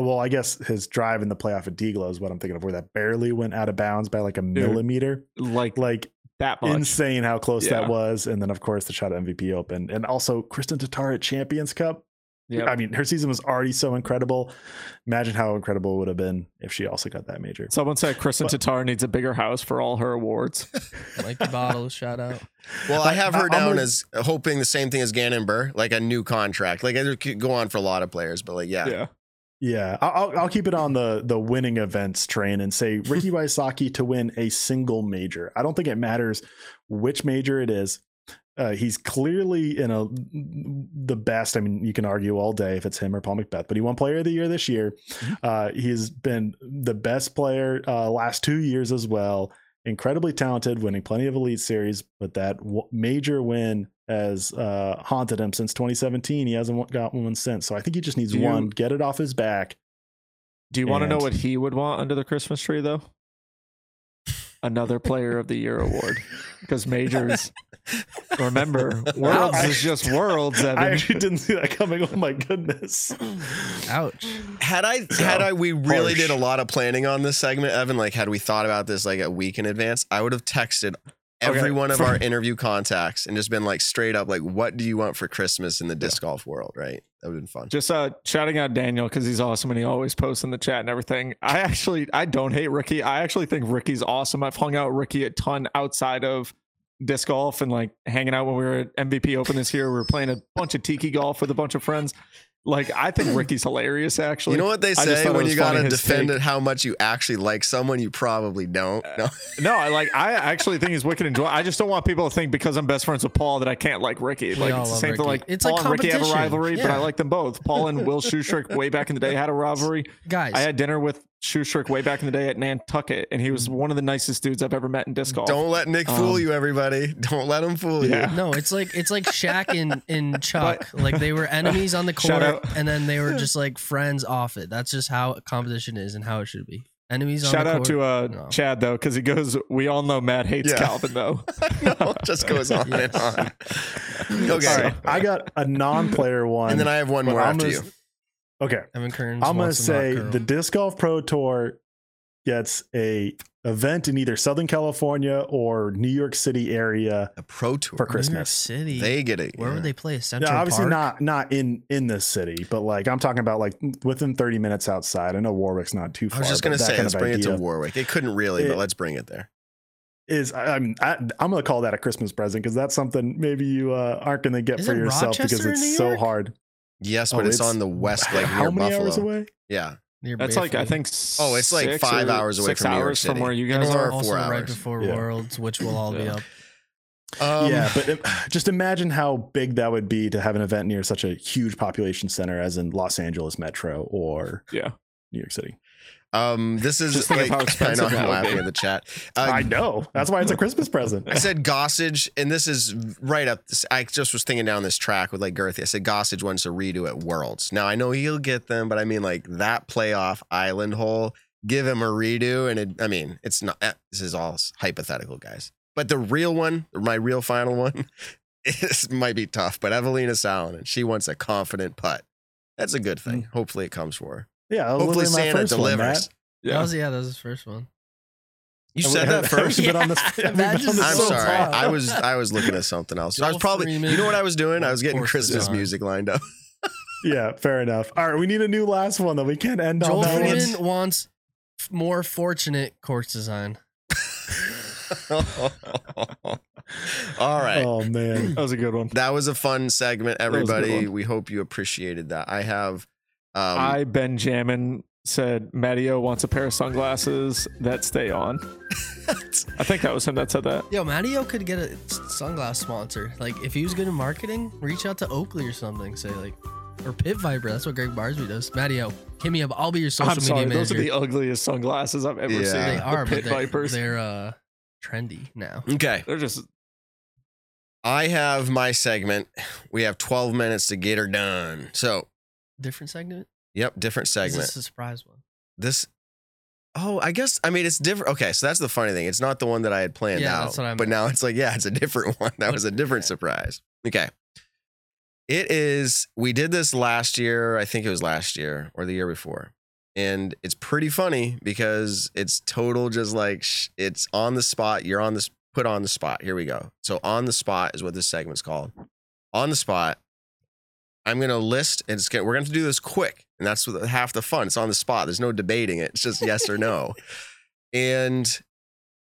well, I guess his drive in the playoff at Deglo is what I'm thinking of, where that barely went out of bounds by like a millimeter. like Like that much. insane how close Yeah. that was. And then, of course, the shot at MVP Open. And also, Kristin Tattar at Champions Cup. Yeah, I mean, her season was already so incredible. Imagine how incredible it would have been if she also got that major. Someone said Kristen But- Tattar needs a bigger house for all her awards. Mikey Bottles, shout out. Well, I I- have her I'm down gonna- as hoping the same thing as Gannon Buhr, like a new contract. Like it could go on for a lot of players, but like, yeah. yeah. Yeah, I'll, I'll keep it on the the winning events train and say Ricky Wysocki to win a single major. I don't think it matters which major it is. Uh, he's clearly in a the best. I mean, you can argue all day if it's him or Paul McBeth, but he won Player of the Year this year. Uh, he's been the best player uh, last two years as well. Incredibly talented, winning plenty of Elite Series, but that w- major win has uh, haunted him since 2017. He hasn't got one since, so I think he just needs Do you- one. Get it off his back. Do you want to know what he would want under the Christmas tree, though? Another Player of the Year award, because majors. Remember, worlds I- is just worlds. Evan. I actually didn't see that coming. Oh my goodness. Ouch. Had I had I we really harsh. did a lot of planning on this segment, Evan. Like, had we thought about this like a week in advance, I would have texted every Okay, one of for- our interview contacts and just been like straight up, like, what do you want for Christmas in the disc golf world? Right? That would have been fun. Just uh, shouting out Daniel because he's awesome and he always posts in the chat and everything. I actually I don't hate Ricky. I actually think Ricky's awesome. I've hung out Ricky a ton outside of disc golf and like hanging out when we were at MVP Open this year. We were playing a bunch of tiki golf with a bunch of friends. Like I think Ricky's hilarious. Actually, you know what they say when you gotta his defend it how much you actually like someone you probably don't. No. No, I like. I actually think he's wicked enjoy. I just don't want people to think because I'm best friends with Paul that I can't like Ricky. Like it's the love same thing. Like It's Paul like and Ricky have a competition. rivalry, but I like them both. Paul and Will Schusterick way back in the day had a rivalry. Guys, I had dinner with Schusterick way back in the day at Nantucket, and he was one of the nicest dudes I've ever met in disc golf. Don't let Nick fool Um, you, everybody. Don't let him fool Yeah. you. no, it's like it's like Shaq and, and Chuck. like they were enemies on the Shout court, and then they were just like friends off it. That's just how competition is and how it should be. Enemies on Shout the out court. to uh, No. Chad though, because he goes. We all know Matt hates Yeah. Calvin though. no, just goes on and on. Okay. All right, I got a non-player one. And then I have one more after gonna- you. Okay, Evan Kearns. I'm gonna wants to knock say the disc golf pro tour gets a event in either Southern California or New York City area A pro tour. for New York Christmas. City. They get it. Where yeah. would they play? Central Yeah, obviously Park? not not in in the city, but like I'm talking about like within 30 minutes outside. I know Warwick's not too far. I was just gonna say, kind let's of bring it to Warwick. It couldn't really, It- but let's bring it there. Is I, I'm I, I'm gonna call that a Christmas present because that's something maybe you uh, aren't gonna get Is for yourself because Rochester in it's so hard. Yes, Oh, but it's, on the west, like how near many Buffalo. hours away? Yeah, Near That's like I think. Oh, it's like six five hours away six from New York hours from where you guys or are. four also right before Yeah. Worlds, which will all be up. Um, yeah, but it, just imagine how big that would be to have an event near such a huge population center as in Los Angeles Metro or Yeah. New York City. Um, this is Just think like how I expensive know that I'm would laughing be. in the chat. Uh, I know. That's why it's a Christmas present. I said Gossage, and this is right up. I just was thinking down this track with like Gurthie. I said Gossage wants a redo at Worlds. Now I know he'll get them, but I mean like that playoff island hole. Give him a redo, and it, I mean it's not. eh, This is all hypothetical, guys. But the real one, my real final one, is might be tough. But Evelina and she wants a confident putt. That's a good thing. Hopefully it comes for her. Yeah, Hopefully my Santa first one, delivers. That Yeah. was yeah, that was his first one. you Have said we- that have we first. been on this- have been Imagine on this I'm so sorry. tough. I was I was looking at something else. I was probably Freeman you know what I was doing? I was getting Christmas music lined up. Yeah, fair enough. All right, we need a new last one though. We can't end Joel on that one. Freeman wants more fortunate course design. All right. Oh man. That was a good one. That was a fun segment, was a good everybody. We hope you appreciated that. I have um I Benjamin said Matteo wants a pair of sunglasses that stay on. I think that was him that said that. Yo, Matteo could get a sunglass sponsor. Like, if he was good in marketing, reach out to Oakley or something. Say like, or Pit Viper. That's what Greg Barsby does. Matteo, hit me up. I'll be your social I'm media sorry, manager. those are the ugliest sunglasses I've ever Yeah. seen. they the are, the but pit they, vipers. they're uh trendy now. Okay. They're just I have my segment. We have 12 minutes to get her done. So, Different segment. yep, different segment. this is a surprise one? This Oh, I guess I mean it's different. Okay, so that's the funny thing. It's not the one that I had planned Yeah, out. that's what I meant. but now it's like, yeah, it's a different one. That was a different surprise. Okay. It is we did this last year, I think it was last year or the year before. And it's pretty funny because it's total just like sh- it's on the spot. You're on this put on the spot. Here we go. So on the spot is what this segment's called. On the spot. I'm gonna list and it's gonna, we're gonna have to do this quick, and that's what, half the fun. It's on the spot. There's no debating it. It's just yes or no. and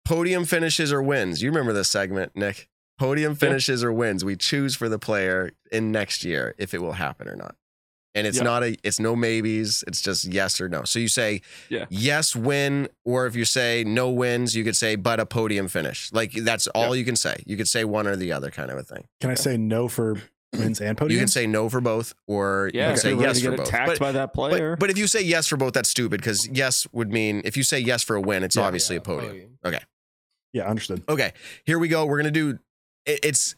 podium finishes or wins. You remember this segment, Nick? Podium finishes or wins. We choose for the player in next year if it will happen or not. And it's Yeah. not a it's no maybes, it's just yes or no. So you say Yeah. yes win, or if you say no wins, you could say but a podium finish. Like that's all you can say. You could say one or the other kind of a thing. Can I say no for wins and podiums? You can say no for both, or yeah. you can So say you're yes to for both. attacked But- by that player. but, but if you say yes for both, that's stupid because yes would mean if you say yes for a win, it's Yeah. obviously Yeah, a podium. Okay. Yeah, understood. Okay, here we go. We're gonna do it, it's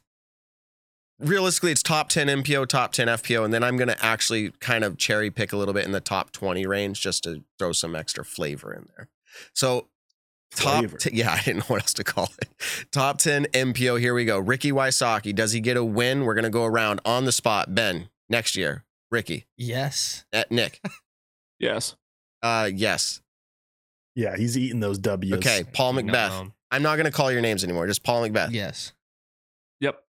realistically it's top 10 MPO, top 10 FPO, and then I'm gonna actually kind of cherry pick a little bit in the top 20 range just to throw some extra flavor in there. So top t- yeah, I didn't know what else to call it. Top 10 MPO. Here we go. Ricky Wysocki. Does he get a win? We're gonna go around on the spot. Ben, next year. Ricky. Yes. Uh, Nick. yes. Uh yes. Yeah, he's eating those W's. Okay, Paul McBeth. Um, I'm not gonna call your names anymore. Just Paul McBeth. yes. Yep.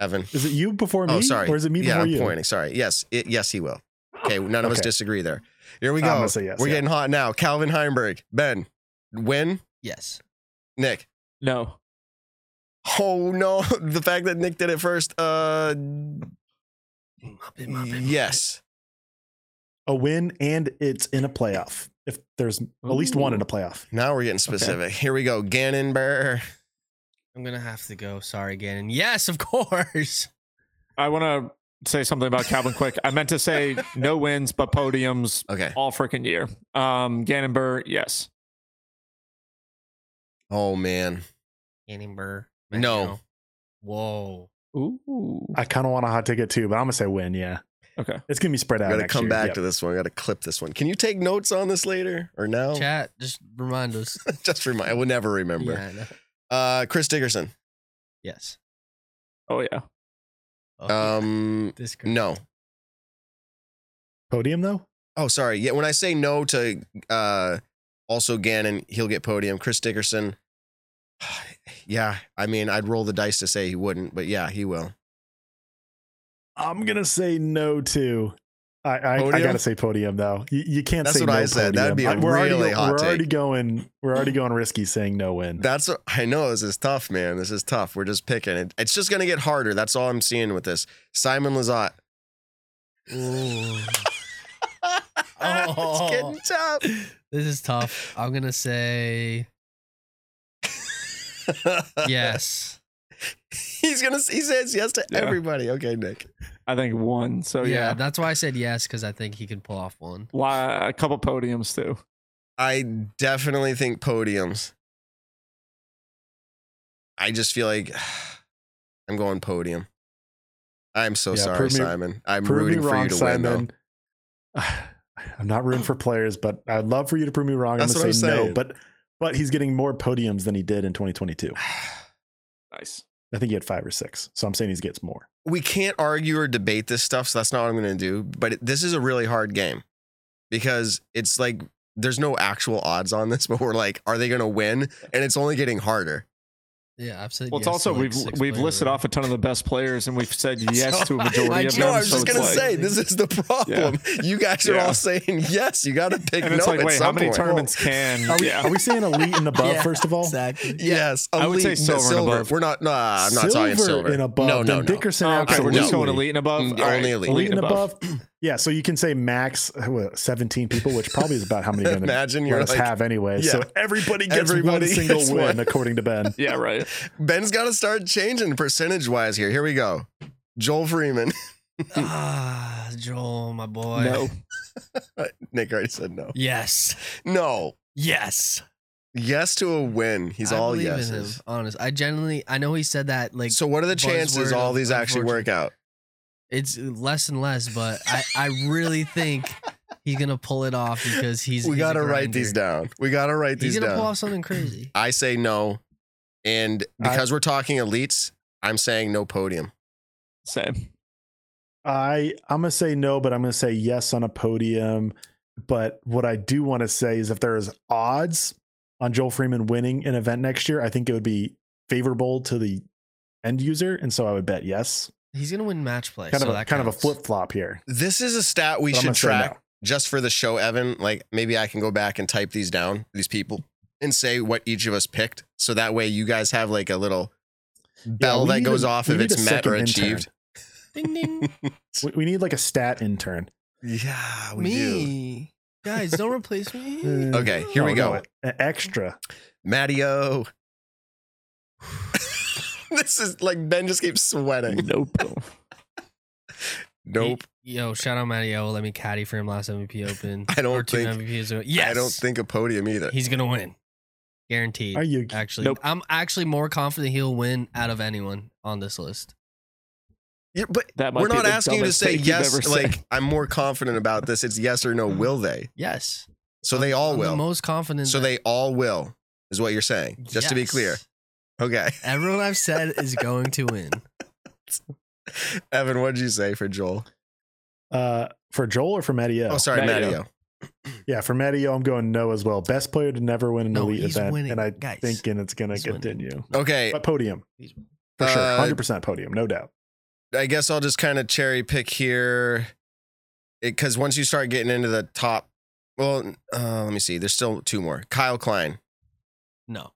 Evan. Is it you before me? Oh, sorry. Or is it me yeah, before I'm you? pointing. Sorry. Yes, it, yes, he will. Okay, none of us disagree there. Here we I'm go. say yes, We're yeah. getting hot now. Calvin Heimburg, Ben, win, Yes. Nick. No. Oh no, the fact that Nick did it first. Uh, Muppet, Muppet, yes. A win and it's in a playoff. If there's at least one in a playoff. Now we're getting specific. Here we go. Gannon Buhr. I'm gonna have to go. Sorry, Gannon. Yes, of course. I want to say something about Calvin quick. I meant to say no wins, but podiums Okay. all freaking year. Um, Gannon Buhr, yes. Oh man. Gannon Buhr. No. Whoa. Ooh. I kind of want a hot ticket too, but I'm gonna say win. Yeah, Okay. it's gonna be spread out. Got to next come year. back Yep. to this one. Got to clip this one. Can you take notes on this later or no? Chat, just remind us. Just remind. I will never remember. Yeah, I know. Uh, Chris Dickerson. Yes. Oh yeah. Oh, Um, this no. podium though. Oh, sorry. Yeah, when I say no to uh also Gannon, he'll get podium. Chris Dickerson. Yeah, I mean, I'd roll the dice to say he wouldn't, but yeah, he will. I'm gonna say no too. I I, I gotta say podium though. You, you can't say That's say what no I said. That'd be a we're really go- hot We're already going. We're already going risky saying no win. That's what I know. This is tough, man. This is tough. We're just picking it. It's just gonna get harder. That's all I'm seeing with this. Simon Lizotte. Oh. it's getting tough. This is tough. I'm gonna say yes. He's gonna. He says yes to Yeah. everybody. Okay, Nick. I think one. So yeah, yeah, that's why I said yes because I think he can pull off one. Why- a couple podiums too. I definitely think podiums. I just feel like I'm going podium. I'm so Yeah, sorry, me- Simon. I'm prove me rooting for you to win, though. Simon. I'm not rooting for players, but I'd love for you to prove me wrong. That's I'm gonna I'm say no, but but he's getting more podiums than he did in 2022. Nice. I think he had five or six, so I'm saying he gets more. we can't argue or debate this stuff, so that's not what I'm going to do. But it, this is a really hard game because it's like there's no actual odds on this, but we're like, are they going to win? And it's only getting harder. Yeah, I've. Well, it's yes also like, we've we've players listed already. off a ton of the best players, and we've said yes So- to a majority of No, them. No, I was so just going to like- say, this is the problem. You guys are Yeah. all saying yes. You got to pick and no like, wait, how many point. tournaments can? Are we, yeah, are we saying elite and above Yeah, first of all? Exactly. Yes, I would say elite- silver and above. We're not. Nah, I'm not talking silver and above. No, no, no. Dickerson Oh, okay, we're just going elite and above. Mm, All right, only elite. Elite and above. Yeah, so you can say max what, 17 people, which probably is about how many going to Imagine you're let us like, have anyway. So everybody gets Everybody one single gets win, one. according to Ben. Yeah, right. Ben's got to start changing percentage wise here. Here we go. Joel Freeman. ah, Joel, my boy. No, Nick already said no. Yes. No. Yes. Yes to a win. He's I all believe in him. yeses. Honest. I genuinely. I know he said that. Like So what are the chances all these actually work out? It's less and less, but I I really think he's gonna pull it off because he's. we he's a got to write these down. We got to write He's these He's gonna pull off something crazy. I say no. And because we're talking elites, I'm saying no podium. same. I I'm gonna say no, but I'm gonna say yes on a podium. But what I do want to say is if there is odds on Joel Freeman winning an event next year, I think it would be favorable to the end user, and so I would bet yes. He's gonna win match play. Kind so of a, that kind of a flip flop here. This is a stat we But should track no. just for the show, Evan. Like maybe I can go back and type these down, these people, and say what each of us picked. So that way you guys have like a little bell we that goes a- off if it's met or second intern. achieved. Ding ding. We, we need like a stat intern. Yeah, we do. me. Guys, don't replace me. Okay, here oh, we go. no, an extra. Mattio. this is like Ben just keeps sweating. Nope. Nope. Yo, shout out Matty O. Let me caddy for him last MVP Open. I don't or two think- MVPs. Yes, I don't think a podium either. he's gonna win. Guaranteed. Are you? actually, Nope. I'm actually more confident he'll win out of anyone on this list. Yeah, but That we're not asking you to say yes. ever said. Like I'm more confident about this. It's yes or no. Mm-hmm. Will they? Yes. So they all I'm will. The most confident. So that- they all will, is what you're saying. Just to be clear. Okay. Everyone I've said is going to win. Evan, what did you say for Joel? Uh, for Joel or for Mattio? Oh, sorry, Matteo. Mattio. Yeah, for Mattio, I'm going no as well. Best player to never win an No, elite he's event, winning, and I guys. thinking it's gonna He's winning. continue. Okay. But podium He's- for sure, Uh, hundred percent podium, no doubt. I guess I'll just kind of cherry pick here. Because once you start getting into the top, well, uh, let me see. There's still two more. Kyle Klein. No.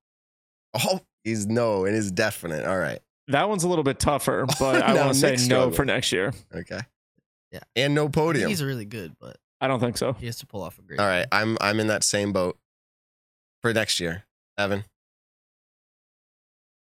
Oh, he's no and is definite. All right. That one's a little bit tougher, but I Now want to say Nick's no struggling. for next year. Okay. Yeah. And no I think podium. He's really good, but I don't think so. he has to pull off a great. All right. I'm I'm in that same boat for next year. Evan.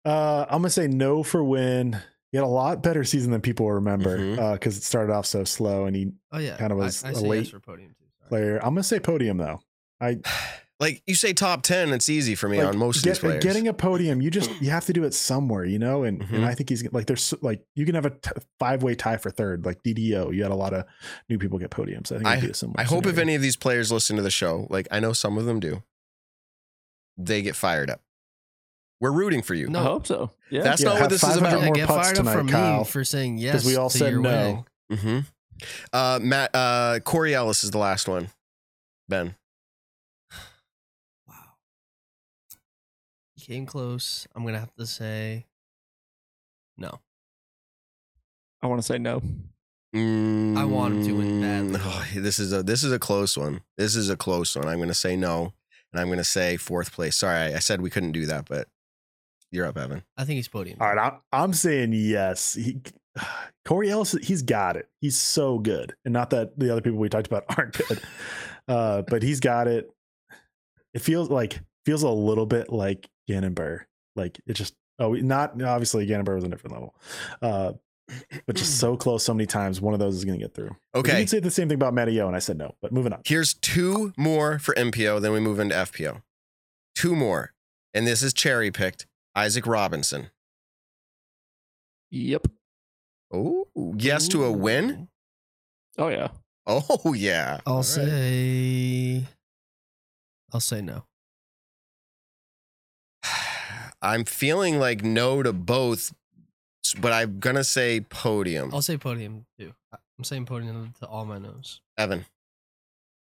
Uh, I'm gonna say no for win. He had a lot better season than people remember Mhm. because it started off so slow, and he Oh yeah. Kinda was I, a say yes late for podium too. Sorry. player. I'm gonna say podium though. I Like you say top 10, it's easy for me like, on most get- of these players. Getting a podium, you just you have to do it somewhere, you know. And Mhm. and I think he's like there's like you can have a t- five way tie for third, like DDO. You had a lot of new people get podiums. I think it'd be a similar. I hope if any of these players listen to the show, like I know some of them do, they get fired up. We're rooting for you. No. I hope so. Yeah. That's Yeah, not what this is about. Yeah, more get putts fired up tonight, from Kyle, me for saying yes. we all to said your no. winning. hmm Uh, Matt, uh, Corey Ellis is the last one. Ben. Came close. I'm gonna have to say no. I want to say no. I want him to win badly. Mm, oh, this is a this is a close one. This is a close one. I'm going to say no, and I'm going to say fourth place. Sorry, I, I said we couldn't do that, but you're up, Evan. I think he's podium. All right, I'm, I'm saying yes. He, Corey Ellis, he's got it. He's so good. And not that the other people we talked about aren't good, uh, but he's got it. It feels like feels a little bit like Gannon Buhr. Like it just oh not obviously Gannon Buhr was a different level. Uh, but just so close so many times, one of those is gonna get through. You Okay. can say the same thing about Matty O, and I said no, but moving on. Here's two more for MPO, then we move into FPO. Two more. And this is cherry picked. Isaac Robinson. Yep. Oh, yes to a win? Oh yeah. Oh, yeah. I'll All right. say. I'll say no. I'm feeling like no to both, but I'm going to say podium. I'll say podium too. I'm saying podium to all my nose. Evan.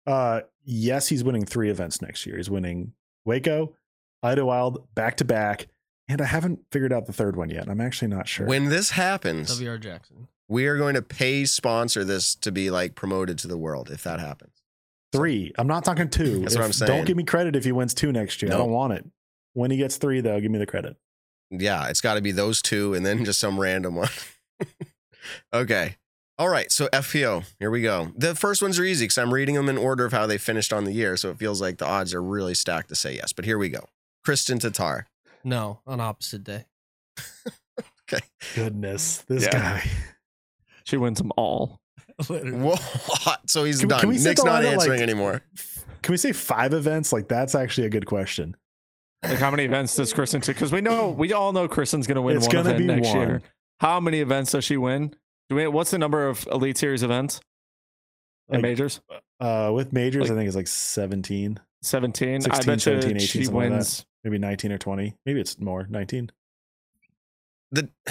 Uh, yes, he's winning three events next year. He's winning Waco, Idlewild, back to back, and I haven't figured out the third one yet. I'm actually not sure. When this happens, WR Jackson. we are going to pay sponsor this to be like promoted to the world if that happens. three, I'm not talking two. That's what I'm saying. Don't give me credit if he wins two next year. I don't want it. When he gets three, though, give me the credit. Yeah, it's got to be those two and then just some random one. okay. All right. So FPO, here we go. The first ones are easy because I'm reading them in order of how they finished on the year. So it feels like the odds are really stacked to say yes. But here we go. Kristin Tattar. No, on opposite day. Okay. Goodness, this Yeah. guy. She wins them all. What? So he's Can done. can we Nick's not answering like- anymore. Can we say five events? Like that's actually a good question. Like how many events does Kristin take? Because we know we all know Kristin's gonna win It's one gonna event be next one. year. How many events does she win? Do we, what's the number of Elite Series events and Like, majors? Uh, with majors, Like- I think it's like 17, 17. I bet 17, 18, she something like that. wins. maybe 19 or 20. Maybe it's more, 19. The,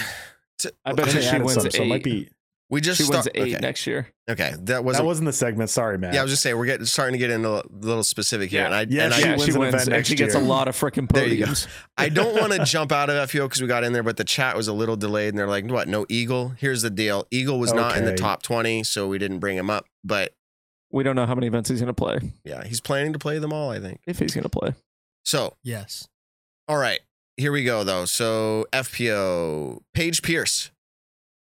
I bet And she wins some, so it might be. We just She wins eight okay. next year. okay. That wasn't that wasn't the segment. Sorry, man. yeah. I was just saying we're getting starting to get into a little specific here, Yeah. and I Yeah, and I, she yeah, wins she an wins, event and she gets a lot of freaking There you go. podiums. I don't want to jump out of FPO because we got in there, but the chat was a little delayed, and they're like, "What? No Eagle? Here's the deal. Eagle was not in the top twenty, so we didn't bring him up. But We don't know how many events he's gonna play. yeah, he's planning to play them all, I think. If he's gonna play. So, Yes. all right, here we go though. So FPO, Paige Pierce,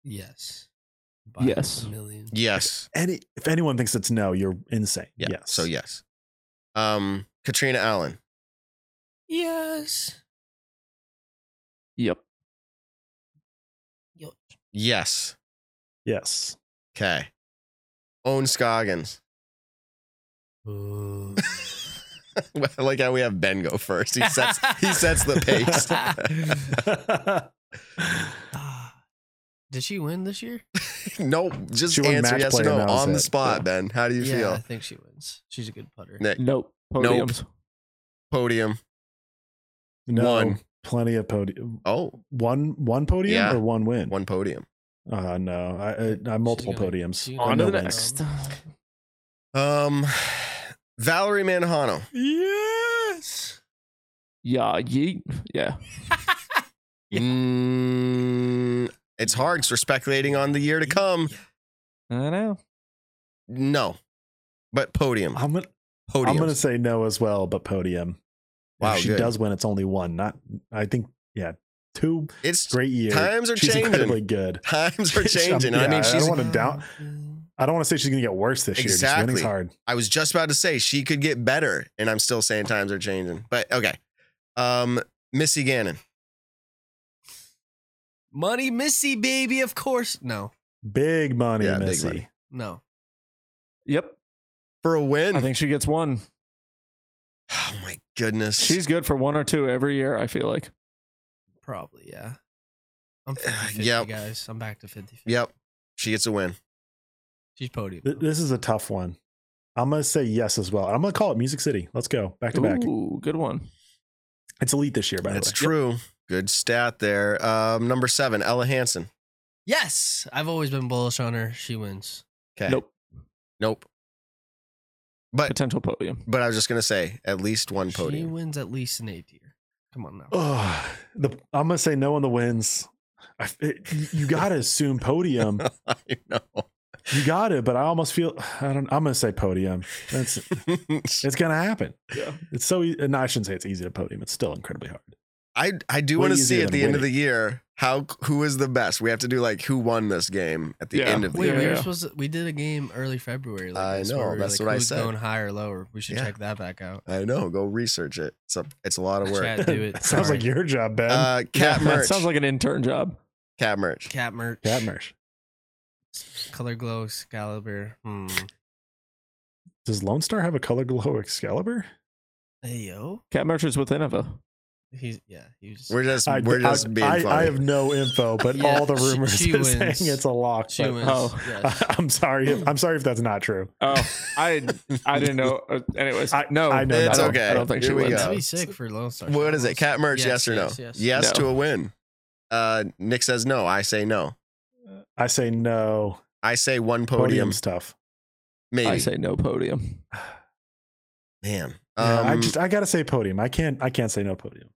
Yes. By Yes. A million. yes, Any, if anyone thinks it's no, you're insane. yeah, Yes. So yes, um, Catrina Allen, Yes. Yep. Yo- yes, Yes. okay. Ohn Scoggins. Boo. I like how we have Ben go first. He sets he sets the pace. Did she win this year? no, just She won answer match yes or play no that was on the it. spot, Yeah. Ben. How do you feel? yeah, I feel? think she wins. She's a good putter. Nick, Nope. Nope. Podiums. podium. no, One. Plenty of podium. Oh, One one podium Yeah. or one win? one podium. Uh, no, I, I, I multiple gonna- podiums. she's Uh, On to no the wins. next. Um, Valerie Mandujano. Yes. Yeah, yeet. Yeah. Yeah. Mm, it's hard because we're speculating on the year to come. I know. No, but podium. I'm gonna Podium. I'm gonna say no as well, but podium. Wow, if she good. does win, it's only one. Not I think yeah, two It's great years. times are she's changing. incredibly good. times are changing. I yeah, mean, I don't wanna down- I don't want to say she's gonna get worse this year. Exactly. hard. I was just about to say she could get better, and I'm still saying times are changing. But okay, um, Missy Gannon. Money Missy, baby, of course. No. Big money, Yeah, big Missy. money. No. Yep. for a win. I think she gets one. oh my goodness. She's good for one or two every year, I feel like. Probably, yeah. I'm Uh, 50 50, yep. guys. I'm back to 50 Yep. She gets a win. She's podium. Th- This is a tough one. I'm gonna say yes as well. I'm gonna call it Music City. Let's go back to back. Ooh, good one. It's elite this year, by That's the way. That's true. Good stat there. Um, number seven, Ella Hansen. Yes. I've always been bullish on her. She wins. Okay. Nope. Nope. But Potential podium. but I was just gonna say at least one podium. She wins at least an eighth year. Come on now. Oh, the, I'm gonna say no on the wins. I, it, you- you gotta assume podium. I know. You got it, but I almost feel I don't. I'm gonna say podium. That's it's gonna happen. Yeah. It's so. No, I shouldn't say it's easy to podium. It's still incredibly hard. I I do want to see at the end of the year how who is the best. We have to do like who won this game at the Yeah. end of the Wait, year. we were supposed to, we did a game early February. Like I this, know, where we were that's like, what I who's said. Going higher or lower? We should Yeah. check that back out. I know. Go research it. It's a it's a lot of work. Chat, do it. Sounds Sorry. like your job, Ben. Uh, cat Yeah, that merch. sounds like an intern job. Kat Mertsch. Kat Mertsch, Kat Mertsch. color glow, Excalibur. Hmm. Does Lone Star have a color glow Excalibur? Hey yo, Cat merchants with Innova. He's yeah, he was. We're just I, we're just I, being I, funny. I have no info, but Yeah, all the rumors she are saying it's a lock. she but- wins. Oh. yes. I'm sorry. If, I'm sorry if that's not true. Oh, I I didn't know. Uh, anyways, I- no, I know It's I okay. I don't think Here she we wins. go. That'd be sick for Lone Star. what is it? Kat Mertsch? Yes, Yes, or no? yes, yes. No. to a win. Uh, Nick says no. I say no. I say no. I say one podium. Podium's tough. Maybe. I say no podium. Man. Yeah, I Um, just I gotta say podium. I can't I can't say no podium.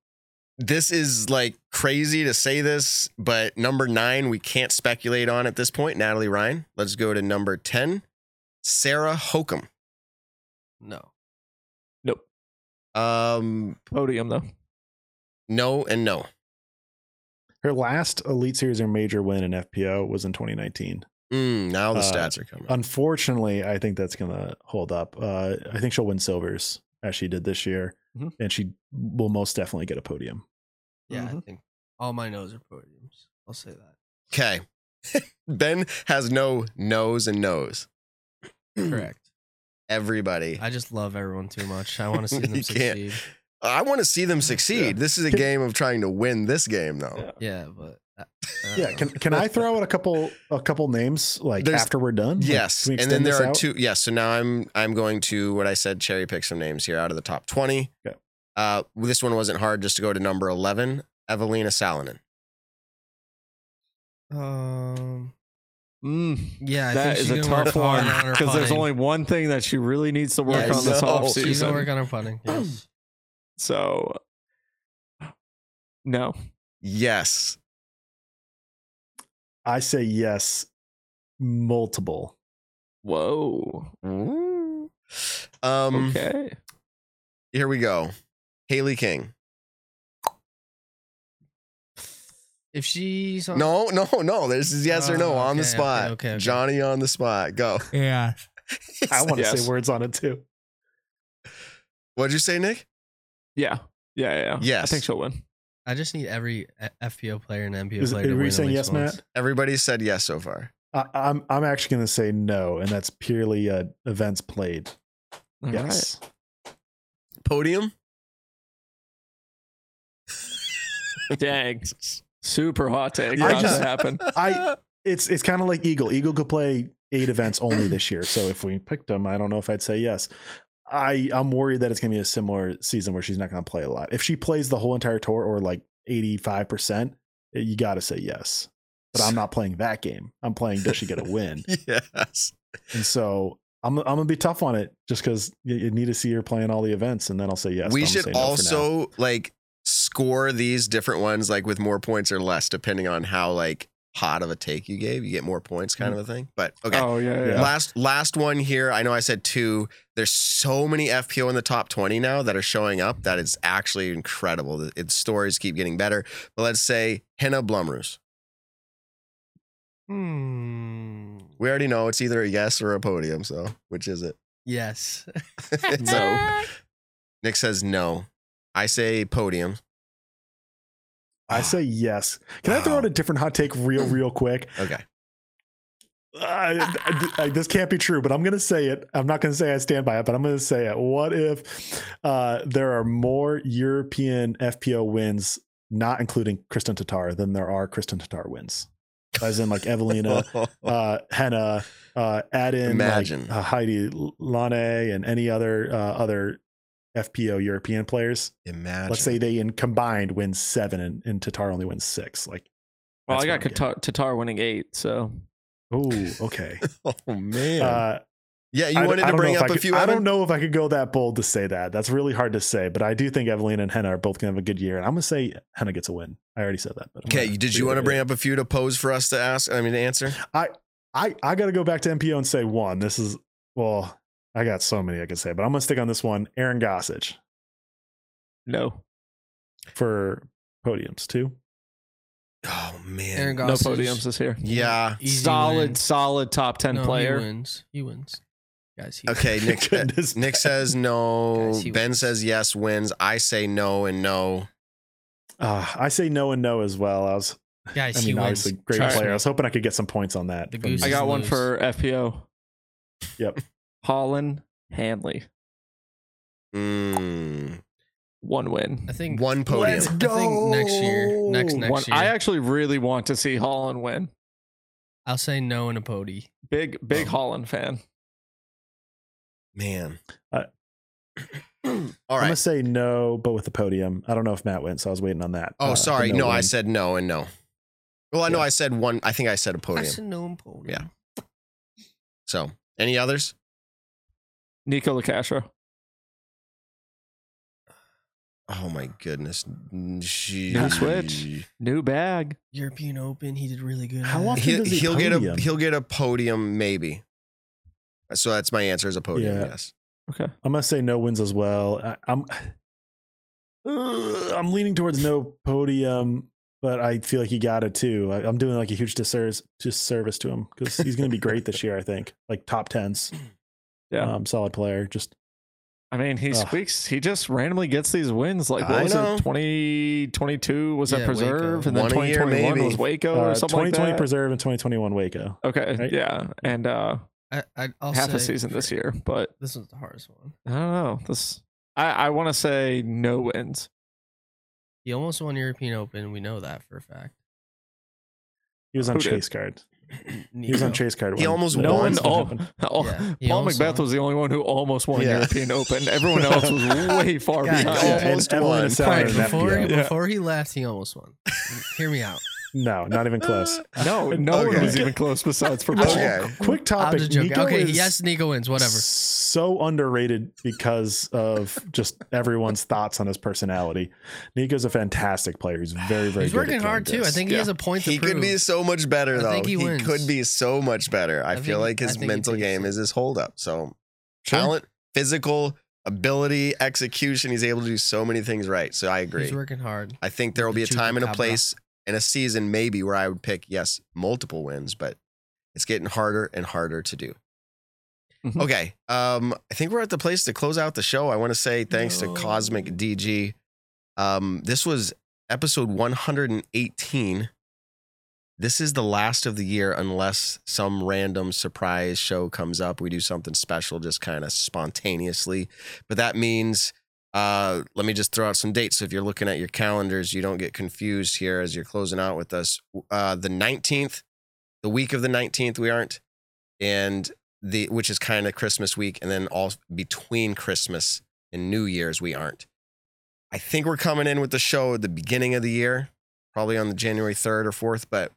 This is like crazy to say this, but number nine, we can't speculate on at this point. Natalie Ryan. Let's go to number 10, Sarah Hokom. No. Nope. Um, Podium though. no and no. Her last Elite Series or major win in FPO was in 2019. Mm, now the Uh, stats are coming. Unfortunately, I think that's gonna hold up. Uh, I think she'll win silvers as she did this year, Mhm. and she will most definitely get a podium. Yeah, I Mhm. think all my no's are podiums. I'll say that. Okay. ben has no no's and no's. Correct. Everybody. I just love everyone too much. I want to see them You can't- succeed. I want to see them succeed. This is a game of trying to win this game, though. Yeah. Yeah, but I- I Yeah, can can I throw out a couple a couple names like There's- after we're done? Yes, can we and then there are out? two. Yes, so now I'm I'm going to what I said cherry pick some names here out of the top twenty. Okay. Uh, this one wasn't hard just to go to number eleven, Eveliina Salonen. Um. Mm, Yeah, I that think is a tough one on because there's only one thing that she really needs to work Yes. on this No. off She's gonna work on her putting. Yes. So, no. Yes, I say yes, multiple. Whoa. Ooh. Um, Okay. here we go. Hailey King. If she's on, No, no, no. This is yes or no Oh, on the okay, okay, spot. okay, okay. Johnny on the spot. Go. yeah, I want to Yes. say words on it too. What'd you say, Nick? Yeah. Yeah. Yeah. Yes. I think she'll win. I just need every F- FPO player and MPO Is, player to are win. you at saying least yes, once. Matt? Everybody said yes so far. I, I'm I'm actually going to say no, and that's purely uh, events played. All right. yes, Podium. Dang. Super hot take. I How'd just- that happen? I it's it's kind of like Eagle. Eagle could play eight events only this year. So if we picked them, I don't know if I'd say yes. I I'm worried that it's going to be a similar season where she's not going to play a lot. If she plays the whole entire tour or like 85 percent, eh, you got to say yes. But I'm not playing that game. I'm playing does she get a win? yes. And so I'm I'm gonna be tough on it just because you, you need to see her playing all the events, and then I'll say yes. we gonna should no also like score these different ones like with more points or less depending on how like hot of a take you gave you get more points kind of a thing but okay Oh, yeah. Yeah. Yeah. last last one here i know i said two there's so many fpo in the top 20 now that are showing up that it's actually incredible the its stories keep getting better but let's say henna blomroos Hmm. we already know it's either a yes or a podium so which is it Yes. so nick says no i say podium I say yes. Can I throw out a different hot take real real quick? okay I, I- I- this can't be true, but I'm going to say it. I'm not going to say I stand by it, but I'm going to say it. What if uh, there are more European FPO wins, not including Kristin Tattar, than there are Kristin Tattar wins? As in, like Eveliina, uh, Henna, uh, add in like, uh, Heidi Laine and any other uh, other FPO European players. imagine Let's say they in combined win seven, and, and Tattar only wins six. Like, Well, I got what Tattar, Tattar winning eight. So, oh, okay. oh man Uh, yeah you I- wanted I to bring up I a could- few I Evan? don't know if I could go that bold to say that. That's really hard to say, but I do think Evelyn and Henna are both gonna have a good year, and I'm gonna say Henna gets a win. I already said that. But Okay, gonna did you want to bring up a few to pose for us to ask? I mean, to answer. I I I got to go back to MPO and say one. This is well, I got so many I could say, but I'm gonna stick on this one. Aaron Gossage no. for podiums too. Oh man. Aaron Gossage. No podiums this year. yeah. Easy solid, win. solid top ten No, player. He wins. He wins. Guys, he Okay, Nick. uh, Goodness, Nick says no. Guys, ben wins. says yes. Wins. I say no and no. Uh, I say no and no as well. I was, Guys, I he mean, wins. obviously great Trust player. me. I was hoping I could get some points on that. The from- goose I got one lose. for FPO. Yep. Holyn Handley. Mm, One win. I think one podium. Let's I think next year, next next One, year, I actually really want to see Holyn win. I'll say no in a pody. Big, big Oh. Holyn fan. Man. Uh, All I'm gonna say no, but with the podium. I don't know if Matt went, so I was waiting on that. Oh, Uh, sorry. but No, I said no and no. Well, I know Yeah. I said one. I think I said a podium. said no and podium. Yeah. So, any others? Nikko Locastro. Oh my goodness. New switch. New bag. European Open, he did really good. How often He, does he he'll get a podium? he'll get a podium maybe. So that's my answer is a podium. Yeah. Yes. Okay. I'm gonna say no wins as well. I, I'm uh, I'm leaning towards no podium, but I feel like he got it too. I, I'm doing like a huge disservice disservice to him because he's gonna be great this year. I think like top tens. Yeah. um, solid player. Just I mean, he Ugh. squeaks. He just randomly gets these wins. Like, what I was know. it? 2022 was Yeah, that Preserve? Waco. And then One a year, 2021 was Waco or uh, something 2020 like preserve and 2021 Waco. okay. right? Yeah. And uh, I, I, I'll half say, a season this year. But This was the hardest one. I don't know. This I, I want to say no wins. He almost won European Open. We know that for a fact. He was on Who did? chase card. He was on chase card. He almost No won. one. stuff Oh, happened. oh, Yeah, Paul almost McBeth won. was the only one who almost won Yeah. European Open. Everyone else was way far Guys, behind. Yeah, almost Evelyn won. Asselin Frank, and before, before he left, he almost won. Hear me out. No, not even close. No, no one Okay. was even close besides for Okay. Quick topic. just. Nikko okay, is yes, Nikko wins. Whatever. So underrated because of just everyone's thoughts on his personality. Nikko's a fantastic player. He's very, very. He's good working hard doing too. I this. think he has a point to He prove. could be so much better I though. think he wins. could be so much better. I, I feel think- like his mental game it. is his holdup. So Sure. talent, physical ability, execution. He's able to do so many things right. So I agree. He's working hard. I think there will be a time and a place in a season maybe where I would pick yes multiple wins, but it's getting harder and harder to do. Mhm. Okay, um, I think we're at the place to close out the show. I want to say thanks No. to Cosmic DG. Um, this was episode 118. This is the last of the year unless some random surprise show comes up. We do something special just kind of spontaneously. But that means uh, let me just throw out some dates. So if you're looking at your calendars, you don't get confused here as you're closing out with us. Uh, the 19th, the week of the 19th, we aren't, and the which is kind of Christmas week, and then all between Christmas and New Year's, we aren't. I think we're coming in with the show at the beginning of the year, probably on the January 3rd or 4th, but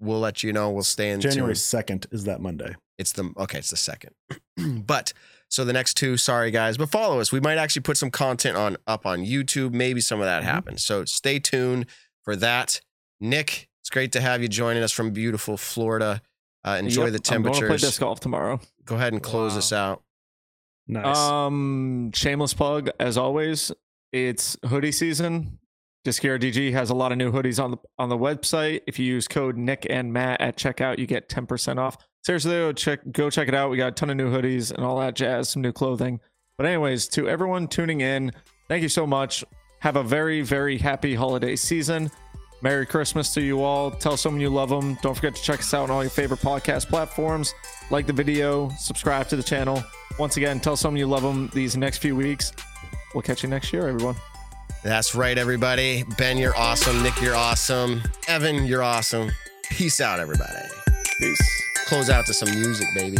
we'll let you know. We'll stay in January tune. second is that Monday. It's the okay, it's the second. but so the next two, sorry guys, but follow us. We might actually put some content on up on YouTube. Maybe some of that Mhm. happens. So stay tuned for that. Nick, it's great to have you joining us from beautiful Florida. Uh, enjoy Yep, the I'm going to play disc golf tomorrow. Go ahead and close Wow. us out. Nice. Um, shameless plug as always. It's hoodie season. Discare DG has a lot of new hoodies on the on the website. If you use code Nick and Matt at checkout, you get ten percent off. Seriously, though, check go check it out. We got a ton of new hoodies and all that jazz, some new clothing. But anyways, to everyone tuning in, thank you so much. Have a very very happy holiday season. Merry Christmas to you all. Tell someone you love them. Don't forget to check us out on all your favorite podcast platforms. Like the video, subscribe to the channel. Once again, tell someone you love them these next few weeks. We'll catch you next year, everyone. That's right, everybody. Ben, you're awesome. Nick, you're awesome. Evan, you're awesome. Peace out, everybody. Peace. Close out to some music, baby.